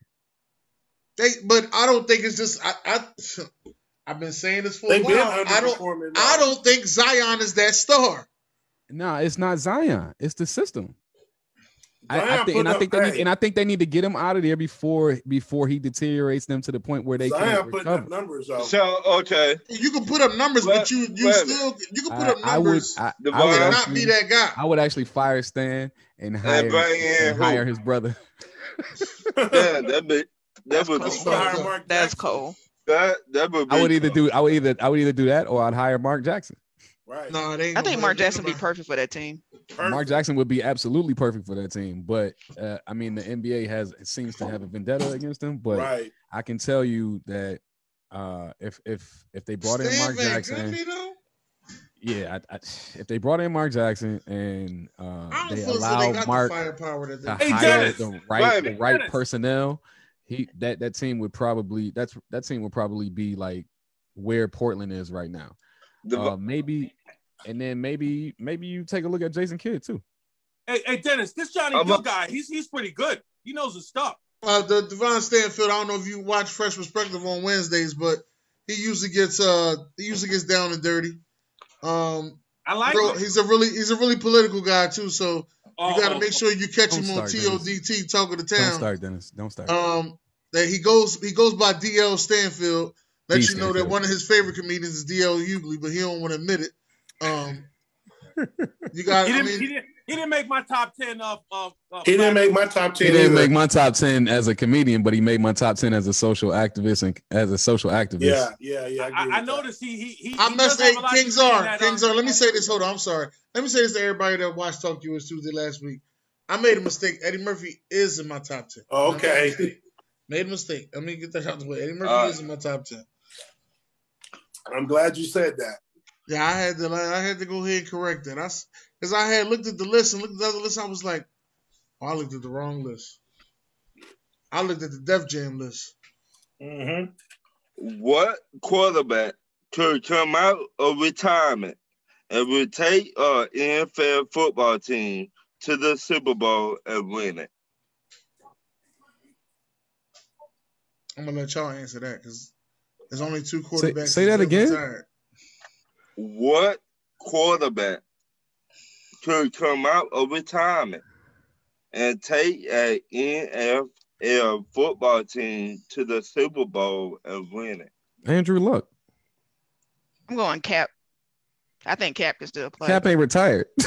S5: They, but I don't think it's just. I, I I've been saying this for
S4: They've
S5: a while. I don't. I don't think Zion is that star.
S9: No, it's not Zion. It's the system. I, I
S4: Zion
S9: think, and I
S4: up-
S9: think they need, and I think they need to get him out of there before before he deteriorates them to the point where they
S4: Zion
S9: can't
S4: putting
S9: recover.
S4: up numbers though.
S2: So okay,
S5: You can put up numbers, but you you
S2: wait a
S5: still you can put
S9: I,
S5: up
S9: I would
S5: numbers,
S9: I, I would
S5: but not
S9: actually,
S5: be that guy.
S9: I would actually fire Stan and hire and hire his brother.
S2: yeah, that be that
S3: That's
S2: would
S3: cool.
S2: be
S4: hire. Mark
S3: That's
S4: Jackson.
S3: cool.
S2: That that would be.
S9: I would either
S2: fun.
S9: do I would either I would either do that or I'd hire Mark Jackson.
S4: Right.
S5: No, they ain't
S3: I think Mark Jackson would
S5: be
S3: perfect for that team.
S9: Mark Jackson would be absolutely perfect for that team, but uh, I mean the NBA has seems to have a vendetta against him. But
S4: Right.
S9: I can tell you that uh, if if if they brought in Mark Jackson,
S5: Gundy,
S9: yeah, I, I, if they brought in Mark Jackson and uh,
S5: I don't
S9: they
S5: feel as though they
S9: allow
S5: got
S9: Mark
S5: the firepower that
S9: to
S5: they.
S6: Hey,
S9: hire
S6: Dennis.
S9: the right the
S2: Dennis.
S9: right personnel, he that that team would probably that's that team would probably be like where Portland is right now.
S2: The,
S9: Uh, maybe, and then maybe maybe you take a look at Jason Kidd too.
S6: Hey, hey, Dennis, this Johnny
S2: I'm
S6: guy, he's he's pretty good. He knows his stuff.
S5: Uh, the Devon Stanfield. I don't know if you watch Fresh Perspective on Wednesdays, but he usually gets uh he usually gets down and dirty. Um,
S6: I like
S5: bro,
S6: him.
S5: he's a really he's a really political guy too. So
S6: Oh,
S5: you got to make sure you catch him on TODT talking to town.
S9: Don't start, Dennis. Don't start.
S5: Um, that he goes he goes by DL Stanfield. Let
S9: D.
S5: you know that one of his favorite comedians is DL Hughley, but he don't want to admit it. Um, you got.
S6: He didn't,
S5: mean,
S6: he didn't. He didn't make my top ten of of. of
S4: He didn't make my top ten.
S9: he didn't
S4: either.
S9: make my top ten as a comedian, but he made my top ten as a social activist and as a social activist.
S4: Yeah, yeah, yeah. I,
S6: I, I noticed he he he.
S5: I
S6: he
S5: must
S6: does have
S5: say,
S6: a lot
S5: Kings
S6: to say in
S5: are
S6: that,
S5: Kings
S6: um,
S5: are. Let me say this. Hold on. I'm sorry. Let me say this to everybody that watched Talkurish Tuesday last week. I made a mistake. Eddie Murphy is in my top ten.
S4: Oh, okay.
S5: Made a mistake. Let me get that out of the way. Eddie Murphy
S2: Uh,
S5: is in my top ten.
S4: I'm glad you said that.
S5: Yeah, I had to. I had to go ahead and correct that. I because I had looked at the list and looked at the other list. I was like, oh, I looked at the wrong list. I looked at the Def Jam list.
S4: Mm-hmm.
S2: what quarterback could come out of retirement and would take a NFL football team to the Super Bowl and win it?
S5: I'm gonna let y'all answer that because there's only two quarterbacks.
S9: say that again?
S5: retired.
S2: What quarterback could come out of retirement and take a NFL football team to the Super Bowl and win it?
S9: Andrew Luck.
S3: I'm going Cap. I think Cap can still play.
S9: Cap ain't retired.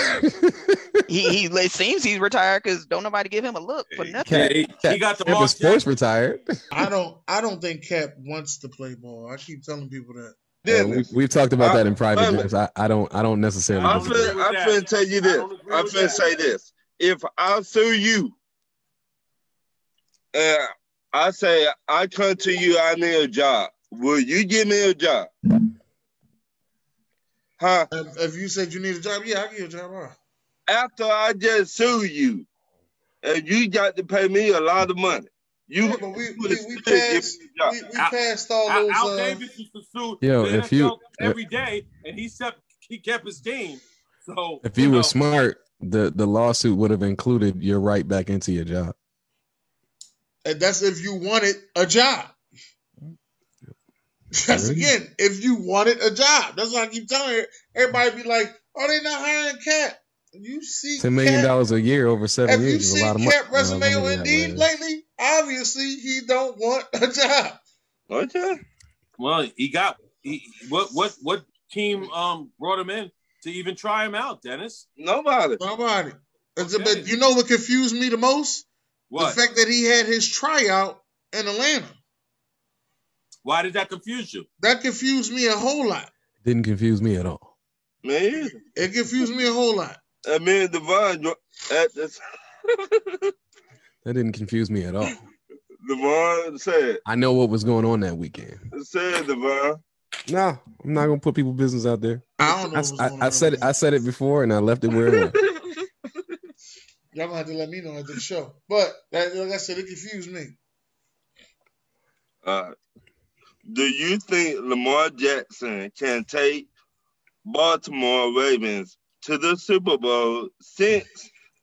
S3: he, he it seems he's retired because don't nobody give him a look for nothing.
S6: Yeah, he, he got the
S9: Cap
S6: Mark
S9: is sports retired.
S5: I don't. I don't think Cap wants to play ball. I keep telling people that.
S9: Uh, we, we've talked about that in private.
S2: wait
S9: James. I, I don't. I don't necessarily.
S6: I
S2: I'm
S6: don't
S2: finna, I'm finna tell you this. I'm
S6: with
S2: finna
S6: that.
S2: say this. If I sue you and I say I come to you, I need a job, will you give me a job? Huh?
S5: If, if you said you need a job, yeah, I will give you a job. Huh?
S2: After I just sue you and you got to pay me a lot of money. You
S5: Yeah, but we we,
S2: would
S5: we passed
S2: me a job.
S5: we, we
S6: Al-
S5: passed all
S6: Al,
S5: those.
S6: Al
S5: Uh,
S6: Davis used to sue
S9: Yo, if you-
S6: every day, and he kept he kept his team. So
S9: If you
S6: know,
S9: were smart, the the lawsuit would have included your right back into your job.
S5: and that's if you wanted a job. That's
S9: Really?
S5: again, if you wanted a job. That's why I keep telling her. Everybody be like, "Oh, they not hiring Cap." You see,
S9: Ten million dollars a year over seven
S5: Have
S9: years is a
S5: seen
S9: lot of money.
S5: Cap resume on
S9: let me-
S5: Indeed lately? Obviously, he don't want a job.
S2: Okay.
S6: Well, he got he, what what what team um brought him in to even try him out, Dennis?
S2: Nobody.
S5: Nobody. It's a
S6: Okay.
S5: bit- you know what confused me the most?
S6: What?
S5: The fact that he had his tryout in Atlanta.
S6: Why did that confuse you?
S5: That confused me a whole lot.
S9: Didn't confuse me at all.
S2: Man,
S5: It confused me a whole lot.
S2: I mean, Devon dro- at this.
S9: That didn't confuse me at all.
S2: Devon said,
S9: I know what was going on that weekend.
S2: said Devon.
S9: No, I'm not gonna put people business out there.
S5: I don't know
S9: I,
S5: what's
S9: I-
S5: going
S9: I said it. I said it before, and I left it where it was.
S5: Y'all gonna have to let me know after the show. But that, like I said, it confused me.
S2: Uh, do you think Lamar Jackson can take Baltimore Ravens to the Super Bowl since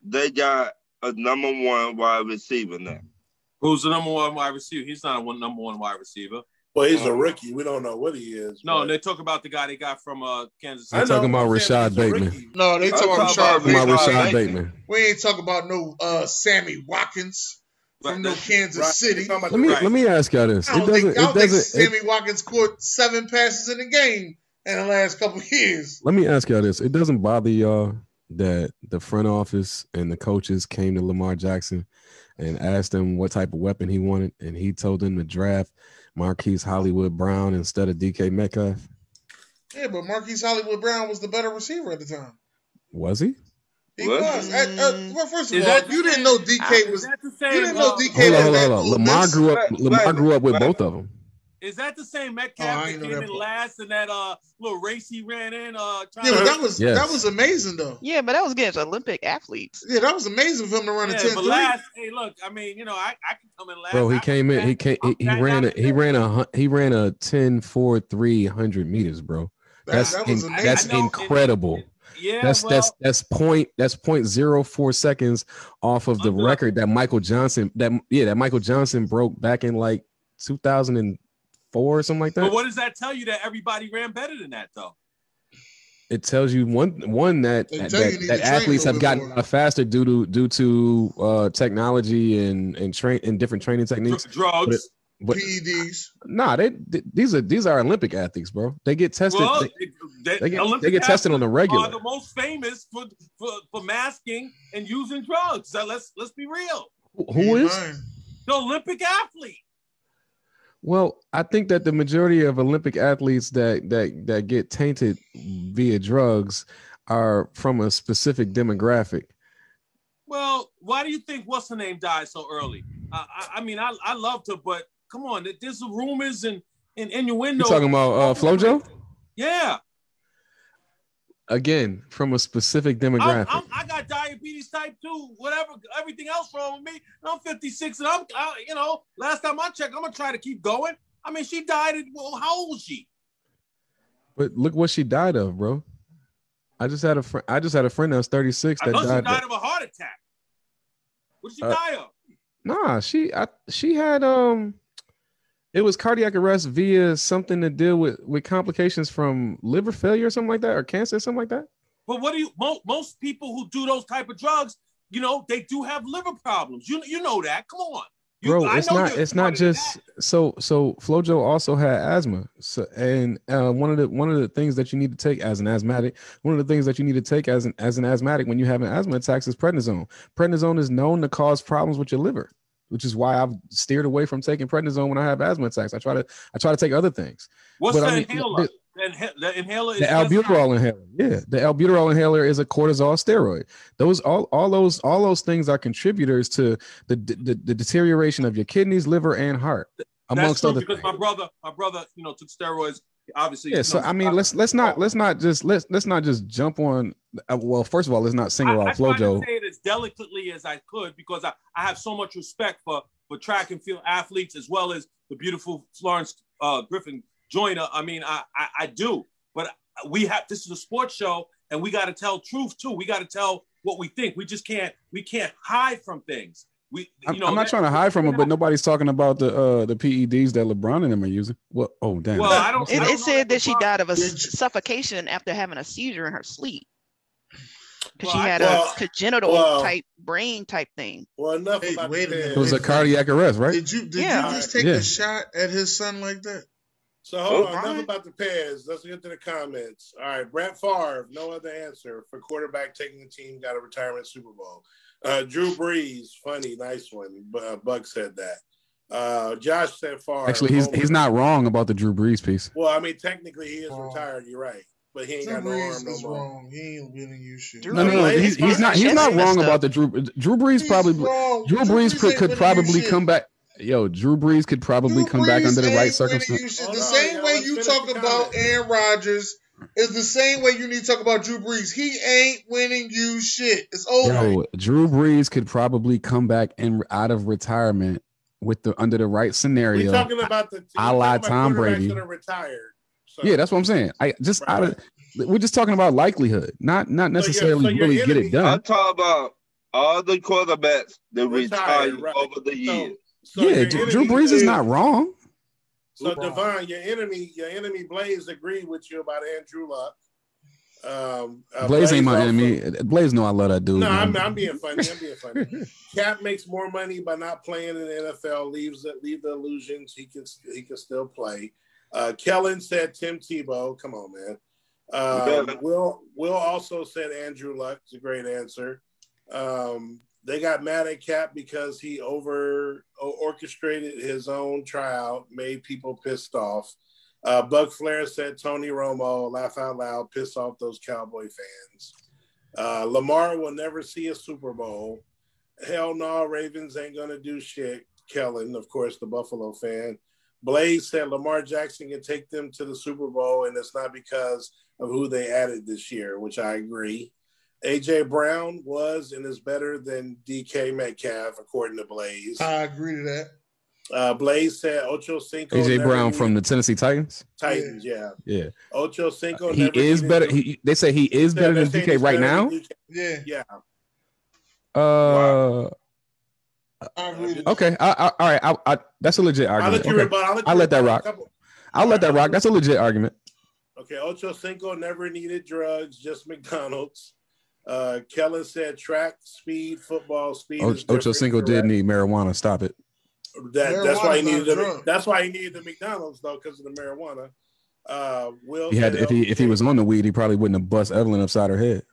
S2: they got a number one wide receiver now?
S6: Who's the number one wide receiver? He's not a one number one wide receiver.
S4: Well, he's a rookie. We don't know what he is.
S6: No,
S4: but-
S6: they talk about the guy they got from uh Kansas
S9: I'm
S6: City.
S4: I know,
S9: talking about
S4: I'm Rashod
S9: Bateman.
S5: No, they
S2: I'm
S5: talking about
S2: talking
S5: Rashod
S2: about
S5: Bateman.
S2: Rashod
S9: Rashod
S2: Bateman.
S9: Bateman.
S5: We ain't talking about no uh, Sammy Watkins from
S6: Right,
S5: no Kansas
S4: Right.
S5: City.
S9: Let me
S6: Right.
S9: let me ask y'all this.
S5: I
S9: It
S5: don't think,
S9: doesn't.
S5: I
S9: It
S5: don't think
S9: doesn't. it-
S5: Sammy Watkins caught seven passes in the game in the last couple of years.
S9: let me ask y'all this. It doesn't bother y'all that the front office and the coaches came to Lamar Jackson and asked him what type of weapon he wanted, and he told them to draft Marquise Hollywood Brown instead of DK Metcalf.
S5: Yeah, but Marquise Hollywood Brown was the better receiver at the time.
S9: Was he?
S5: He
S2: What?
S5: was. At, uh, well, first of
S6: Is
S5: all,
S6: that
S5: you didn't know DK
S6: Is
S5: was.
S6: that the
S5: You didn't know DK
S9: Hold on,
S5: was
S9: hold on,
S5: that
S9: hold on. Lamar grew up. Lamar grew up with both of them.
S6: Is that the same
S5: Oh,
S6: Metcalf
S5: I
S6: that came in
S5: part.
S6: last in that uh little race he ran in? Uh, trying
S5: Yeah, but that was
S9: Yes.
S5: that was amazing though.
S3: Yeah, but that was against Olympic athletes.
S5: Yeah, that was amazing for him to run a
S6: Yeah,
S5: 10
S6: but last, hey, look, I mean, you know, I, I can come in last.
S9: Bro, he
S6: I-
S9: came in. He came. He, he
S6: I'm
S9: ran a. He ran a. He ran a 10 4 300 meters, bro. That's
S5: that was
S9: in- that's
S6: know,
S9: incredible.
S6: Yeah,
S9: that's
S6: well,
S9: that's that's point that's point zero four seconds off of the record that Michael Johnson that yeah that Michael Johnson broke back in like 2004 or something like
S6: but
S9: that.
S6: what does that tell you that everybody ran better than that though?
S9: It tells you one one that that,
S5: tell you you need
S9: that athletes have gotten
S5: bit
S9: a
S5: more.
S9: lot faster due to due to uh, technology and and train and different training techniques.
S6: Dr- drugs.
S9: But
S5: PEDs.
S9: nah, they, th- these are these are Olympic athletes, bro. They get tested.
S6: well,
S9: they,
S6: they,
S9: they get, they get tested on the regular.
S6: Are the most famous for, for for masking and using drugs. So let's let's be real.
S9: Who- Who is?
S6: The Olympic athlete.
S9: Well, I think that the majority of Olympic athletes that that that get tainted via drugs are from a specific demographic.
S6: Well, why do you think what's her name died so early? I, I, I mean, I, I loved her, but come on, there's rumors and, and
S9: You
S6: innuendo.
S9: talking about uh, FloJo?
S6: Yeah,
S9: Again, from a specific
S6: I'm,
S9: demographic.
S6: I'm, I got diabetes type two, whatever, everything else wrong with me. I'm 56, and I'm, I, you know, last time I checked, I'm gonna try to keep going. I mean, she died at well, how old was she?
S9: but look what she died of, bro. I just had a friend. I just had a friend that was 36
S6: I
S9: that died.
S6: died of a heart attack. What did she
S9: Uh,
S6: die of?
S9: Nah, she I, she had um it was cardiac arrest via something to deal with with complications from liver failure or something like that or cancer or something like that.
S6: But what do you? Most, most people who do those type of drugs, you know, they do have liver problems. You you know that. Come on, You-
S9: Bro,
S6: I
S9: it's not it's not just so so Flojo also had asthma. So and uh, one of the one of the things that you need to take as an asthmatic, one of the things that you need to take as an as an asthmatic when you have an asthma attack is prednisone. Prednisone is known to cause problems with your liver, which is why I've steered away from taking prednisone when I have asthma attacks. I try to I try to take other things.
S6: What's
S9: but I
S6: the
S9: mean,
S6: inhaler?
S9: the-
S6: The, the inhaler is
S9: the albuterol inhaler yeah the albuterol inhaler is a cortisol steroid those all all those all those things are contributors to the the, the deterioration of your kidneys liver and heart
S6: That's
S9: amongst
S6: true
S9: other
S6: because
S9: things
S6: my brother, my brother, you know, took steroids. Obviously,
S9: yeah so i mean let's let's not let's not just let's let's not just jump on uh, well first of all let's not single
S6: I,
S9: out flojo
S6: say it as delicately as I could because I, I have so much respect for for track and field athletes as well as the beautiful Florence uh, Griffin Joyner. I mean, I, I I do, but we have this is a sports show and we got to tell truth too. We got to tell what we think. We just can't we can't hide from things. We
S9: I'm,
S6: know
S9: I'm not
S6: that-
S9: trying to hide from it but nobody's talking about the uh the peds that lebron and them are using what oh damn
S6: Well, I don't.
S3: It,
S6: I don't
S3: it said that she died of a
S5: Did
S3: suffocation after having a seizure in her sleep. because she
S6: Well, I-
S3: had
S4: well,
S3: a congenital
S4: well-
S3: type brain type thing.
S4: Well, enough
S5: Hey,
S4: about
S5: wait
S4: the
S5: a minute.
S9: It was a cardiac arrest, right?
S5: Did you did
S3: Yeah.
S5: you just take
S9: Yeah.
S5: a shot at his son like that?
S4: So hold on,
S3: Right.
S4: enough about the Pez. Let's get to the comments. All right, Brett Favre, no other answer for quarterback taking the team, got a retirement Super Bowl. Uh, Drew Brees, funny, nice one. Bu- Uh, Buck said that. Uh, Josh said far.
S9: Actually, he's he's not wrong about the Drew Brees piece.
S4: Well, I mean, technically he is
S5: Wrong.
S4: retired. You're right, but he ain't
S5: Drew
S4: got no arm
S5: Brees
S4: no
S5: is
S4: more.
S5: wrong. He ain't winning you shit.
S3: Drew
S9: No, no, no.
S4: Brees-
S9: He's, he's not. He's not wrong
S3: messed
S9: about the Drew. Drew Brees
S5: He's
S9: probably.
S5: wrong.
S9: Drew Brees
S5: ain't
S9: could, could
S5: winning you
S9: probably
S5: shit.
S9: come back. Yo, Drew Brees could probably
S5: Drew
S9: come back under the right circumstances.
S5: you shit.
S4: Hold
S5: The same way you
S4: finish
S5: talk about
S4: comment.
S5: Aaron Rodgers is the same way you need to talk about Drew Brees. He ain't winning you shit. It's over.
S9: Yo, Drew Brees could probably come back and out of retirement with the under the right
S4: We
S9: scenario.
S4: talking about the
S9: A la
S4: we talking about
S9: Tom Brady.
S4: that are retired. So,
S9: Yeah, that's what I'm saying. I just
S4: Right,
S9: out of we're just talking about likelihood, not not necessarily
S4: so your
S9: really get it done.
S2: I'm talking about all the quarterbacks that
S4: Retired,
S2: retired
S4: right.
S2: over the years.
S4: so
S9: yeah, Drew, Drew Brees is
S4: Blaze-
S9: not wrong.
S4: So
S5: Wrong.
S4: Devon, your enemy, your enemy Blaze agreed with you about Andrew Luck. Um, uh,
S9: Blaze ain't my
S4: also-
S9: enemy. Blaze know I love that dude.
S4: No, I'm. I'm being funny. I'm being funny. Cap makes more money by not playing in the NFL. Leaves it, leave the illusions. He can he can still play. Uh, Kellen said Tim Tebow. Come on, man. Um, Will Will also said Andrew Luck. It's a great answer. Um, they got mad at Cap because he over orchestrated his own tryout, made people pissed off. Uh, Buck Flair said Tony Romo, laugh out loud, piss off those Cowboy fans. Uh, Lamar will never see a Super Bowl. Hell no, Ravens ain't gonna do shit. Kellen, of course, the Buffalo fan. Blaze said Lamar Jackson can take them to the Super Bowl, and it's not because of who they added this year, which I agree. AJ Brown was and is better than DK Metcalf, according to Blaze.
S5: I agree to that.
S4: Uh, Blaze said Ocho Cinco.
S9: AJ Brown
S4: needed-
S9: from the Tennessee Titans.
S4: Titans, yeah.
S9: Yeah,
S4: Ocho Cinco.
S9: he
S4: never
S9: is better.
S4: to-
S9: He, they say he is
S4: Yeah,
S9: better than DK right now.
S4: DK.
S5: Yeah,
S4: Yeah.
S9: Uh,
S5: I agree
S9: okay. I, I, all right. I, I, that's a legit
S4: I'll
S9: argument.
S4: let you
S9: Okay.
S4: I'll let,
S9: I'll let that rock.
S4: couple-
S9: I'll let that rock. That's a legit argument.
S4: Okay, Ocho Cinco never needed drugs, just McDonald's. Uh, Kellen said track, speed, football, speed.
S9: O- Ocho
S4: different,
S9: Cinco did need marijuana. Stop it.
S4: that. That's why he needed the. That's why he needed the McDonald's though, because of the marijuana. Uh, Will
S9: He had if he if he was on the weed, he probably wouldn't have bust Evelyn upside her head.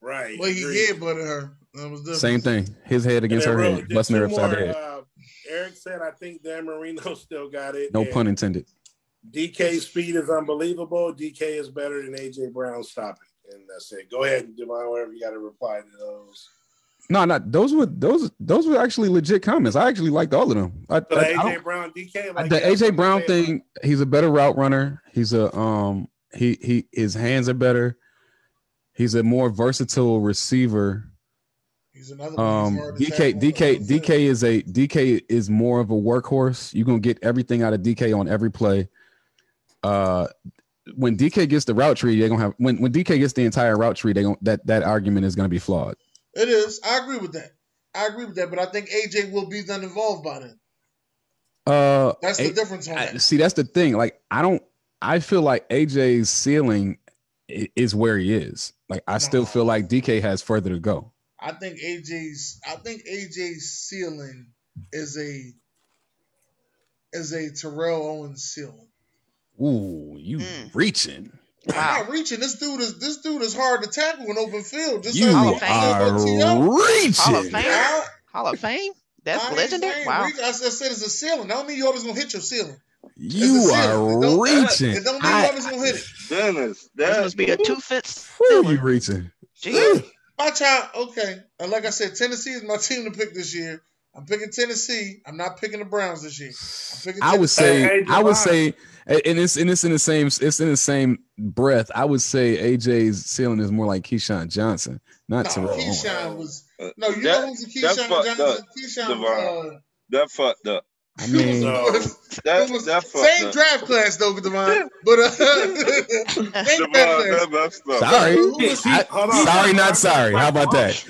S4: right.
S5: Well, he
S4: agreed.
S5: did butter her. That was.
S9: Same thing. His head against her
S4: Will-
S9: head,
S4: then
S9: busting her
S4: two
S9: upside
S4: more,
S9: the head.
S4: Uh, Eric said, "I think Dan Marino still got it."
S9: No pun intended.
S4: DK speed is unbelievable. DK is better than AJ Brown. Stop it, and that's it. Go ahead and Devon, whatever you got to reply to those.
S9: No, not those were those those were actually legit comments. I actually liked all of them. I,
S4: So the
S9: I- I
S4: AJ
S9: don't-
S4: Brown, DK, like
S9: the AJ Brown thing, he's a better route runner. He's a um he he his hands are better. He's a more versatile receiver.
S5: He's another.
S9: Um
S5: He's hard to
S9: DK. DK DK is a DK is more of a workhorse. You're gonna get everything out of DK on every play. Uh when DK gets the route tree, they're gonna have when, when DK gets the entire route tree, they going that that argument is gonna be flawed.
S5: It is. I agree with that. I agree with that, but I think AJ will be done involved by then.
S9: Uh
S5: That's the
S9: A-
S5: difference on
S9: I-
S5: that.
S9: see, that's the thing. Like, I don't. I feel like AJ's ceiling is where he is. Like, I still feel like DK has further to go.
S5: I think AJ's. I think AJ's ceiling is a is a Terrell Owens ceiling.
S9: Ooh, you
S3: Mm.
S9: reaching?
S5: I'm not reaching. This dude is this dude is hard to tackle in open field. Just
S9: You
S5: like
S3: Hall
S5: what
S3: of
S5: you
S3: Fame.
S5: said about T.O.
S9: are
S3: Hall of
S9: reaching.
S3: Fame.
S5: How?
S3: Hall of Fame. That's
S5: I
S3: legendary. Wow.
S5: reach. I said, it's a ceiling. That don't mean you always gonna hit your ceiling.
S9: You are
S5: don't-
S9: reaching.
S5: It don't mean you always gonna hit it.
S2: Dennis, that
S3: must be a two fits.
S9: Where you reaching?
S3: Jeez.
S5: My child, okay. And like I said, Tennessee is my team to pick this year. I'm picking Tennessee. I'm not picking the Browns this year. I'm
S9: I would say.
S4: Hey,
S9: I would say, and it's and it's in the same. It's in the same breath. I would say AJ's ceiling is more like Keyshawn Johnson, not
S5: No,
S9: Terrell.
S5: Keyshawn was
S2: Uh,
S5: no. You
S2: that-
S5: know who's a
S2: that's
S5: Keyshawn
S2: fucked
S5: Johnson?
S2: up,
S5: Keyshawn
S2: Devon.
S5: uh,
S2: that fucked up.
S9: I mean,
S4: So,
S2: That
S5: was
S2: that
S5: same
S2: up.
S5: draft class though, with Devon. But uh, same draft
S2: Devon,
S5: class.
S2: that
S9: sorry.
S5: Who?
S9: I- sorry, not sorry. How about that?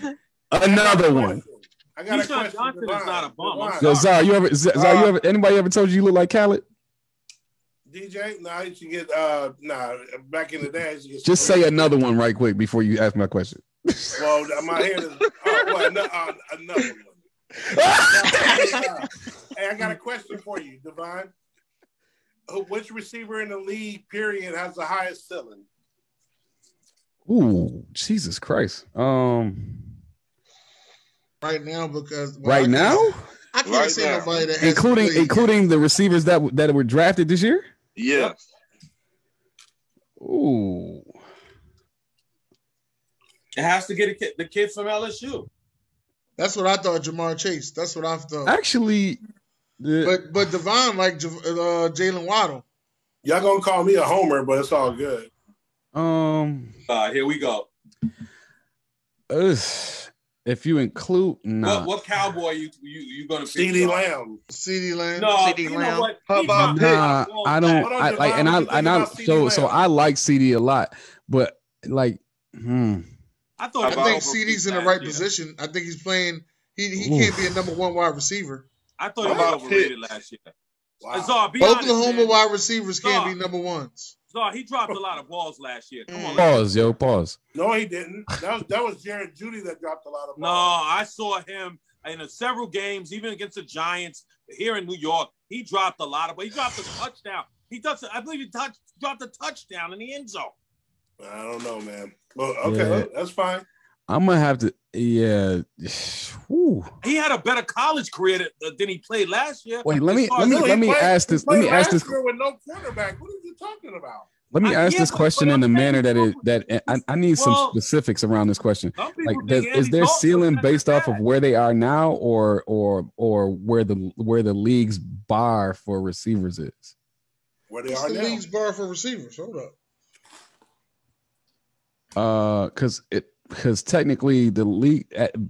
S9: Another one.
S4: I got a question.
S6: Johnson is not a bum. I'm
S9: Yo, Zar, you ever, Zar, you ever, anybody ever told you you look like Khaled?
S4: DJ, nah, you should get uh nah back in the day. I get
S9: Just say another one right quick before you ask my question.
S4: Well, my hand is. Oh, well, ano- uh, another one. Uh, hey, I got a question for you, Divine. Which receiver in the league, period, has the highest ceiling?
S9: Ooh, Jesus Christ. Um,
S5: right now because well,
S9: right
S5: can't-
S9: now,
S5: I can't
S2: Right
S5: see
S2: now.
S5: nobody that
S9: including
S5: played.
S9: including the receivers that that were drafted this year.
S2: Yes.
S9: Ooh,
S6: It has to get a kid, the kid from LSU.
S5: That's what I thought, Ja'Marr Chase. That's what I thought.
S9: actually, the,
S5: But but Devon like uh, Jaylen Waddle.
S4: Y'all gonna call me a homer, but it's all good.
S9: um,
S6: Uh, here we go.
S9: ugh, if you include nah,
S6: What, what cowboy you you you gonna pick?
S4: C.D.
S6: Sean?
S4: Lamb.
S5: CeeDee Lamb.
S6: No,
S3: CeeDee
S6: you know
S3: Lamb.
S6: what?
S2: How about Pitt?
S9: Nah,
S6: lot
S9: I don't.
S4: Hold
S9: I, like,
S4: Javon,
S9: and I
S4: what you think
S9: and I
S4: about CeeDee
S9: so so I like CeeDee a lot, but like, hmm,
S6: I thought
S5: I think
S6: was overpaid
S5: CeeDee's in the right
S6: year.
S5: position. I think he's playing. He he
S9: Oof.
S5: can't be a number one wide receiver.
S6: I thought he was
S2: about
S6: overrated
S2: Pitts?
S6: last year.
S4: Wow.
S6: Czar, be honest,
S5: Oklahoma wide receivers can't be number ones.
S6: Czar, he dropped a lot of balls last year. Come on,
S9: pause, yo, pause.
S4: No, he didn't. That was that was Jerry Jeudy that dropped a lot of balls. No.
S6: I saw him in a several games, even against the Giants here in New York. He dropped a lot of, but he dropped a touchdown. He does, I believe, he touched, dropped a touchdown in the end zone.
S4: I don't know, man. Well, okay,
S9: Yeah.
S4: that's fine.
S9: I'm gonna have to, yeah. Whew.
S6: He had a better college career than, than he played last year.
S9: Wait, let me let me let me ask this. Let me ask this.
S4: with no quarterback. What are you talking about?
S9: Let me
S6: I-
S9: ask
S6: yeah,
S9: this question
S6: but
S9: in a
S6: I'm
S9: manner that it that I, I need some specifics around this question. Like, does, is their ceiling based off of where they are now, or or or where the where the league's bar for receivers is?
S4: Where they
S5: What's
S4: are
S5: the
S4: now?
S5: league's bar for receivers? Hold up.
S9: Uh, because it because technically the league,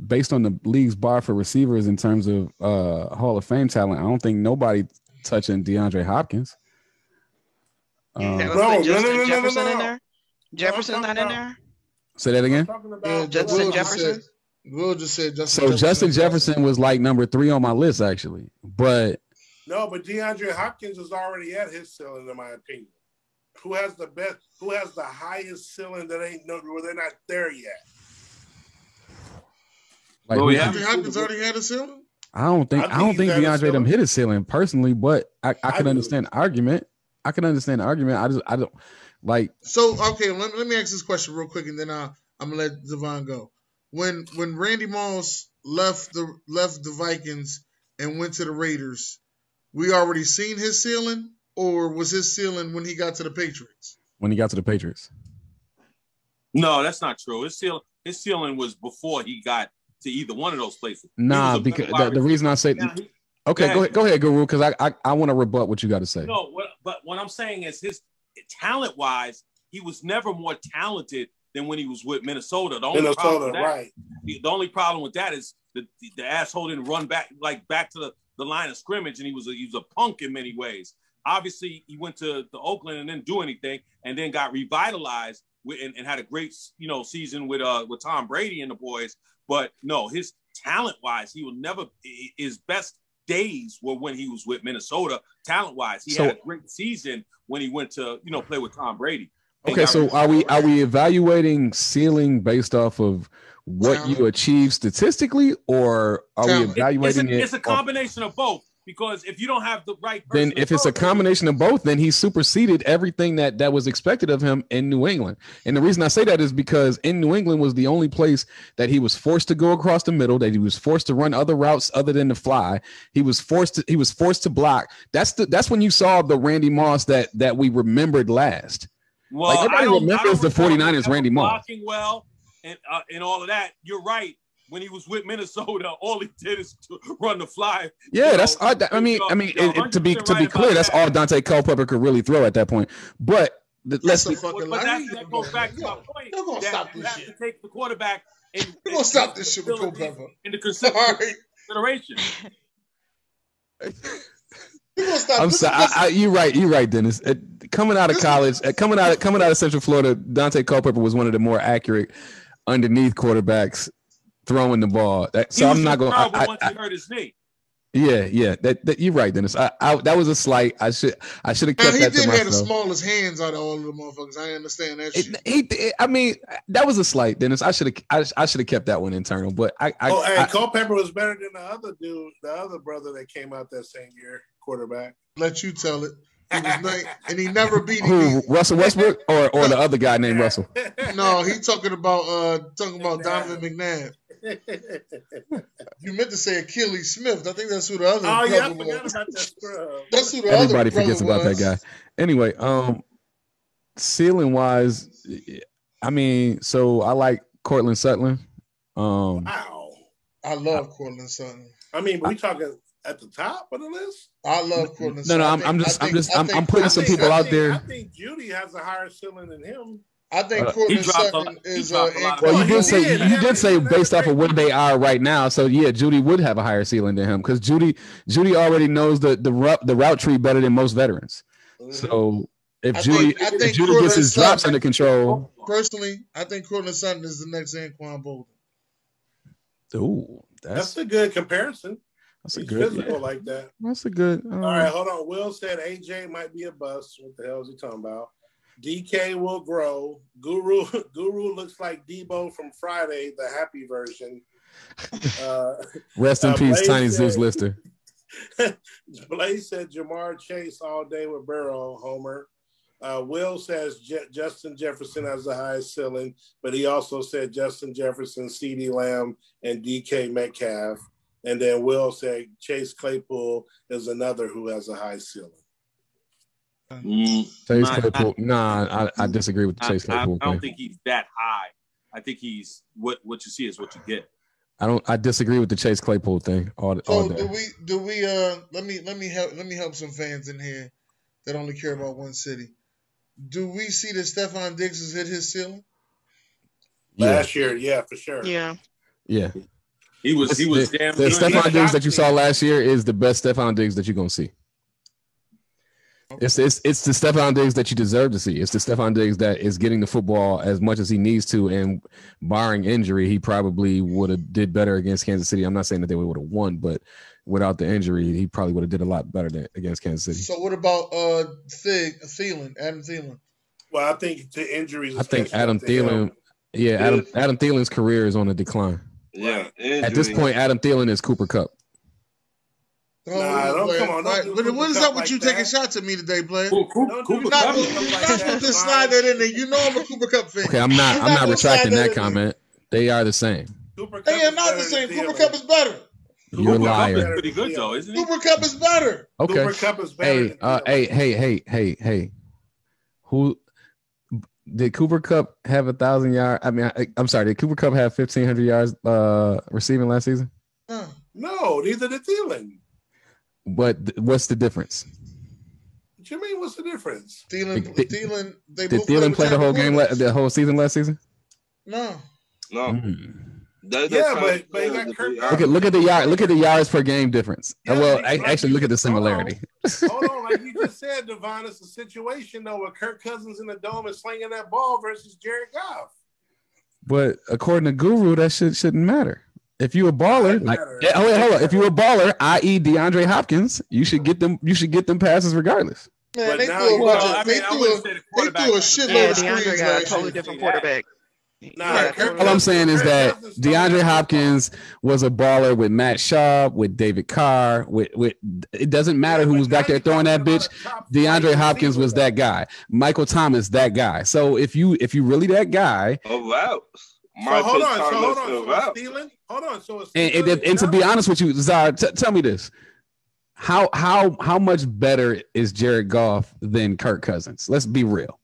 S9: based on the league's bar for receivers in terms of uh Hall of Fame talent, I don't think nobody touching DeAndre Hopkins.
S3: Yeah,
S9: Uh,
S3: let's
S4: No,
S3: put
S4: no,
S3: Justin
S4: no, no, no,
S3: Jefferson
S4: no,
S3: in there. Jefferson's
S4: talking
S3: not in there.
S9: say that again.
S4: talking
S5: Yeah,
S3: Justin
S5: Will just
S3: Jefferson?
S5: said. Will just said Justin.
S9: So Justin Jefferson was like number three on my list actually, but
S4: No, but DeAndre Hopkins is already at his ceiling, in my opinion. Who has the best? Who has the highest ceiling that ain't no? Where they're not there yet.
S9: Like
S6: Well, we have-
S5: DeAndre Hopkins already had a ceiling.
S9: I don't think
S4: I
S9: I don't think DeAndre them hit his ceiling personally, but I, I
S4: I
S9: can
S4: do.
S9: understand the argument. I can understand the argument. I just I don't like
S5: So okay, let, let me ask this question real quick, and then I, I'm gonna let Devon go. When when Randy Moss left the left the Vikings and went to the Raiders, we already seen his ceiling, or was his ceiling when he got to the Patriots?
S9: when he got to the Patriots.
S6: No, that's not true. His ceiling, his ceiling was before he got to either one of those places.
S9: Nah, because the, the reason I say.
S6: Now, he-
S9: okay,
S6: Go
S9: go
S6: ahead.
S9: ahead, go ahead, Guru, because I I, I want to rebut what you got to say.
S6: No, what, but what I'm saying is his talent wise, he was never more talented than when he was with Minnesota. The only problem
S4: Minnesota,
S6: with that,
S4: right?
S6: the, the only problem with that is the, the, the asshole didn't run back like back to the, the line of scrimmage, and he was a, he was a punk in many ways. Obviously, he went to, the Oakland and didn't do anything, and then got revitalized with, and, and had a great you know season with uh with Tom Brady and the boys. But no, his talent wise, he will never his best days were when he was with Minnesota. Talent wise, he
S9: So-
S6: had a great season when he went to you know play with Tom Brady.
S9: Okay, so are we are we evaluating ceiling based off of what
S5: Talent.
S9: you achieve statistically, or are we
S5: Talent.
S6: It's
S9: evaluating
S6: a,
S9: it?
S6: it's a
S9: off-
S6: combination of both because if you don't have the right
S9: then if it's a combination of both, then he superseded everything that that was expected of him in New England. And the reason I say that is because in New England was the only place that he was forced to go across the middle, that he was forced to run other routes other than to fly. He was forced to he was forced to block. That's the that's when you saw the Randy Moss that that we remembered last.
S6: well,
S9: like, everybody
S6: I don't- I
S9: remembers the
S6: recall him
S9: 49ers Randy Moss.
S6: blocking well and uh, and all of that. You're right. When he was with Minnesota, all he did is to run the fly.
S9: Yeah, that's
S6: know,
S9: I, I mean I mean it- it- to be
S6: 100%
S9: to be
S6: right
S9: clear, that's
S6: that.
S9: all Daunte Culpepper could really throw at that point. But the, let's
S5: That's
S9: be,
S5: fucking
S6: But
S5: lie.
S6: that, that goes back to my
S5: Yo,
S6: point.
S5: You're gonna stop this shit.
S6: to take the quarterback in,
S5: You're gonna stop this shit with Culpepper. In the
S6: consideration.
S5: you're.
S9: I'm sorry. I, I, you're right. You're right, Dennis. Uh, coming out of college, uh, coming out of coming out of Central Florida, Daunte Culpepper was one of the more accurate underneath quarterbacks throwing the ball. That,
S6: He
S9: so
S6: was
S9: I'm not going.
S6: trouble
S9: I,
S6: once
S9: I,
S6: he hurt his knee.
S9: Yeah, yeah. That, that you're right, Dennis. I, I that was a slight. I should I should have
S5: Now
S9: kept
S5: he
S9: that
S5: did
S9: to
S5: have the smallest hands out of all of the motherfuckers. I understand that shit.
S9: It, he, I mean, that was a slight, Dennis. I should have I, I should have kept that one internal, but I I,
S4: oh, hey,
S9: I-
S4: Culpepper was better than the other dude, the other brother that came out that same year, quarterback.
S5: Let you tell it. He was not, and he never beat him.
S9: who Russell Westbrook or or the other guy named Russell.
S5: No, he talking about uh talking about Donovan McNabb. You meant to say Akili Smith. I think that's who the other
S4: Oh yeah, I forgot
S5: was.
S4: about that scrub.
S5: That's who the
S9: Everybody
S5: other
S9: forgets about
S5: was.
S9: that guy. Anyway, um, ceiling wise, I mean, so I like Courtland Sutton. Um,
S4: Wow.
S5: I love Courtland Sutton.
S4: I mean, we talking at the top of the list?
S5: I love Courtland
S9: no,
S5: Sutton.
S9: no,
S5: I
S9: I'm,
S5: think-
S9: I'm
S5: I
S9: just, I'm just,
S5: I
S9: I'm,
S5: think
S9: I'm putting
S4: I
S9: some people
S4: I
S9: out there.
S4: I think Jeudy has a higher ceiling than him.
S5: I think
S9: Uh,
S5: Courtland
S6: dropped a-
S5: Sutton
S6: he
S5: is uh,
S6: dropped a
S9: Well, you did say
S4: did.
S9: you
S4: He
S9: did say based off of where they are right now. So yeah, Jeudy would have a higher ceiling than him because Jeudy Jeudy already knows the the route the route tree better than most veterans. So if
S5: I
S9: Jeudy
S5: think- I
S9: if Jeudy
S5: Courtland
S9: gets his drops under control,
S5: personally. I think Courtland Sutton is the next Anquan Boldin.
S9: ooh,
S4: That's
S9: that's
S4: a good comparison.
S9: that's a
S4: He's
S9: good
S4: physical
S9: yeah,
S4: like that.
S9: that's a good. uh,
S4: All right, hold on. Will said AJ might be a bust. What the hell is he talking about? DK will grow. Guru Guru looks like Debo from Friday, the happy version. Uh,
S9: Rest in
S4: uh,
S9: peace,
S4: Blaze
S9: Tiny Zeus Lister.
S4: Blaze said Ja'Marr Chase all day with Burrow, Homer. Uh, Will says Je- Justin Jefferson has the highest ceiling, but he also said Justin Jefferson, CeeDee Lamb, and DK Metcalf. And then Will said Chase Claypool is another who has a high ceiling.
S2: Mm,
S9: Chase
S6: Nah,
S9: Claypool. Nah, I, I disagree with the
S6: I,
S9: Chase
S6: I-
S9: Claypool
S6: I don't think he's that high. I think he's what what you see is what you get.
S9: I don't. I disagree with the Chase Claypool thing. All, all
S5: So
S9: day.
S5: do we? Do we? Uh, let me let me help let me help some fans in here that only care about one city. Do we see that Stefon Diggs has hit his ceiling?
S9: yeah,
S4: Last year, yeah, for sure.
S3: Yeah.
S9: yeah.
S6: He was he was
S9: the,
S6: damn
S9: the
S6: good.
S4: Stefon
S9: Diggs that you saw last year is the best Stefon Diggs that you're gonna see. It's, it's it's the Stefon Diggs that you deserve to see. It's the Stefon Diggs that is getting the football as much as he needs to, and barring injury, he probably would have did better against Kansas City. I'm not saying that they would have won, but without the injury, he probably would have did a lot better than, against Kansas City.
S5: So what about uh Thig Thielen, Adam Thielen?
S4: Well, I think the injuries.
S9: I think Adam
S4: to him.
S9: Thielen, yeah, Adam Adam Thielen's career is on a decline.
S2: yeah.
S9: At this point, Adam Thielen is Cooper Kupp.
S5: Oh,
S4: Nah, don't-
S5: wait,
S4: come on, don't
S5: wait,
S4: do
S5: But what is up with
S4: like
S5: you
S4: that.
S5: taking shots at me today, Blair?
S6: Cool, cool,
S4: Don't do
S6: Cooper
S5: You're not,
S6: Kupp.
S5: gonna- you're
S4: like
S5: not
S4: that,
S5: supposed to slide that in there. You know I'm a Cooper Kupp fan.
S9: Okay, I'm not
S5: You're
S9: I'm not
S5: gonna
S9: retracting
S5: slide
S9: that comment. They are the same.
S4: Cooper
S5: They are not the same. Cooper Kupp is better.
S9: You're a
S6: Cooper Kupp is
S9: liar.
S6: pretty good though, isn't he?
S5: Cooper Kupp is better.
S9: Okay.
S4: Cooper Kupp is better.
S9: Hey, uh, hey, hey, hey, hey, hey. Who did Cooper Kupp have a thousand yard? I mean, I, I'm sorry. Did Cooper Kupp have 1500 yards uh receiving last season?
S5: Huh.
S4: No, neither did Thielen.
S9: But what's the difference?
S4: What you mean? What's the difference?
S5: Thielen,
S9: Did-
S5: Thielen, they
S9: Did
S5: both
S9: Thielen play the whole game, la- the whole season last season?
S5: No.
S2: No,
S9: Mm.
S2: they the
S4: Yeah, but- but he got Kirk.
S9: Look at look at the yard. Look at the yards per game difference.
S4: Yeah,
S9: well,
S4: but
S9: I, actually, look at the
S4: you- hold on.
S9: similarity.
S4: Hold on, like you just said, Devon, it's a situation though with Kirk Cousins in the dome and slinging that ball versus Jared Goff.
S9: But according to Guru, that shit shouldn't matter. If you a baller, like yeah, oh wait, hold on. If you a baller, i.e. DeAndre Hopkins, you should get them. You should get them passes regardless.
S5: Man,
S4: But
S5: they
S4: now
S5: threw a
S4: you-
S5: bunch of
S6: I
S5: they threw a they threw a shitload
S3: Yeah,
S5: of
S6: best.
S5: screens
S3: DeAndre got a totally different quarterback.
S4: Nah,
S9: All I'm saying is that DeAndre Hopkins was a baller with Matt Schaub, with David Carr, with with. It doesn't matter who was back there throwing that bitch.
S4: about a top
S9: DeAndre Hopkins was that guy. Michael Thomas, that guy. So if you if you really that guy,
S2: a route.
S4: So hold on, so hold on,
S2: a
S4: so
S2: route.
S4: it's Thielen. Hold on, so it's
S9: and, and, and to be honest with you, Zara, t- tell me this: how how how much better is Jared Goff than Kirk Cousins? Let's be real.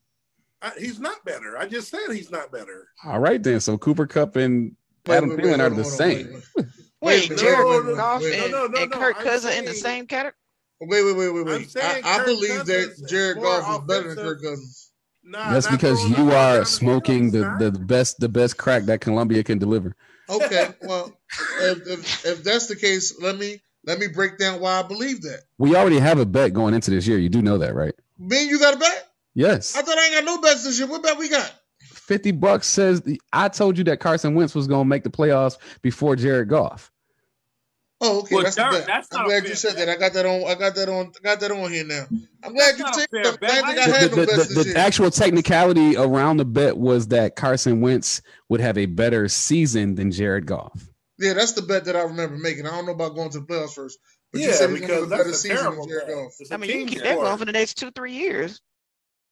S4: I- he's not better. I just said he's not better.
S9: All right, then. So Cooper Kupp and
S5: Wait,
S9: Adam Thielen are the
S5: on,
S9: same.
S5: wait, wait.
S3: Wait,
S5: Wait,
S3: Jared
S4: no, no,
S3: Goff
S4: wait,
S3: and,
S4: no, no,
S3: and Kirk Cousins in the same category?
S5: Wait, wait, wait, wait,
S4: I'm
S5: wait. I, I believe
S4: Cousins
S5: that
S4: is
S5: Jared Goff is better than
S4: offensive.
S5: Kirk Cousins.
S4: Nah,
S9: That's because you
S4: ball
S9: are smoking
S4: he's
S9: the, the best the best crack that Columbia can deliver.
S5: Okay, well, if, if if that's the case, let me let me break down why I believe that.
S9: We already have a bet going into this year. You do know that, right?
S5: Me and you got a bet?
S9: Yes.
S5: I thought I ain't got no bets this year. What bet we got?
S9: 50 bucks says I told you that Carson Wentz was going to make the playoffs before Jared Goff.
S5: Oh, okay,
S6: Well,
S5: that's
S6: Derek,
S5: the bet.
S6: that's
S5: I'm glad
S6: fair
S5: you said
S6: bet.
S5: that. I got that on. I got that on. I got that on here now. I'm glad
S6: That's
S5: you
S6: not
S5: said that. I'm glad
S6: How
S5: you
S6: you-
S5: had
S9: the,
S5: no
S9: the-
S5: bets
S9: the- the actual technicality around the bet was that Carson Wentz would have a better season than Jared Goff.
S5: Yeah, that's the bet that I remember making. I don't know about going to the playoffs first, but you
S4: Yeah,
S5: said he's gonna have
S4: because
S5: a better
S4: a
S5: season than Jared
S4: bet.
S5: Goff.
S3: I mean, you
S4: team
S3: can keep that going for the next two, three years.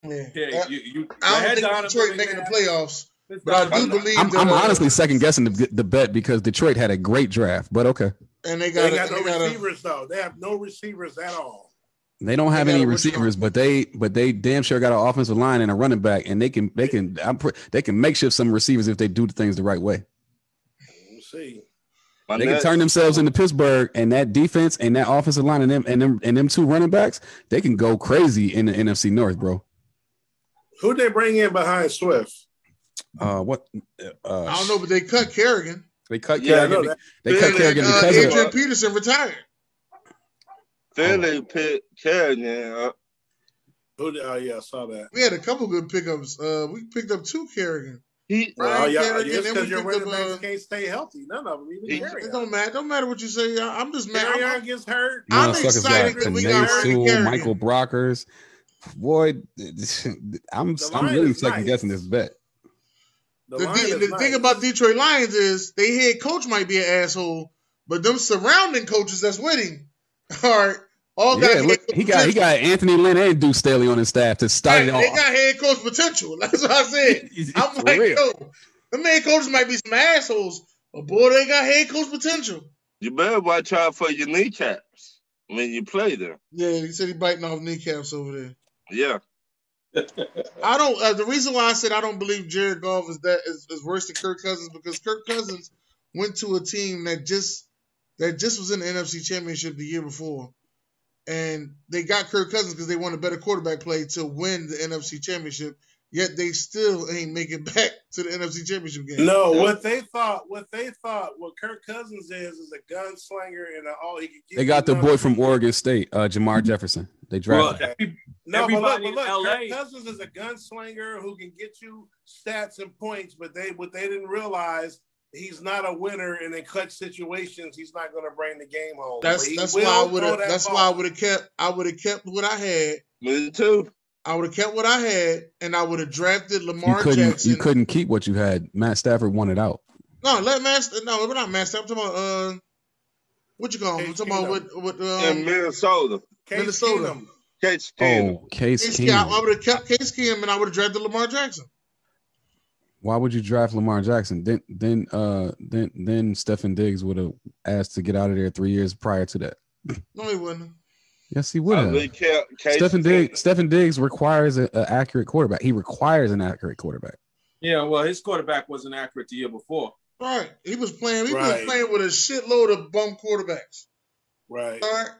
S5: Yeah.
S6: Yeah,
S5: Uh,
S6: you, you,
S5: I don't
S6: ahead
S5: think
S6: Donovan
S5: Detroit
S6: and
S5: making the playoffs, but I do believe
S9: I'm,
S5: that.
S9: I'm
S5: uh,
S9: honestly second guessing the, the bet because Detroit had a great draft, but okay.
S5: And they
S4: They
S5: got,
S4: got
S5: a,
S4: no
S5: they got a,
S4: receivers though. They have no receivers at all.
S9: They don't have
S5: They
S9: any
S5: a which one?
S9: receivers, but they but they damn sure got an offensive line and a running back, and they can they can I'm pre- they can makeshift some receivers if they do the things the right way.
S4: We'll see.
S2: My
S9: They can turn themselves into Pittsburgh, and that defense and that offensive line and them and them and them two running backs, they can go crazy in the NFC North, bro.
S4: Who'd they bring in behind Swift?
S9: Uh, what? Uh,
S5: I don't know, but they cut Kerrigan.
S9: They cut
S2: Yeah, I
S9: Kerrigan.
S4: know that.
S9: They cut
S2: Philly,
S9: Kerrigan
S5: Uh,
S9: because of
S5: Adrian Peterson retired.
S2: Philly picked Kerrigan up.
S4: Who? Oh yeah, I saw that.
S5: We had a couple good pickups. Uh, we picked up two Kerrigan.
S2: He
S4: Well,
S5: Ryan
S4: yeah,
S5: Kerrigan,
S4: just
S5: then
S4: because
S5: we
S4: your
S5: picked
S4: running
S5: up,
S4: backs
S5: uh,
S4: can't stay healthy. None of them,
S2: He-
S4: even
S5: It don't matter. Don't matter what you say. I- I'm just mad.
S4: Carry
S5: I'm-
S4: gets hurt.
S5: I'm excited
S9: got
S5: that we got Ryan
S9: Sewell,
S5: Kerrigan.
S9: Michael Brockers. Boy, I'm
S4: The
S9: I'm really
S4: is
S9: second guessing this bet.
S4: The,
S5: The,
S4: line
S5: thing, the
S4: nice.
S5: thing about Detroit Lions is they head coach might be an asshole, but them surrounding coaches that's with him are all got
S9: Yeah,
S5: head
S9: look, he got he got Anthony Lynn and Deuce Staley on his staff to start
S5: Right,
S9: it
S5: They
S9: off.
S5: got head coach potential. That's what I said. I'm
S9: For
S5: like,
S9: real.
S5: yo, the head coaches might be some assholes, but boy, they got head coach potential.
S2: You better watch out for your kneecaps when you play them.
S5: Yeah, he said he biting off kneecaps over there.
S2: Yeah.
S5: I don't. Uh, the reason why I said I don't believe Jared Goff is that is, is worse than Kirk Cousins because Kirk Cousins went to a team that just that just was in the NFC Championship the year before, and they got Kirk Cousins because they wanted a better quarterback play to win the NFC Championship. Yet they still ain't making back to the NFC Championship game.
S4: No, what they thought, what they thought, what Kirk Cousins is, is a gunslinger and a, all he can give
S9: They got the boy from Oregon State, uh, Jermar Jefferson. They
S6: Well,
S9: drafted.
S6: every-
S4: No, but look, but look,
S6: in LA
S4: Kirk Cousins is a gunslinger who can get you stats and points, but they what they didn't realize he's not a winner, and in clutch situations, he's not going to bring the game home.
S5: That's that's why I would have.
S4: that
S5: That's
S4: ball.
S5: why I would have kept. I would have kept what I had.
S2: Me too.
S5: I would have kept what I had, and I would have drafted
S9: you
S5: Lamar
S9: couldn't
S5: Jackson.
S9: you couldn't keep what you had. Matt Stafford wanted out.
S5: No, let Master. No, we're not Master. I'm talking about uh, what you call him? I'm talking about
S4: Keenum.
S5: what what
S2: In
S5: um,
S2: Minnesota.
S4: Case
S5: Minnesota.
S4: Keenum.
S2: Catch Keenum.
S9: Oh, Case
S5: Case Keenum. I would have kept Case Keenum, and I would have drafted Lamar Jackson.
S9: Why would you draft Lamar Jackson? Then then uh then then Stephen Diggs would have asked to get out of there three years prior to that.
S5: No, he wouldn't.
S9: Yes, he would
S2: I
S9: have.
S2: really kept Case
S9: Stephen
S2: Keenum.
S9: Diggs, Stephen Diggs requires an accurate quarterback. He requires an accurate quarterback.
S6: yeah, well, his quarterback wasn't accurate the year before.
S5: Right. He was playing. He
S4: Right.
S5: was playing with a shitload of bum quarterbacks.
S4: Right.
S5: All right.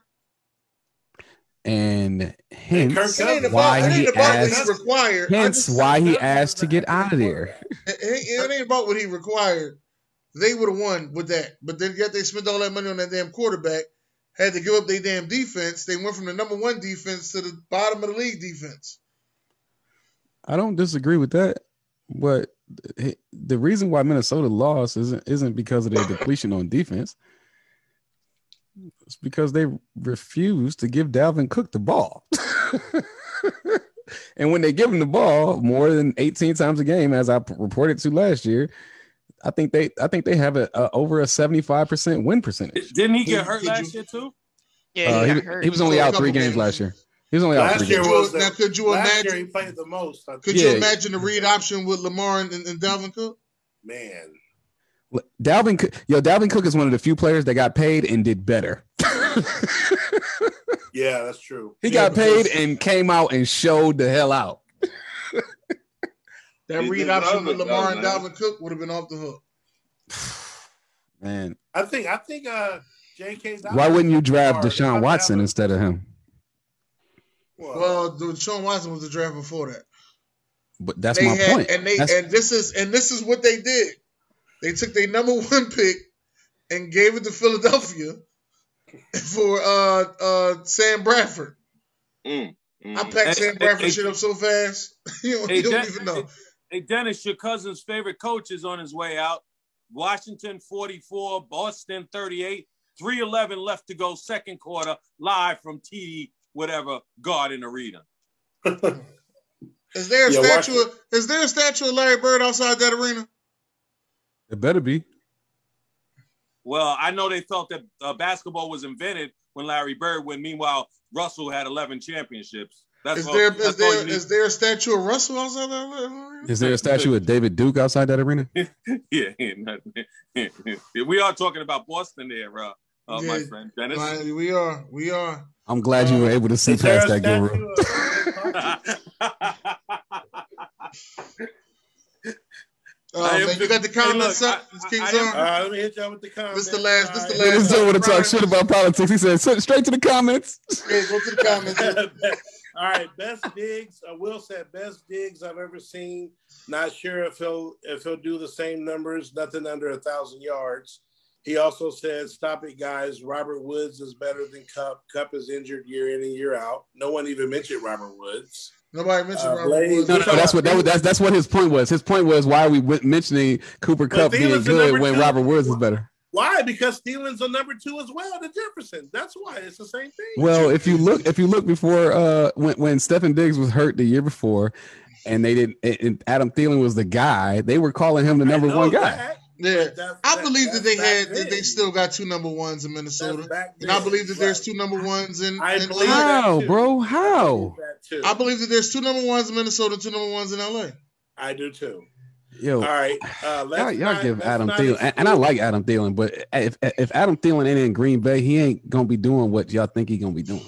S9: And hence
S4: Kirk
S5: It ain't about,
S9: why he asked
S5: he required. I
S9: hence
S5: just-
S9: why he asked to get out of there.
S5: It, it- it ain't about what he required. They would have won with that, but then yet they spent all that money on that damn quarterback. Had to give up their damn defense. They went from the number one defense to the bottom of the league defense.
S9: I don't disagree with that, but the reason why Minnesota lost isn't isn't because of their depletion on defense. It's because they refused to give Dalvin Cook the ball. and when they give him the ball more than 18 times a game, as I reported to last year, I think they I think they have a, a over a 75% win percentage.
S6: Didn't he get hurt last year too?
S3: Yeah,
S9: Uh,
S3: he,
S9: he, he was only out three games
S5: games.
S9: last year. He was only out three
S4: year
S9: games.
S4: Was
S5: now, could you
S4: Last
S5: imagine?
S4: year he played the most.
S5: Could
S4: think.
S5: you imagine the read option with Lamar and, and, and Dalvin Cook?
S4: Man,
S9: Dalvin, Cook- yo, Dalvin Cook is one of the few players that got paid and did better.
S4: yeah, that's true.
S9: he
S5: Yeah,
S9: got paid and came out and showed the hell out.
S5: That
S2: He
S5: read option with Lamar and
S2: man.
S5: Dalvin Cook would have been off the hook.
S9: Man,
S4: I think. I think. Uh, J.K. Dobbins
S9: why wouldn't you draft
S4: are-
S9: Deshaun Watson
S4: a-
S9: instead of him?
S4: Well,
S5: Well, the Watson was the draft before that.
S9: But that's
S5: they
S9: my
S5: had,
S9: point.
S5: And they
S9: That's-
S5: and this is and this is what they did. They took their number one pick and gave it to Philadelphia for uh uh Sam Bradford.
S2: Mm, mm.
S5: I packed
S6: Hey,
S5: Sam Bradford
S6: hey,
S5: shit up so fast. you don't,
S6: Hey,
S5: you don't
S6: Den-
S5: even know.
S6: Hey, Dennis, your cousin's favorite coach is on his way out. Washington 44, Boston 38. 311 left to go, second quarter, live from TD, whatever, Garden Arena.
S5: Is there a
S4: Yeah,
S5: statue? Of, is there a statue of Larry Bird outside that arena?
S9: It better be.
S6: Well, I know they thought that uh, basketball was invented when Larry Bird, when meanwhile Russell had 11 championships. That's
S5: Is
S6: all,
S5: there
S6: that's
S5: is
S6: all
S5: there
S6: you need.
S5: is there a statue of Russell outside that arena?
S9: Is there a statue of David Duke outside that arena?
S6: yeah, yeah, we are talking about Boston there, uh, uh, my friend Dennis.
S5: Right, we are. We are.
S9: I'm glad you were able to see
S4: Is
S9: past that guru.
S4: of-
S5: Oh, man, you got the
S6: hey,
S5: comments
S6: look,
S5: up,
S6: I-
S5: King
S6: I- I
S5: Zone?
S6: am-
S4: All right, let me hit y'all with the comments.
S5: This the last- this the
S4: All
S5: last-
S9: This dude want to talk shit about politics. He said, "Sit straight to the comments.
S5: Yeah, go to the comments.
S4: All right, best Diggs. Uh, Will said best Diggs I've ever seen. Not sure if he'll if he'll do the same numbers. Nothing under a thousand yards. He also said, "Stop it, guys. Robert Woods is better than Kupp. Kupp is injured year in and year out. No one even mentioned Robert Woods.
S5: Nobody mentioned
S4: Uh,
S5: Robert
S4: Blaze-
S5: Woods.
S9: No, no, that's what that was, that's that's what his point was. His point was why are we w- mentioning Cooper Kupp being good when
S4: two.
S9: Robert Woods is better.
S4: Why? Because Thielens on number two as well to Jefferson. That's why it's the same thing.
S9: Well, if you look, if you look before uh when when Stephen Diggs was hurt the year before, and they didn't, and- and Adam Thielen was the guy, they were calling him the number one guy.
S4: that,
S5: Yeah,
S4: but that's-
S5: I
S4: that-
S5: believe that they had that
S4: then.
S5: they still got two number ones in Minnesota, and I believe that there's two number ones in.
S4: I
S5: in
S4: believe
S5: LA.
S4: that
S9: How,
S4: too.
S9: bro?
S4: I
S9: How?
S4: believe that too.
S5: I believe that there's two number ones in Minnesota, two number ones in LA.
S4: I do too.
S9: Yo,
S4: All right. Uh, let's
S9: y'all, y'all
S4: not-
S9: give
S4: let's
S9: Adam
S4: not
S9: Thielen, and, and I like Adam Thielen, but if if Adam Thielen ain't in Green Bay, he ain't gonna be doing what y'all think he gonna be doing.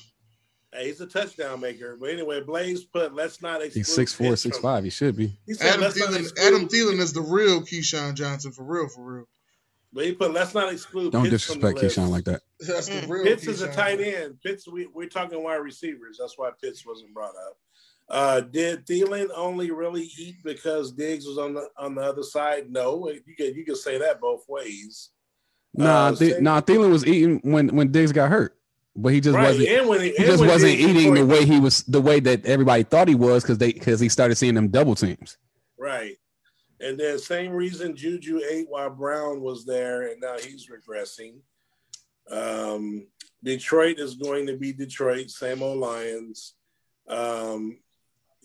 S4: Hey, he's a touchdown maker. But anyway, Blaze put let's not exclude.
S9: He's six four,
S4: Pitts
S9: six
S4: from-
S9: five. He should be.
S4: He said
S5: Adam
S4: let's
S5: Thielen. Adam Thielen is the real Keyshawn Johnson for real, for real.
S4: But he put let's not exclude.
S9: Don't
S4: Pitts
S9: disrespect
S4: list.
S9: Keyshawn like that.
S5: That's the
S3: Mm.
S5: real.
S4: Pitts is a tight end. Pitts, we, we're talking wide receivers. That's why Pitts wasn't brought up. Uh, did Thielen only really eat because Diggs was on the on the other side? No, you can you can say that both ways.
S9: Nah,
S4: Uh, same-
S9: nah, Thielen was eating when when Diggs got hurt, but he just
S4: right,
S9: wasn't.
S4: and when he,
S9: He
S4: and
S9: just wasn't
S4: Diggs
S9: eating the way he was, the way that everybody thought he was, because they because he started seeing them double teams.
S4: Right. And then same reason Juju ate while Brown was there, and now he's regressing. Um, Detroit is going to be Detroit, same old Lions. Um,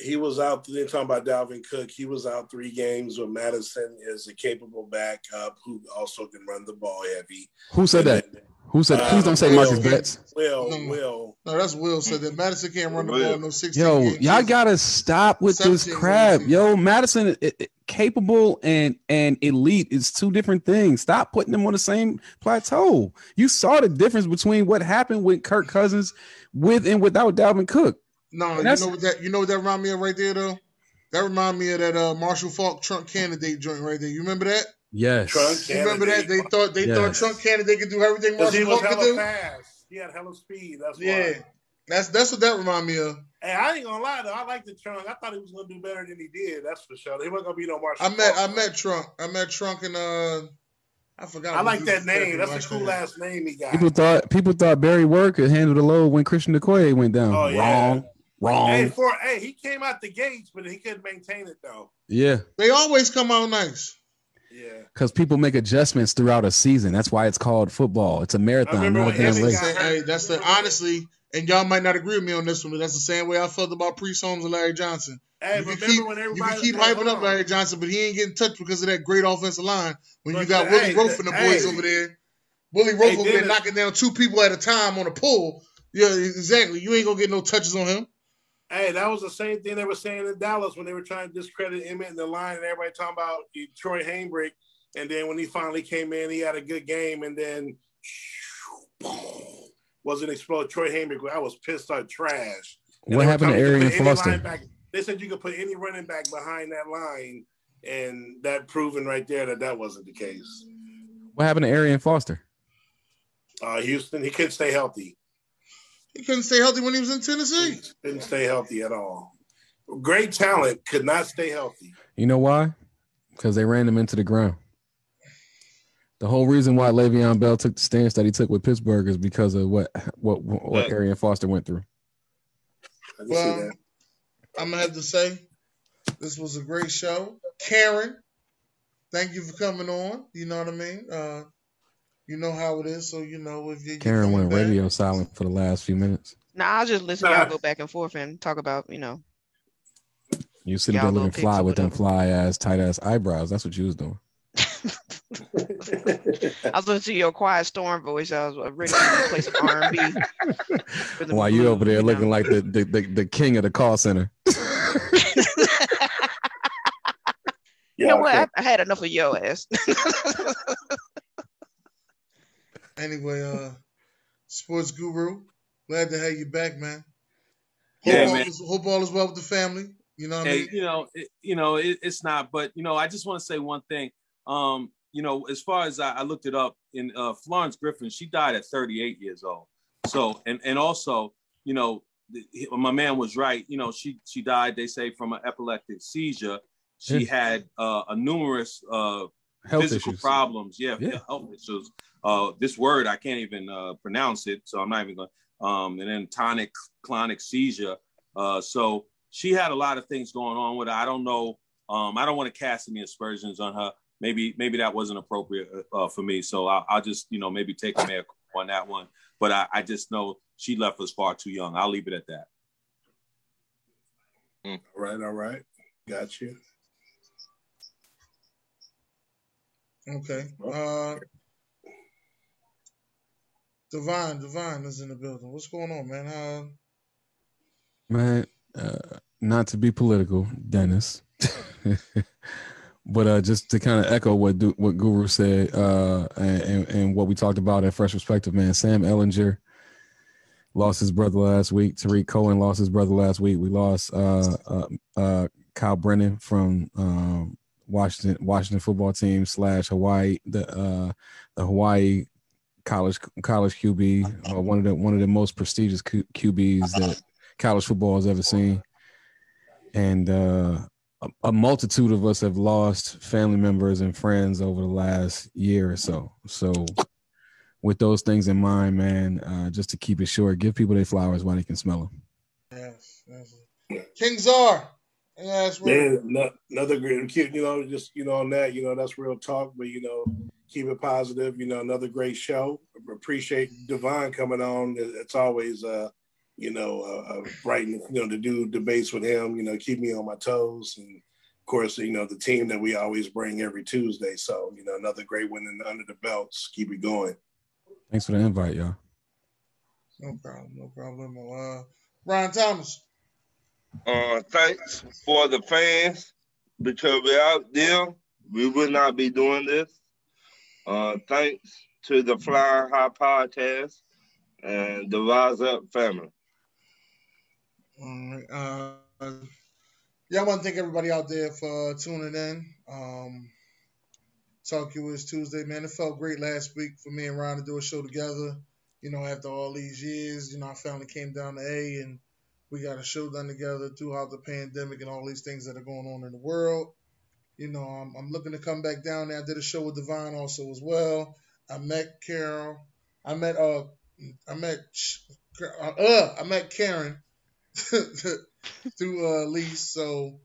S4: he was out. They're talking about Dalvin Cook. He was out three games. With Mattison is a capable backup who also can run the ball heavy.
S9: Who said that? Who said?
S4: Uh,
S9: Please don't say
S5: Will.
S9: Marcus Betts.
S4: Will,
S5: No.
S4: Will.
S5: No, that's Will said that Mattison can't run the ball in no 16
S9: Yo,
S5: game
S9: y'all gotta stop with this crap.
S5: games.
S9: Yo, Mattison, it, it- capable and and elite is two different things. Stop putting them on the same plateau. You saw the difference between what happened with Kirk Cousins with and without Dalvin Cook.
S5: No, you know what that you know what that remind me of right there though? That remind me of that uh, Marshall Faulk Trung Canidate joint right there. You remember that?
S9: Yes.
S4: Trung
S5: You remember that? They thought they thought Trung Canidate could do everything
S4: Because he
S5: Marshall
S4: was
S5: Faulk could
S4: hella
S5: do.
S4: fast. He had hella speed. That's why.
S5: Yeah. That's that's what that remind me of.
S4: Hey, I ain't gonna lie though. I like the trunk. I thought he was gonna do better than he did. That's for sure. He wasn't gonna be no Marshall.
S5: I met I met Trung. I met Trung and uh I forgot.
S4: I like that name. That's
S5: last
S4: a cool
S5: name.
S4: ass name he got.
S9: People thought people thought Barry Word could handle the load when Christian Okoye went down.
S4: Oh, yeah.
S9: Wrong. Wrong.
S4: Hey, for hey, he came out the gates, but he couldn't maintain it though.
S9: yeah.
S5: They always come out nice.
S4: Yeah.
S9: Because people make adjustments throughout a season. That's why it's called football. It's a marathon,
S4: remember
S9: not a damn
S4: Evan
S9: race.
S4: got
S5: Say,
S4: hurt.
S5: hey, that's the honestly, and y'all might not agree with me on this one, but that's the same way I felt about Priest Holmes and Larry Johnson.
S4: Hey,
S5: you
S4: remember
S5: keep,
S4: when
S5: you
S4: everybody
S5: can keep
S4: was-
S5: hyping up. Larry Johnson, but he ain't getting touched because of that great offensive line. When you got
S4: the-
S5: Willie
S4: hey,
S5: Rofe and the boys
S4: hey.
S5: over there, Willie Roaf
S4: Hey,
S5: over there knocking down two people at a time on a pull. Yeah, exactly. You ain't gonna get no touches on him.
S4: Hey, that was the same thing they were saying in Dallas when they were trying to discredit Emmitt in the line, and everybody talking about Troy Hambrick. And then when he finally came in, he had a good game, and then wasn't explode. Troy Hambrick, I was pissed on trash. And
S9: What happened to Arian Foster?
S4: They said you could put any running back behind that line, and that proven right there that that wasn't the case.
S9: What happened to Arian Foster?
S4: Uh, Houston, he couldn't stay healthy.
S5: He couldn't stay healthy when he was in
S4: He
S5: Tennessee.
S4: couldn't stay healthy at all. Great talent, could not stay healthy.
S9: You know why? Because they ran him into the ground. The whole reason why Le'Veon Bell took the stance that he took with Pittsburgh is because of what what what
S2: Yeah.
S9: Arian Foster went through.
S5: Well, I'm gonna have to say this was a great show. Karen, thank you for coming on. You know what I mean? Uh, you know how it is. So you know if you
S9: Karen
S5: coming
S9: went
S5: back-
S9: radio silent for the last few minutes.
S3: Nah, I'll just listen. Y'all go back and forth and talk about, you know.
S9: You sitting there looking fly with them fly ass, tight ass eyebrows. That's what you was doing.
S3: I was listening to your quiet storm voice. I was ready to play some R and B.
S9: While you over there looking like the, the the the king of the call center.
S3: You know what? I, I had enough of your ass.
S5: Anyway, uh, sports guru, glad to have you back, man. Hope,
S6: Yeah,
S5: all
S6: man.
S5: Is, hope all is well with the family. You know what I mean?
S6: you know, it, you know, it, it's not, but you know, I just want to say one thing. Um, you know, as far as I, I looked it up, in uh, Florence Griffin, she died at 38 years old. So, and and also, you know, the, my man was right. You know, she she died. They say from an epileptic seizure. She had uh, a numerous uh,
S9: Health
S6: physical
S9: issues.
S6: problems. Yeah,
S9: Yeah.
S6: health issues. Uh, this word I can't even uh, pronounce it, so I'm not even going. Um, and then tonic clonic seizure. Uh, so she had a lot of things going on with her. I don't know. Um, I don't want to cast any aspersions on her. Maybe maybe that wasn't appropriate uh, for me. So I'll, I'll just you know maybe take a mea on that one. But I, I just know she left us far too young. I'll leave it at that.
S4: All right, all right. Got you.
S5: Okay. Uh, Divine, Divine is in the building. What's going on, man? How?
S9: Man, uh, not to be political, Dennis, but uh, just to kind of echo what du- what Guru said uh, and, and what we talked about at Fresh Perspective, man. Sam Ehlinger lost his brother last week. Tarik Cohen lost his brother last week. We lost uh, uh, uh, Colt Brennan from um, Washington Washington football team slash Hawaii the uh, the Hawaii college college QB, uh, one of the one of the most prestigious Q- QBs that college football has ever seen. And uh, a, a multitude of us have lost family members and friends over the last year or so. So, with those things in mind, man, uh, just to keep it short, give people their flowers while they can smell them.
S5: Yes. yes. King Czar. Yes,
S4: Man, no- another great kid, you know, just you know, on that, you know, that's real talk, but you know, keep it positive, you know, another great show. Appreciate Devon coming on. It's always uh, you know, uh, uh you know, to do debates with him, you know, keep me on my toes. And of course, you know, the team that we always bring every Tuesday. So, you know, another great one in, under the belts. Keep it going.
S9: Thanks for the invite, y'all.
S5: No problem. No problem. Uh, Brian Thomas.
S2: Uh, thanks for the fans because without them, we would not be doing this. Uh, thanks to the Fly High Podcast and the Rise Up family.
S5: All right. Uh, yeah, I want to thank everybody out there for tuning in. Um, Talkurish Tuesday, man. It felt great last week for me and Ryan to do a show together. You know, after all these years, you know, our family came down to A and we got a show done together throughout the pandemic and all these things that are going on in the world. You know, I'm, I'm looking to come back down there. I did a show with Divine also as well. I met Carol. I met uh, I met uh, I met Karen through uh Lease. So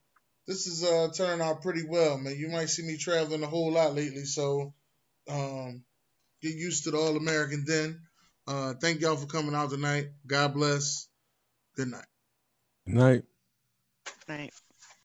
S5: this is uh turning out pretty well, man. You might see me traveling a whole lot lately, so um get used to the all American den. Uh thank y'all for coming out tonight. God bless. Good night.
S9: Good night.
S3: Right.